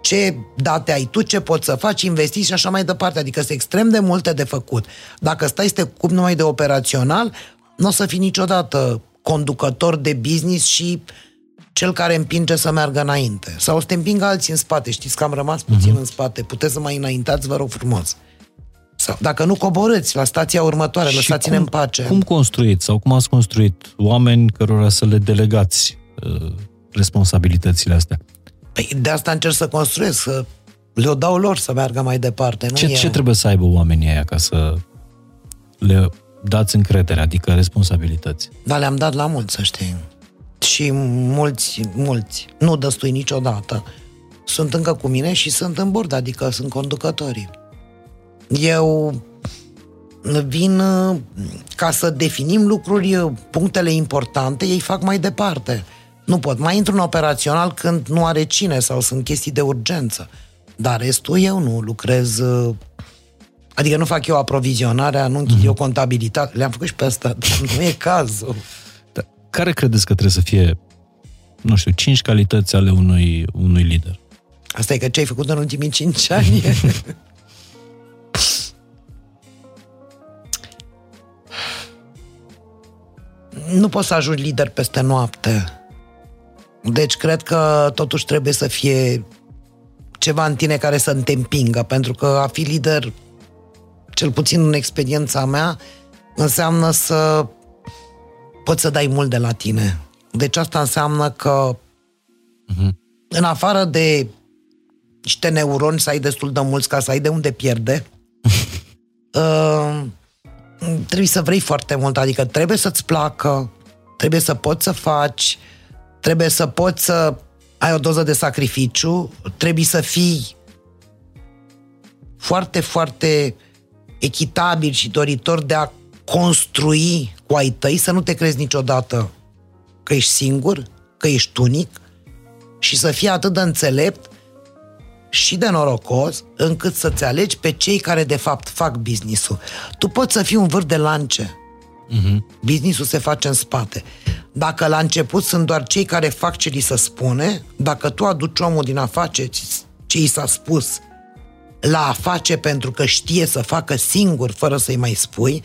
Ce date ai tu, ce poți să faci, investiții și așa mai departe. Adică sunt extrem de multe de făcut. Dacă stai să te cup numai de operațional, nu o să fii niciodată conducător de business și cel care împinge să meargă înainte. Sau să te împingă alții în spate. Știți că am rămas puțin uh-huh. în spate. Puteți să mai înaintați, vă rog frumos Sau dacă nu coborâți la stația următoare, lăsați-ne cum, în pace. Cum construiți sau cum ați construit oameni cărora să le delegați uh, responsabilitățile astea? Păi de asta încerc să construiesc, să le dau lor să meargă mai departe. Nu Ce, e... ce trebuie să aibă oamenii aia ca să le dați încredere, adică responsabilități? Da, le-am dat la mulți, să știi. Și mulți, mulți. Nu dăstui niciodată. Sunt încă cu mine și sunt în bord, adică sunt conducătorii. Eu vin uh, ca să definim lucruri, uh, punctele importante, ei fac mai departe. Nu pot. Mai intru în operațional când nu are cine sau sunt chestii de urgență. Dar restul eu nu lucrez uh, Adică nu fac eu aprovizionarea, nu închid mm-hmm. eu contabilitate. Le-am făcut și pe asta, dar nu e cazul. Dar care credeți că trebuie să fie, nu știu, cinci calități ale unui, unui lider? Asta e că ce ai făcut în ultimii cinci ani. nu poți să ajungi lider peste noapte. Deci cred că totuși trebuie să fie ceva în tine care să te împingă, pentru că a fi lider, cel puțin în experiența mea, înseamnă să poți să dai mult de la tine. Deci asta înseamnă că uh-huh. în afară de niște neuroni să ai destul de mulți ca să ai de unde pierde, uh, trebuie să vrei foarte mult, adică trebuie să-ți placă, trebuie să poți să faci, trebuie să poți să ai o doză de sacrificiu, trebuie să fii foarte, foarte echitabil și doritor de a construi cu ai tăi, să nu te crezi niciodată că ești singur, că ești unic și să fii atât de înțelept și de norocos încât să-ți alegi pe cei care de fapt fac business-ul. Tu poți să fii un vârf de lance. Uh-huh. Business-ul se face în spate. Dacă la început sunt doar cei care fac ce li se spune, dacă tu aduci omul din a face ce i s-a spus la a face pentru că știe să facă singur fără să-i mai spui,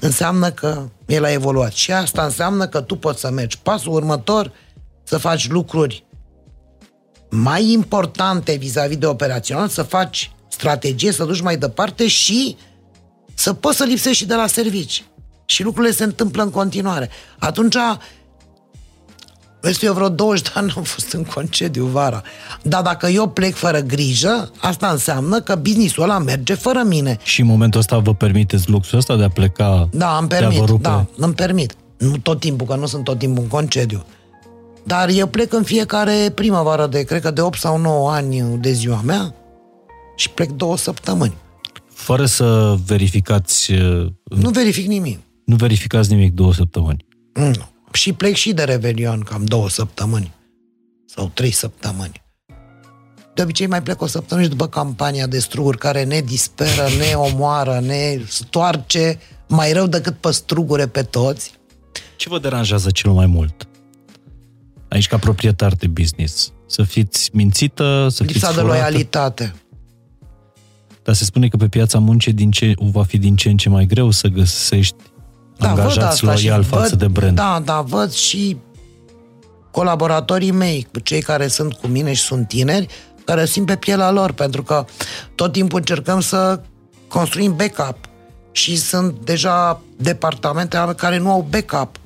înseamnă că el a evoluat. Și asta înseamnă că tu poți să mergi pasul următor, să faci lucruri mai importante vis-a-vis de operațional, să faci strategie, să duci mai departe și să poți să lipsești și de la servici. Și lucrurile se întâmplă în continuare. Atunci, Vezi, eu vreo 20 de ani am fost în concediu vara. Dar dacă eu plec fără grijă, asta înseamnă că businessul ăla merge fără mine. Și în momentul ăsta vă permiteți luxul ăsta de a pleca? Da, îmi permit, da, îmi permit. Nu tot timpul, că nu sunt tot timpul în concediu. Dar eu plec în fiecare primăvară de, cred că de 8 sau 9 ani de ziua mea și plec două săptămâni. Fără să verificați... Uh, nu verific nimic. Nu verificați nimic două săptămâni? Nu. Și plec și de Revelion cam două săptămâni sau trei săptămâni. De obicei mai plec o săptămână și după campania de struguri care ne disperă, ne omoară, ne stoarce mai rău decât pe strugure pe toți. Ce vă deranjează cel mai mult? Aici ca proprietar de business. Să fiți mințită, să Lipsa fiți de furată. loialitate. Dar se spune că pe piața muncii din ce, va fi din ce în ce mai greu să găsești da, angajați loial față văd, de brand. Da, da, văd și colaboratorii mei, cei care sunt cu mine și sunt tineri, care simt pe pielea lor, pentru că tot timpul încercăm să construim backup și sunt deja departamente care nu au backup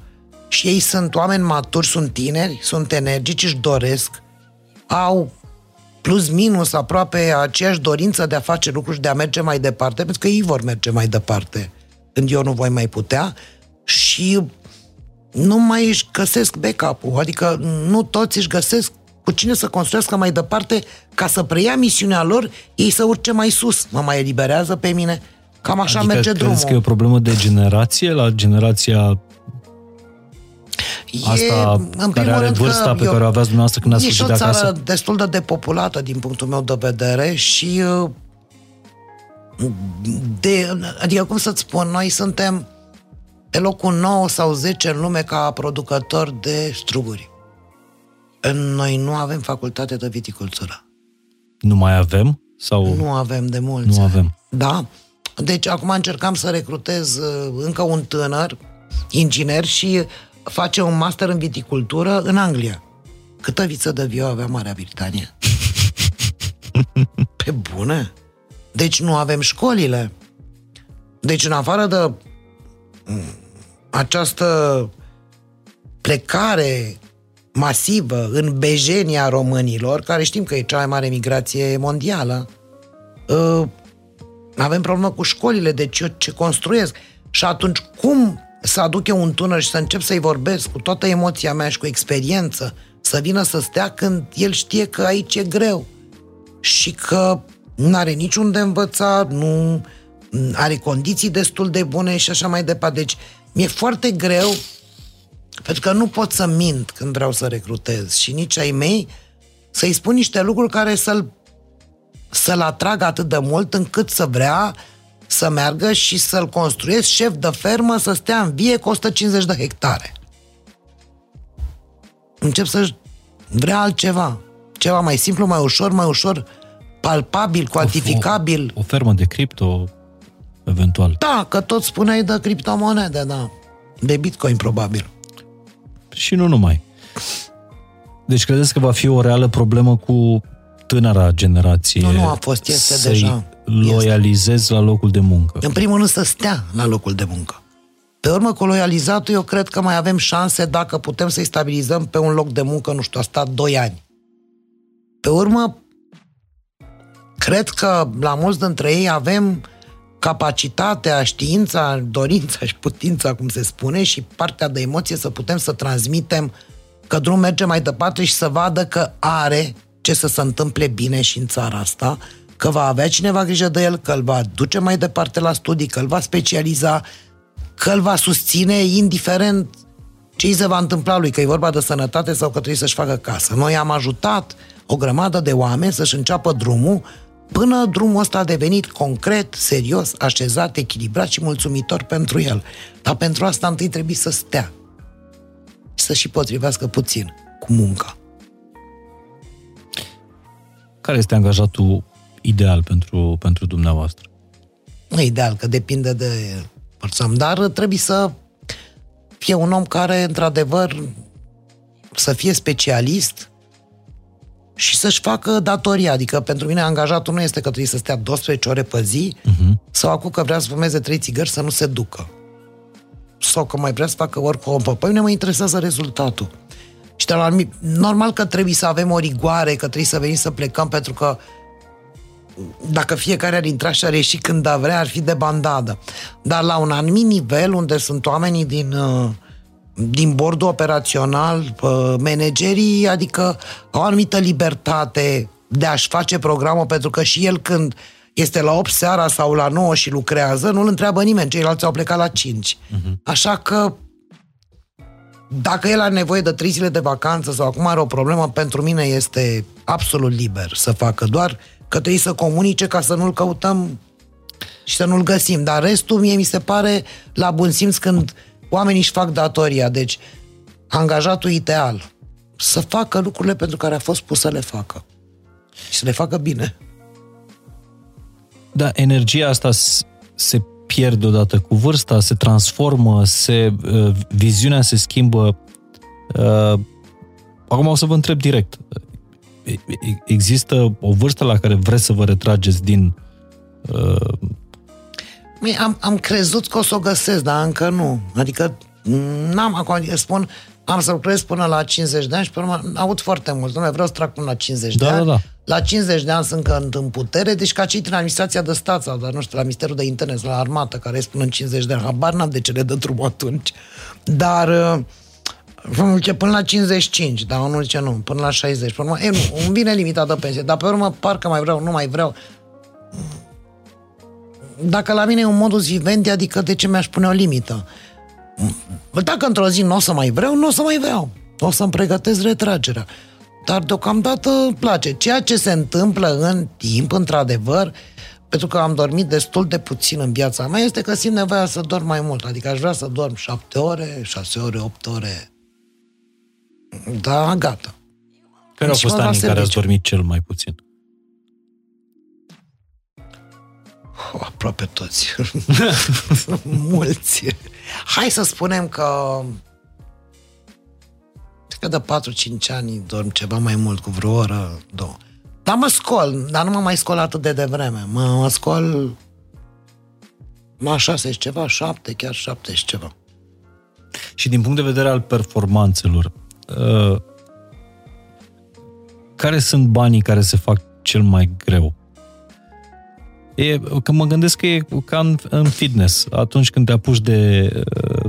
și ei sunt oameni maturi, sunt tineri, sunt energici, își doresc, au plus minus aproape aceeași dorință de a face lucruri și de a merge mai departe, pentru că ei vor merge mai departe când eu nu voi mai putea. Și nu mai își găsesc backup-ul, adică nu toți își găsesc cu cine să construiască mai departe ca să preia misiunea lor, ei să urce mai sus, mă mai eliberează pe mine, cam așa adică merge drumul. că e o problemă de generație? La generația Asta e, în care are vârsta pe eu, care o aveați dumneavoastră când ați fugit de acasă? E o țară destul de depopulată din punctul meu de vedere și uh, de, adică cum să-ți spun, noi suntem pe locul 9 sau 10 în lume ca producător de struguri. Noi nu avem facultate de viticultură. Nu mai avem? Sau... Nu avem de mulți. Nu avem. Da. Deci acum încercam să recrutez uh, încă un tânăr, inginer, și face un master în viticultură în Anglia. Câtă viță de viu avea Marea Britanie? Pe bune? Deci nu avem școlile. Deci, în afară de această plecare masivă în bejenia românilor, care știm că e cea mai mare migrație mondială, uh, avem problemă cu școlile, deci eu ce construiesc. Și atunci, cum să aduc eu un tânăr și să încep să-i vorbesc cu toată emoția mea și cu experiență, să vină să stea când el știe că aici e greu și că nu are niciun de învățat, nu are condiții destul de bune și așa mai departe. Deci mi-e foarte greu pentru că nu pot să mint când vreau să recrutez și nici ai mei să-i spun niște lucruri care să-l, să-l atrag atât de mult încât să vrea să meargă și să-l construiesc șef de fermă să stea în vie cu 150 de hectare. Încep să vrea altceva. Ceva mai simplu, mai ușor, mai ușor palpabil, cuantificabil. O, o, o fermă de cripto, eventual. Da, că tot spuneai de criptomonede, da. De bitcoin, probabil. Și nu numai. Deci credeți că va fi o reală problemă cu tânăra generație? Nu, nu a fost, este să deja. loializezi este. la locul de muncă. În primul rând să stea la locul de muncă. Pe urmă, cu loializatul, eu cred că mai avem șanse dacă putem să-i stabilizăm pe un loc de muncă, nu știu, a stat 2 ani. Pe urmă, cred că la mulți dintre ei avem capacitatea, știința, dorința și putința, cum se spune, și partea de emoție să putem să transmitem că drumul merge mai departe și să vadă că are ce să se întâmple bine și în țara asta, că va avea cineva grijă de el, că îl va duce mai departe la studii, că îl va specializa, că îl va susține indiferent ce îi se va întâmpla lui, că e vorba de sănătate sau că trebuie să-și facă casă. Noi am ajutat o grămadă de oameni să-și înceapă drumul până drumul ăsta a devenit concret, serios, așezat, echilibrat și mulțumitor pentru el. Dar pentru asta întâi trebuie să stea și să și potrivească puțin cu munca. Care este angajatul ideal pentru, pentru dumneavoastră? Nu ideal, că depinde de persoană, dar trebuie să fie un om care, într-adevăr, să fie specialist, și să-și facă datoria. Adică pentru mine angajatul nu este că trebuie să stea 12 ore pe zi uh-huh. sau acum că vrea să fumeze 3 țigări să nu se ducă. Sau că mai vrea să facă oricum. Pe mine mă interesează rezultatul. Și de la, normal că trebuie să avem o rigoare, că trebuie să venim să plecăm, pentru că dacă fiecare ar intra și ar ieși când a vrea, ar fi de bandadă. Dar la un anumit nivel, unde sunt oamenii din uh, din bordul operațional, managerii, adică au o anumită libertate de a-și face programul, pentru că și el când este la 8 seara sau la 9 și lucrează, nu-l întreabă nimeni, ceilalți au plecat la 5. Uh-huh. Mhm. Așa că dacă el are nevoie de 3 zile de vacanță sau acum are o problemă, pentru mine este absolut liber să facă, doar că trebuie să comunice ca să nu-l căutăm și să nu-l găsim. Dar restul mie mi se pare la bun simț când Oamenii își fac datoria, deci angajatul ideal să facă lucrurile pentru care a fost pus să le facă. Și să le facă bine. Da, energia asta se pierde odată cu vârsta, se transformă, se, uh, viziunea se schimbă. Uh, acum o să vă întreb direct. Există o vârstă la care vreți să vă retrageți din uh, am, am crezut că o să o găsesc, dar încă nu. Adică n-am acum, spun, am să lucrez până la 50 de ani și pe urmă aud foarte mult. Nu vreau să trag până la 50 da, de ani. Da, da. La 50 de ani sunt încă în putere, deci ca cei din administrația de stat sau, dar nu știu, la Ministerul de Interne sau la armată, care spun în 50 de ani. Habar n-am de ce le dă drumul atunci. Dar uh, până la 55, dar unul zice nu, până la 60. Până la, e, nu, îmi vine limita de pensie, dar pe urmă parcă mai vreau, nu mai vreau dacă la mine e un modus vivendi, adică de ce mi-aș pune o limită? Dacă într-o zi nu o să mai vreau, nu o să mai vreau. O să-mi pregătesc retragerea. Dar deocamdată place. Ceea ce se întâmplă în timp, într-adevăr, pentru că am dormit destul de puțin în viața mea, este că simt nevoia să dorm mai mult. Adică aș vrea să dorm șapte ore, șase ore, opt ore. Da, gata. Care au fost anii în care ați dormit cel mai puțin? Oh, aproape toți. Mulți. Hai să spunem că că de 4-5 ani dorm ceva mai mult, cu vreo oră, două. Dar mă scol, dar nu mă mai scol atât de devreme. Mă, mă scol Ma șase și ceva, șapte, chiar șapte și ceva. Și din punct de vedere al performanțelor, uh, care sunt banii care se fac cel mai greu? E, că mă gândesc că e ca în, în fitness. Atunci când te apuci de,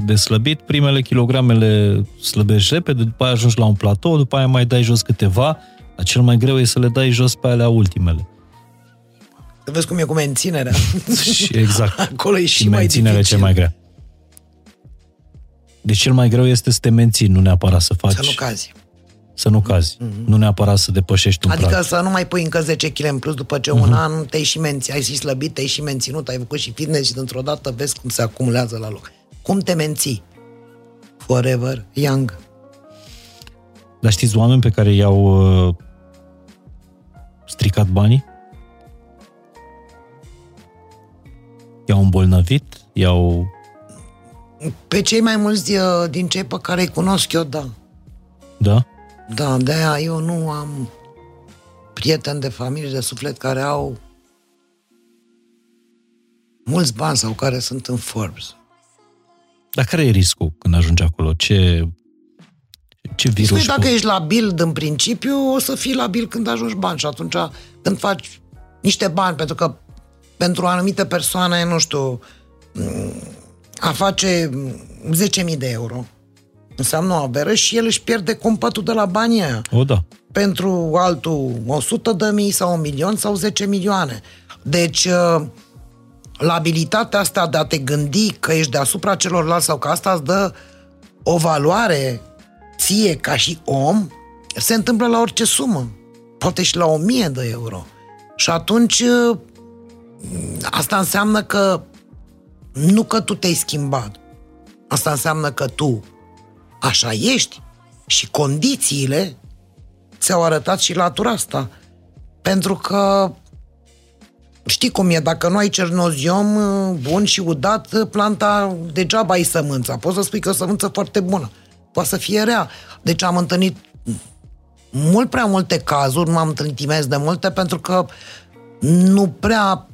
de slăbit, primele kilogramele slăbești repede, după aia ajungi la un platou, după aia mai dai jos câteva, dar cel mai greu e să le dai jos pe alea ultimele. Să vezi cum e cu menținerea. și exact. Acolo e și, și mai menținerea dificil. cel mai grea. Deci cel mai greu este să te menții, nu neapărat să faci... Să nu cazi. Să nu cazi. Mm-hmm. Nu neapărat să depășești un Adică prag. să nu mai pui încă 10 kg în plus după ce un an te-ai și menții, ai și slăbit, te-ai și menținut, ai făcut și fitness și dintr-o dată vezi cum se acumulează la loc. Cum te menții? Forever young. Dar știți oameni pe care i-au uh, stricat banii? I-au îmbolnăvit? I-au... Pe cei mai mulți uh, din cei pe care îi cunosc eu, da. Da? Da, de-aia eu nu am prieteni de familie, de suflet care au mulți bani sau care sunt în Forbes. Dar care e riscul când ajungi acolo? Ce, ce virus? Spui, dacă ești labil în principiu, o să fii labil când ajungi bani și atunci când faci niște bani, pentru că pentru anumite persoane, nu știu, a face 10.000 de euro înseamnă o avere și el își pierde compătul de la banii aia. O, da. Pentru altul 100 de mii sau un milion sau 10 milioane. Deci, uh, labilitatea asta de a te gândi că ești deasupra celorlalți sau că asta îți dă o valoare ție ca și om, se întâmplă la orice sumă. Poate și la 1000 de euro. Și atunci uh, asta înseamnă că nu că tu te-ai schimbat. Asta înseamnă că tu așa ești și condițiile ți-au arătat și latura asta. Pentru că știi cum e, dacă nu ai cernoziom uh, bun și udat, uh, planta degeaba ai sămânța. Poți să spui că e o sămânță foarte bună. Poate să fie rea. Deci am întâlnit mult prea multe cazuri, nu m-am întâlnit imens de multe, pentru că nu prea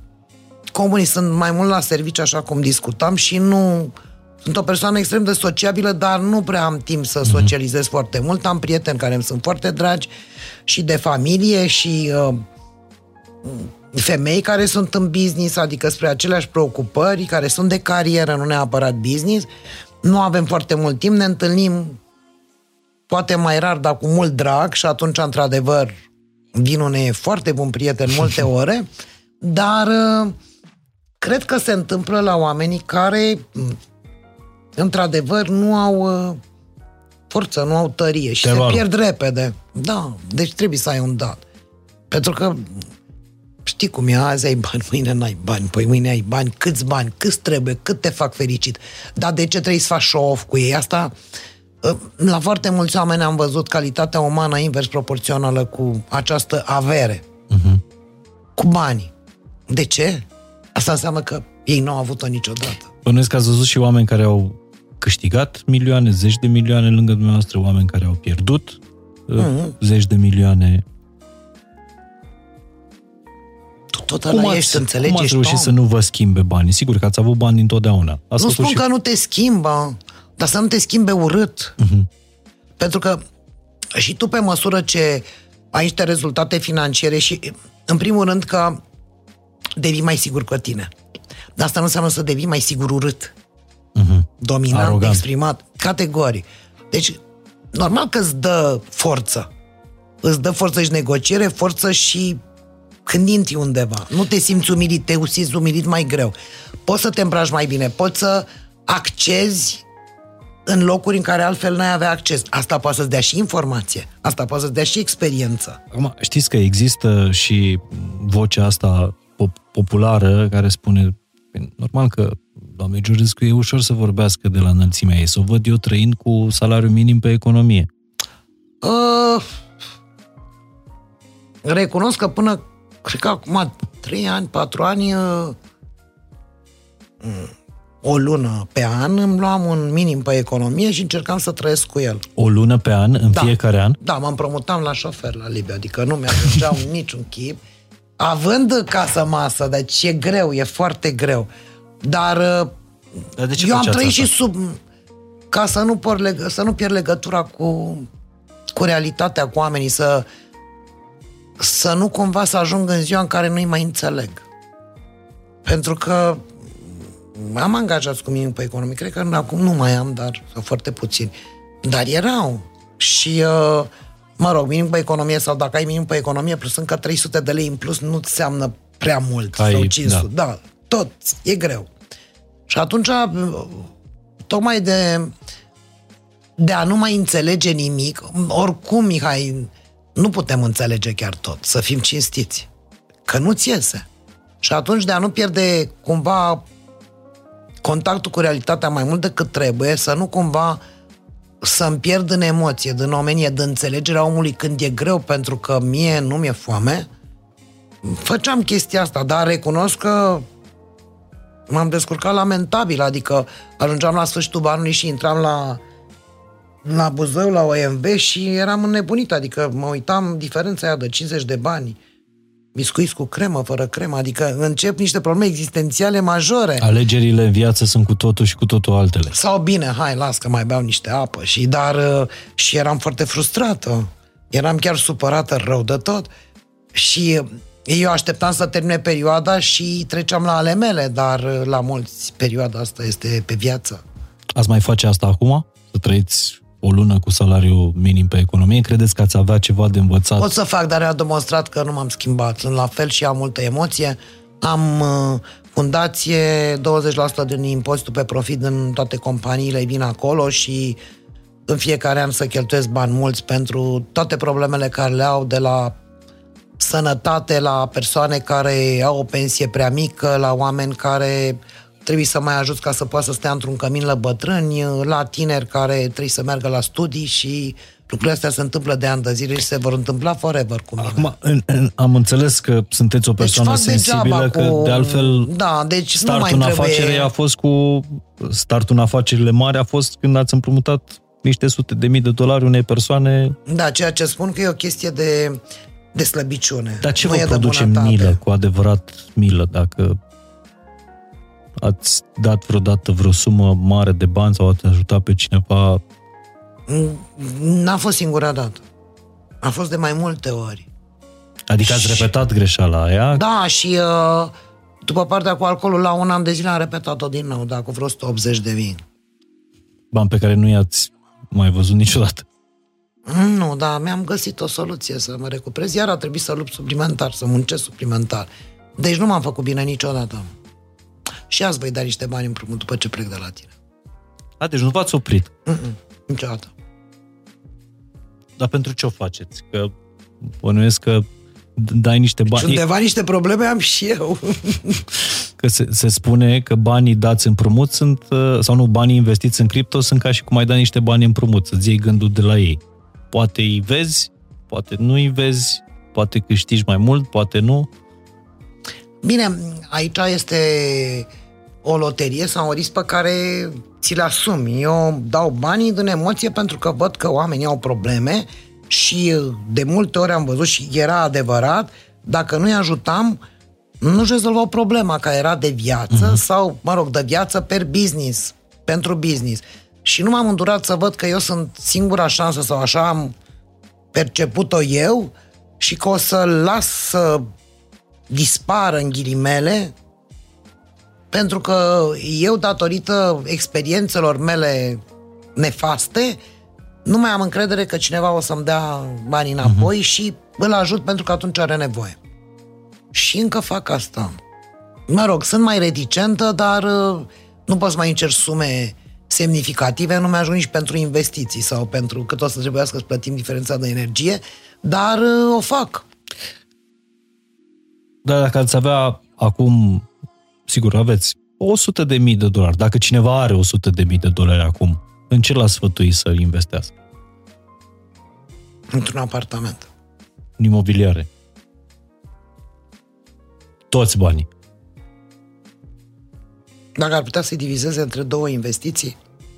comunii sunt mai mult la serviciu, așa cum discutam, și nu... Sunt o persoană extrem de sociabilă, dar nu prea am timp să socializez mm-hmm. foarte mult. Am prieteni care îmi sunt foarte dragi și de familie și uh, femei care sunt în business, adică spre aceleași preocupări, care sunt de carieră, nu neapărat business. Nu avem foarte mult timp, ne întâlnim poate mai rar, dar cu mult drag și atunci, într-adevăr, vinul ne e foarte bun prieten multe ore, dar uh, cred că se întâmplă la oamenii care într-adevăr nu au uh, forță, nu au tărie și Teroară. se pierd repede. Da, deci trebuie să ai un dat. Pentru că știi cum e, azi ai bani, mâine n-ai bani, păi mâine ai bani, câți bani, câți trebuie, cât te fac fericit. Dar de ce trebuie să faci show-off cu ei? Asta, uh, la foarte mulți oameni am văzut calitatea umană invers proporțională cu această avere. Uh-huh. Cu banii. De ce? Asta înseamnă că ei nu au avut-o niciodată. Bănuiesc că ați văzut și oameni care au câștigat milioane, zeci de milioane lângă dumneavoastră, oameni care au pierdut mm-hmm. zeci de milioane. Tu tot ăla ești, înțelegi, cum ați ești reușit om. să nu vă schimbe banii? Sigur că ați avut bani întotdeauna. Ați Nu făcut spun și... că nu te schimbă, dar să nu te schimbe urât. Mhm. Pentru că și tu pe măsură ce ai niște rezultate financiare și, în primul rând, că devii mai sigur cu tine. Dar asta nu înseamnă să devii mai sigur urât. Mhm. Dominant, Arogant. exprimat, categoric. Deci, normal că îți dă forță. Îți dă forță și negociere, forță și când intri undeva. Nu te simți umilit, te simți umilit mai greu. Poți să te îmbraci mai bine, poți să accezi în locuri în care altfel n-ai avea acces. Asta poate să-ți dea și informație. Asta poate să-ți dea și experiență. Acum, știți că există și vocea asta pop- populară care spune "Păi, normal că doamne Georgescu e ușor să vorbească de la înălțimea ei, să o văd eu trăind cu salariu minim pe economie. Uh, recunosc că până, cred că acum 3 ani, 4 ani, uh, o lună pe an îmi luam un minim pe economie și încercam să trăiesc cu el. O lună pe an, în Da. fiecare an? Da, mă împrumutam la șofer la Libia, adică nu mi-ajungeau niciun chip. Având casă masă, deci e greu, e foarte greu. Dar, Dar de ce eu am faceați trăit asta? și sub... Ca să nu, por leg- să nu pierd legătura cu, cu realitatea, cu oamenii, să, să nu cumva să ajung în ziua în care nu-i mai înțeleg. Pentru că am angajați cu mine pe economie, cred că acum nu mai am, dar sunt foarte puțini. Dar erau. Și, uh, mă rog, minim pe economie sau dacă ai minim pe economie plus încă 300 de lei în plus nu înseamnă prea mult. Ai- sau 500. da. Da. tot. E greu. Și atunci, uh, tocmai de, de a nu mai înțelege nimic, oricum, Mihai, nu putem înțelege chiar tot, să fim cinstiți. Că nu-ți iese. Și atunci, de a nu pierde cumva contactul cu realitatea mai mult decât trebuie, să nu cumva să-mi pierd în emoție, din omenie, de înțelegerea omului când e greu, pentru că mie nu mi-e foame, făceam chestia asta, dar recunosc că m-am descurcat lamentabil, adică ajungeam la sfârșitul anului și intram la la Buzău, la OMV și eram înnebunit, adică mă uitam diferența aia de 50 de bani, biscuiți cu cremă, fără cremă, adică încep niște probleme existențiale majore. Alegerile în viață sunt cu totul și cu totul altele. Sau bine, hai, las că mai beau niște apă. Și dar uh, și eram foarte frustrată. Eram chiar supărată rău de tot. Și uh, eu așteptam să termine perioada și treceam la ale mele, dar uh, la mulți perioada asta este pe viață. Ați mai face asta acum? Să trăiți o lună cu salariu minim pe economie? Credeți că ați avea ceva de învățat? Pot să fac, dar a demonstrat că nu m-am schimbat. Sunt la fel și am multă emoție. Am uh, fundație, 20% din impozitul pe profit în toate companiile vin acolo și în fiecare an să cheltuiesc bani mulți pentru toate problemele care le au de la sănătate, la persoane care au o pensie prea mică, la oameni care trebuie să mai ajut ca să poată să stea într-un cămin la bătrâni, la tineri care trebuie să meargă la studii și lucrurile astea se întâmplă de ani de zile și se vor întâmpla forever cu mine. Acum, în, în, am înțeles că sunteți o persoană fac sensibilă, degeaba că cu- de altfel Da, deci nu mai startul în trebuie- afacere a fost cu... Startul în afacerile mari a fost când ați împrumutat niște sute de mii de dolari unei persoane. Da, ceea ce spun că e o chestie de, de slăbiciune. Dar ce nu vă e de produce bunătate. milă, cu adevărat milă, dacă ați dat vreodată vreo sumă mare de bani sau ați ajutat pe cineva N-a fost singura dată. A fost de mai multe ori. Adică ați repetat greșeala aia? Da, și uh, după partea cu alcoolul, la un an de zile am repetat-o din nou, da, cu vreo 180 de mii. Bani pe care nu i-ați mai văzut niciodată. Nu, da, mi-am găsit o soluție să mă recuperez, iar a trebuit să lupt suplimentar, să muncesc suplimentar. Deci nu m-am făcut bine niciodată. Și azi voi da niște bani împrumut după ce plec de la tine. A, deci nu v-ați oprit. Mm-mm, niciodată. Dar pentru ce o faceți? Că bănuiesc că dai niște Și bani... undeva niște probleme am și eu. Că se, se spune că banii dați împrumut sunt, uh, sau nu, banii investiți în cripto sunt ca și cum ai da niște bani împrumut, să-ți iei gândul de la ei. Poate îi vezi, poate nu îi vezi, poate câștigi mai mult, poate nu. Bine, aici este o loterie sau un risc pe care ți-l asumi. Eu dau banii din emoție pentru că văd că oamenii au probleme și de multe ori am văzut și era adevărat, dacă nu-i ajutam, nu-și rezolvau problema, că era de viață uh-huh. sau, mă rog, de viață per business, pentru business. Și nu m-am îndurat să văd că eu sunt singura șansă sau așa am perceput-o eu și că o să las să dispară în ghilimele pentru că eu, datorită experiențelor mele nefaste, nu mai am încredere că cineva o să-mi dea banii înapoi uh-huh. și îl ajut pentru că atunci are nevoie. Și încă fac asta. Mă rog, sunt mai reticentă, dar uh, nu pot să mai încerc sume semnificative, nu mi-ajung nici pentru investiții sau pentru cât o să trebuiască să plătim diferența de energie, dar uh, o fac. Dar dacă ați avea acum, sigur, aveți 100 de mii de dolari. Dacă cineva are 100 de mii de dolari acum, în ce l-a sfătui să investească? Într-un apartament. În imobiliare. Toți banii. Dacă ar putea să-i divizeze între două investiții,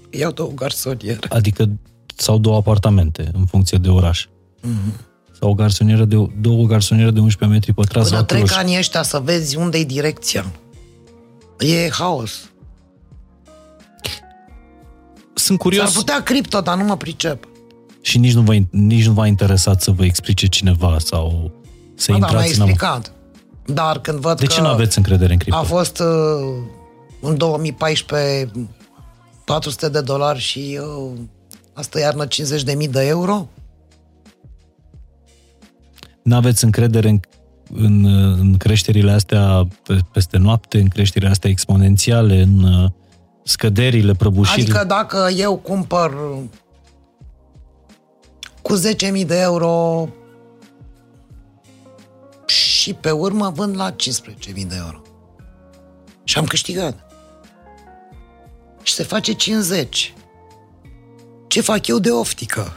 iau două garsoniere. Adică sau două apartamente, în funcție de oraș. Mm-hmm. Sau o garsonieră de, două garsoniere de 11 metri pătrați. Până sau trec acolo. anii ăștia să vezi unde e direcția. E haos. Sunt curios. S-ar putea cripto, dar nu mă pricep. Și nici nu, vă, nici nu v-a interesat să vă explice cineva sau să Ba da, m-a intrați în... am- explicat. Dar când văd De că ce nu aveți încredere în cripto? a fost uh, în 2014 400 de dolari și uh, asta iarnă 50.000 de euro, Nu aveți încredere în, în, în creșterile astea pe- peste noapte, în creșterile astea exponențiale, în uh, scăderile, prăbușirile? Adică dacă eu cumpăr cu 10.000 de euro și pe urmă vând la 15.000 de euro. Și am câștigat. Și se face 50. Ce fac eu de oftică?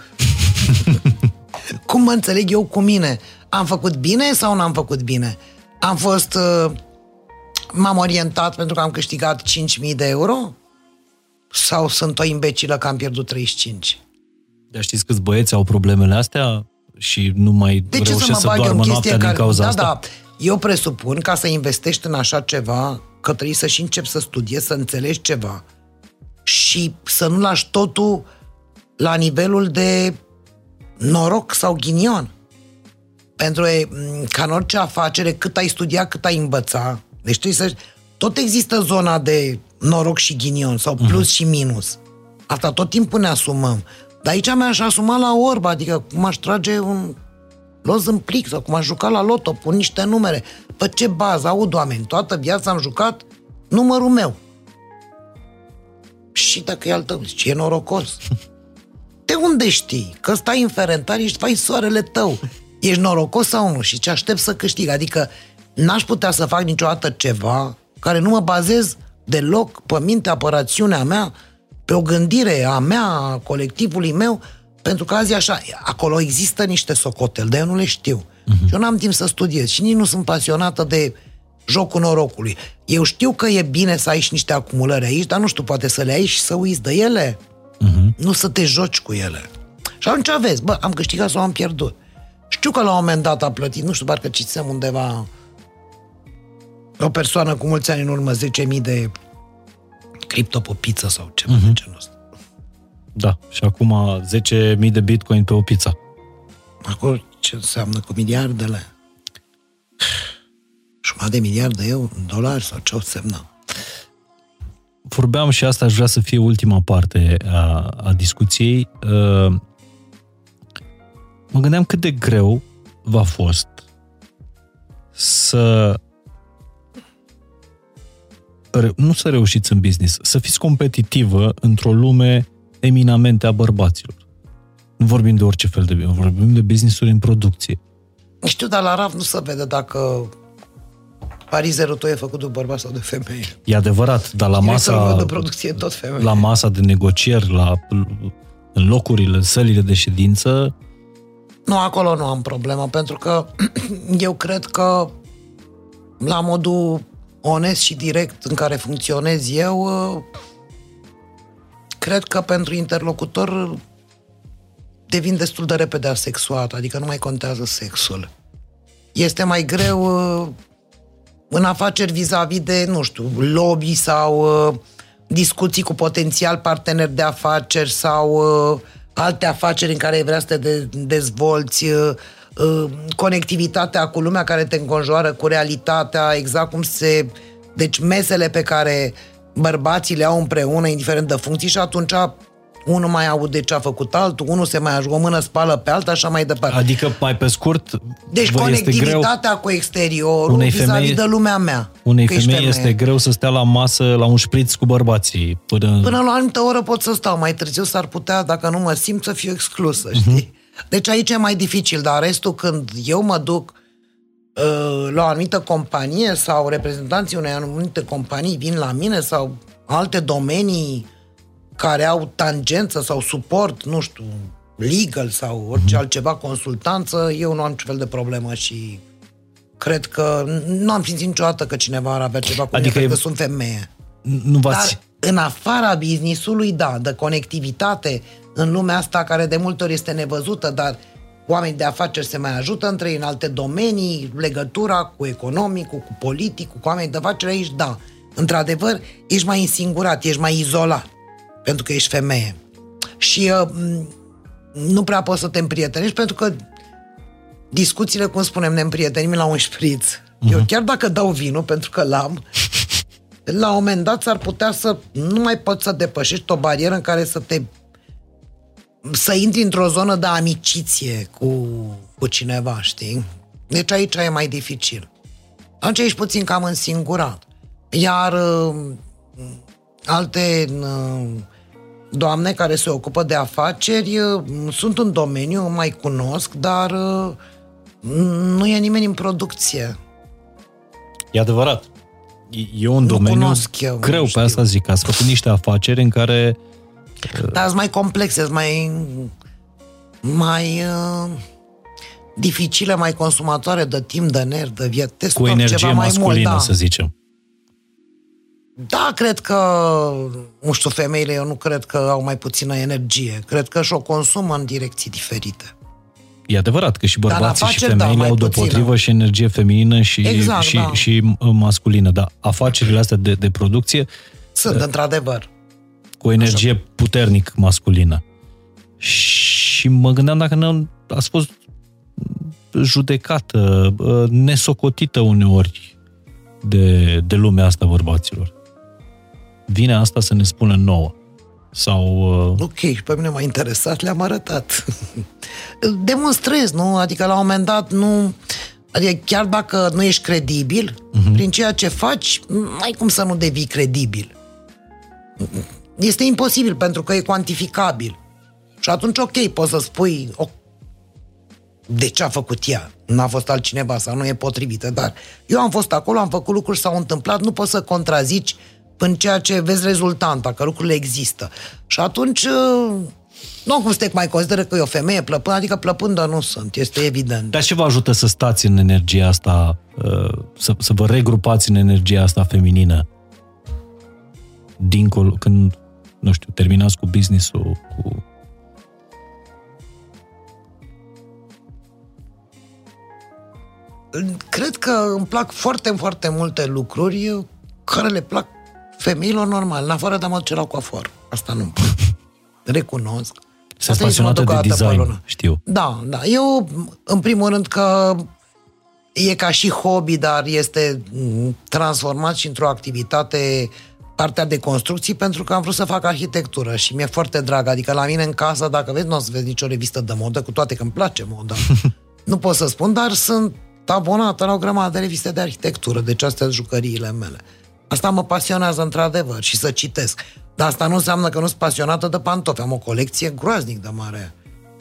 Cum mă înțeleg eu cu mine? Am făcut bine sau n-am făcut bine? Am fost... uh, M-am orientat pentru că am câștigat 5.000 de euro? Sau sunt o imbecilă că am pierdut 35? Dar știți câți băieți au problemele astea și nu mai De ce să reușesc mă să, bag eu doarmă în noaptea chestie din care... cauza da, asta? da, eu presupun ca să investești în așa ceva că trebuie să și începi să studiezi, să înțelegi ceva și să nu lași totul la nivelul de noroc sau ghinion. Pentru că, m, ca în orice afacere, cât ai studia, cât ai învăța, deci trebuie să... Tot există zona de noroc și ghinion, sau plus și minus. Asta tot timpul ne asumăm. Dar aici mi-aș asuma la orba, adică cum aș trage un los în plic sau cum aș juca la loto, pun niște numere. Pe ce bază? Aud oameni, toată viața am jucat numărul meu. Și dacă e al tău, zici, e norocos. De unde știi? Că stai în ferentari, ești vai soarele tău. Ești norocos sau nu? Și ce aștept să câștig? Adică n-aș putea să fac niciodată ceva care nu mă bazez deloc pe mintea, pe rațiunea mea, pe o gândire a mea, a colectivului meu, pentru că azi e așa, acolo există niște socotel, dar eu nu le știu. Uh-huh. Și eu n-am timp să studiez și nici nu sunt pasionată de jocul norocului. Eu știu că e bine să ai și niște acumulări aici, dar nu știu, poate să le ai și să uiți de ele. Uh-huh. Nu să te joci cu ele. Și atunci vezi, bă, am câștigat sau am pierdut. Știu că la un moment dat a plătit, nu știu, parcă citisem undeva o persoană cu mulți ani în urmă, 10.000 de cripto pe pizza sau ceva uh-huh. de genul ăsta. Da, și acum 10.000 de bitcoin pe o pizza. Acolo ce înseamnă cu miliardele? Jumătate de miliard de euro, dolari sau ce o semnă? Vorbeam și asta aș vrea să fie ultima parte a, a discuției. Uh, Mă gândeam cât de greu v-a fost să re- nu să reușiți în business, să fiți competitivă într-o lume eminamente a bărbaților. Nu vorbim de orice fel de vorbim de business-uri în producție. Știu, dar la RAF nu se vede dacă parizerul tău e făcut de bărbat sau de femeie. E adevărat, dar la Directorul masa, meu de producție e tot femeie. la masa de negocieri, la, în locurile, în sălile de ședință, Nu, acolo nu am problemă, pentru că eu cred că la modul onest și direct în care funcționez eu, uh, cred că pentru interlocutor devin destul de repede asexuat, adică nu mai contează sexul. Este mai greu uh, în afaceri vis-a-vis de, nu știu, lobby sau uh, discuții cu potențial parteneri de afaceri sau uh, alte afaceri în care vrea să te de- dezvolți, uh, uh, conectivitatea cu lumea care te înconjoară, cu realitatea, exact cum se... Deci mesele pe care bărbații le au împreună, indiferent de funcții, și atunci unul mai aude ce a făcut altul, unul se mai ajungă o mână spală pe alta, așa mai departe. adică mai pe scurt, Deci vă este greu, conectivitatea cu exteriorul Unei vis-a-vis femei- de lumea mea. unei că ești femei este greu să stea la masă la un șpriț cu bărbații. Până, Până la o anumită oră pot să stau, mai târziu s-ar putea, dacă nu mă simt, să fiu exclusă, știi? Deci aici e mai dificil, dar restul când eu mă duc uh, la o anumită companie sau reprezentanții unei anumite companii vin la mine sau alte domenii care au tangență sau suport, nu știu, legal sau orice altceva, consultanță, eu nu am niciun fel de problemă și cred că nu am simțit niciodată că cineva ar avea ceva cu Adică mine, e- pentru că sunt femeie. nu v-ați... Dar în afara businessului, da, de conectivitate în lumea asta care de multe ori este nevăzută, dar oamenii de afaceri se mai ajută între ei în alte domenii, legătura cu economicul, cu politicul, cu oamenii de afaceri aici, da. într-adevăr, ești mai însingurat, ești mai izolat, pentru că ești femeie. Și uh, nu prea poți să te împrietenești, pentru că discuțiile, cum spunem, ne împrietenim la un șpriț. Uh-huh. Eu mhm. chiar dacă dau vinul, pentru că l-am, la un moment dat s-ar putea să nu mai poți să depășești o barieră în care să te să intri într-o zonă de amiciție cu, cu cineva, știi? Deci aici e mai dificil. Atunci ești puțin cam însingurat. Iar uh, alte uh, doamne care se ocupă de afaceri uh, sunt în domeniu, mai cunosc, dar uh, nu e nimeni în producție. E adevărat. E un nu domeniu eu, greu, pe asta zic. Ați făcut niște afaceri în care... Dar sunt mai complexe, sunt mai... mai uh, dificile, mai consumatoare de timp, de nerv, de viață. Cu energie ceva masculină, mai mult, da. să zicem. Da, cred că, nu știu, femeile, eu nu cred că au mai puțină energie. Cred că și-o consumă în direcții diferite. E adevărat că și bărbații și da, femeile da, au deopotrivă și energie feminină și, exact, și, da. și masculină, dar afacerile astea de, de producție sunt, uh, într-adevăr. Cu o energie Așa. puternic masculină. Și mă gândeam dacă nu ați fost judecată, uh, nesocotită uneori de, de lumea asta bărbaților. Vine asta să ne spună nouă. Sau... Uh... Ok, pe mine m-a interesat, le-am arătat. Demonstrez, nu? Adică la un moment dat nu... Adică chiar dacă nu ești credibil, uh-huh. prin ceea ce faci, nu ai cum să nu devii credibil. Este imposibil pentru că e cuantificabil. Și atunci, ok, poți să spui o, de ce a făcut ea. N-a fost altcineva sau nu e potrivită, dar eu am fost acolo, am făcut lucruri, s-au întâmplat, nu poți să contrazici în ceea ce vezi rezultanta, că lucrurile există. Și atunci, uh, nu cum să te mai consideră că e o femeie plăpândă, adică plăpândă nu sunt, este evident. Dar ce vă ajută să stați în energia asta, uh, să, să vă regrupați în energia asta feminină? Dincolo, când, nu știu, terminați cu business-ul, cu Cred că îmi plac foarte, foarte multe lucruri care le plac femeilor normal, în afară de a mă duce la coafor. Asta nu-mi Recunosc. Sunt pasionată de design, știu. Da, da. Eu, în primul rând, că e ca și hobby, dar este transformat și într-o activitate partea de construcții pentru că am vrut să fac arhitectură și mi-e foarte drag. Adică la mine în casă, dacă vezi, nu o să vezi nicio revistă de modă, cu toate că îmi place moda. nu pot să spun, dar sunt abonată la o grămadă de reviste de arhitectură, deci astea sunt jucăriile mele. Asta mă pasionează într-adevăr și să citesc. Dar asta nu înseamnă că nu sunt pasionată de pantofi. Am o colecție groaznic de mare.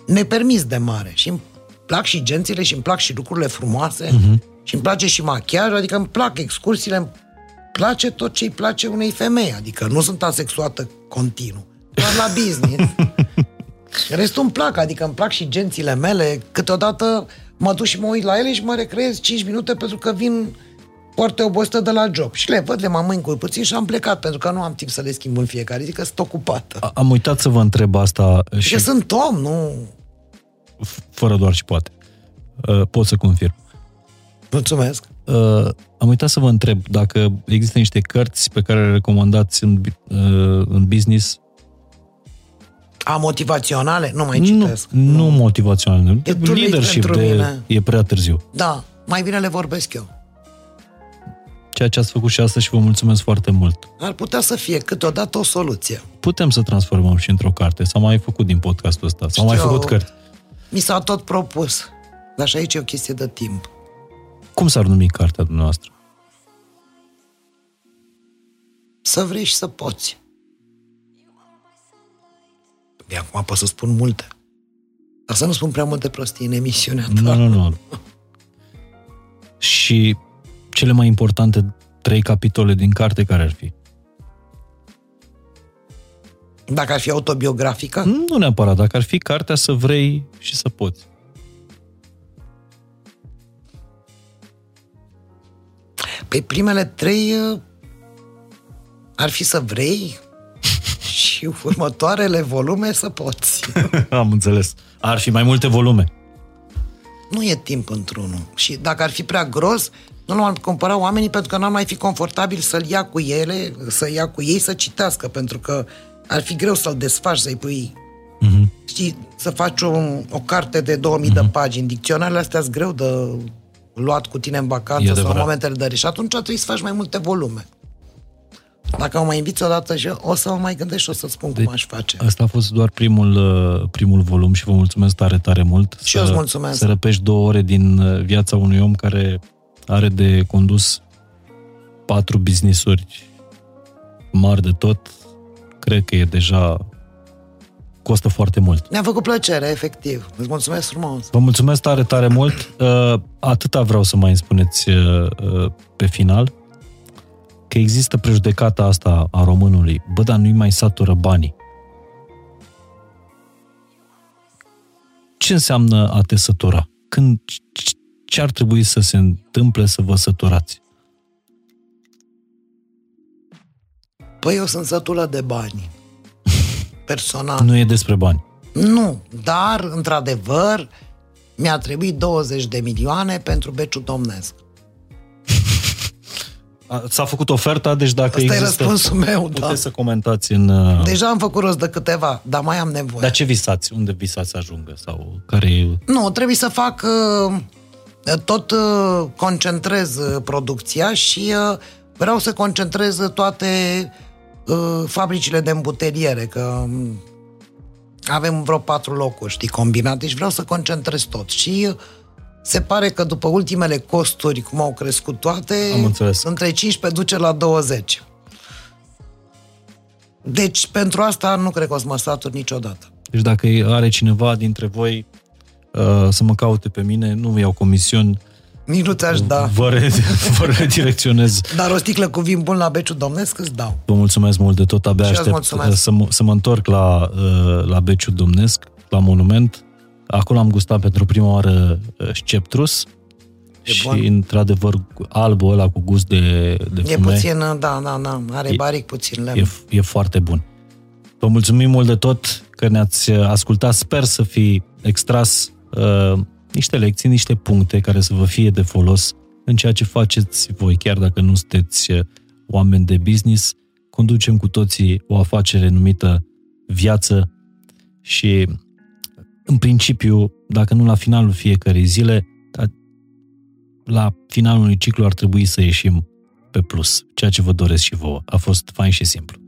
Nepermis de mare. Și îmi plac și gențile și îmi plac și lucrurile frumoase uh-huh. și îmi place și machiaj, adică îmi plac excursiile, îmi place tot ce îi place unei femei, adică nu sunt asexuată continuu, doar la business. Restul îmi plac, adică îmi plac și gențile mele, câteodată mă duc și mă uit la ele și mă recreez 5 minute pentru că vin foarte obosită de la job. Și le văd, le mă mâncul puțin și am plecat, pentru că nu am timp să le schimb în fiecare zi, că sunt ocupată. Am uitat să vă întreb asta. Și că sunt om, nu... Fără doar și poate. Uh, pot să confirm. Mulțumesc. Uh, am uitat să vă întreb dacă există niște cărți pe care le recomandați în, uh, în business a motivaționale? Nu mai citesc. Nu, nu motivaționale. E leadership de, e prea târziu. Da, mai bine le vorbesc eu ceea ce ați făcut și astăzi și vă mulțumesc foarte mult. Ar putea să fie câteodată o soluție. Putem să transformăm și într-o carte. S-a mai făcut din podcastul ăsta. S-au mai făcut cărți. Mi s-a tot propus. Dar și aici e o chestie de timp. Cum s-ar numi cartea dumneavoastră? Să vrei și să poți. De acum pot să spun multe. Dar să nu spun prea multe prostii în emisiunea ta. Nu, nu, nu. și cele mai importante trei capitole din carte, care ar fi? Dacă ar fi autobiografică? Nu neapărat, dacă ar fi cartea să vrei și să poți. Pe primele trei uh, ar fi să vrei și următoarele volume să poți. Am înțeles. Ar fi mai multe volume. Nu e timp într-unul. Și dacă ar fi prea gros, Nu l-au cumpărat oamenii pentru că n-ar mai fi confortabil să-l ia cu ele, să ia cu ei să citească, pentru că ar fi greu să-l desfaci, să-i pui uh-huh. Știi, să faci o, o carte de 2000 uh-huh. de mhm. pagini. Dicționarele astea sunt greu de luat cu tine în vacanță sau în momentele de Și atunci trebuie să faci mai multe volume. Dacă mă mai inviți odată și o să mă mai gândesc și o să spun deci, cum aș face. Asta a fost doar primul, uh, primul volum și vă mulțumesc tare, tare mult. Și să, eu îți mulțumesc. Să răpești două ore din uh, viața unui om care are de condus patru business-uri mari de tot. Cred că e deja costă foarte mult. Ne-a făcut plăcere, efectiv. Îți mulțumesc frumos. Vă mulțumesc tare, tare mult. Uh, atâta vreau să mai spuneți pe final că există prejudecata asta a românului. Bă, dar nu-i mai satură banii. Ce înseamnă a te sătura? Când, ce ar trebui să se întâmple să vă săturați? Păi eu sunt sătulă de bani. Personal. Nu e despre bani. Nu, dar, într-adevăr, mi-a trebuit 20 de milioane pentru beciul domnesc. S-a făcut oferta, deci dacă Asta există... e răspunsul meu, puteți da. să comentați în... Uh, Deja am făcut rost de câteva, dar mai am nevoie. Dar ce visați? Unde visați să ajungă? Sau care e... Nu, trebuie să fac... Uh, tot uh, concentrez producția și vreau să concentrez toate fabricile de îmbuteliere, că um, avem vreo patru locuri, știi, combinate, deci vreau să concentrez tot. Și se pare că după ultimele costuri, cum au crescut toate, Am înțeles. între 15 duce la 20. Deci, pentru asta nu cred că o să mă satur niciodată. Deci dacă are cineva dintre voi uh, să mă caute pe mine, nu iau comisiuni, nici nu ți-aș da. Vă, re- vă redirecționez. Dar o sticlă cu vin bun la Beciu Domnesc îți dau. Vă mulțumesc mult de tot, abia și aștept să, mă, să mă întorc la, uh, la Beciu Domnesc, la monument. Acolo am gustat pentru prima oară uh, sceptrus e și, bun. într-adevăr, albul ăla cu gust de, de fume. E puțin, da, da, da, are baric puțin lemn. E, e foarte bun. Vă mulțumim mult de tot că ne-ați uh, ascultat. Sper să fi extras uh, niște lecții, niște puncte care să vă fie de folos în ceea ce faceți voi, chiar dacă nu sunteți uh, oameni de business. Conducem cu toții o afacere numită viață și în principiu, dacă nu la finalul fiecărei zile, la finalul unui ciclu ar trebui să ieșim pe plus, ceea ce vă doresc și vouă. A fost fain și simplu.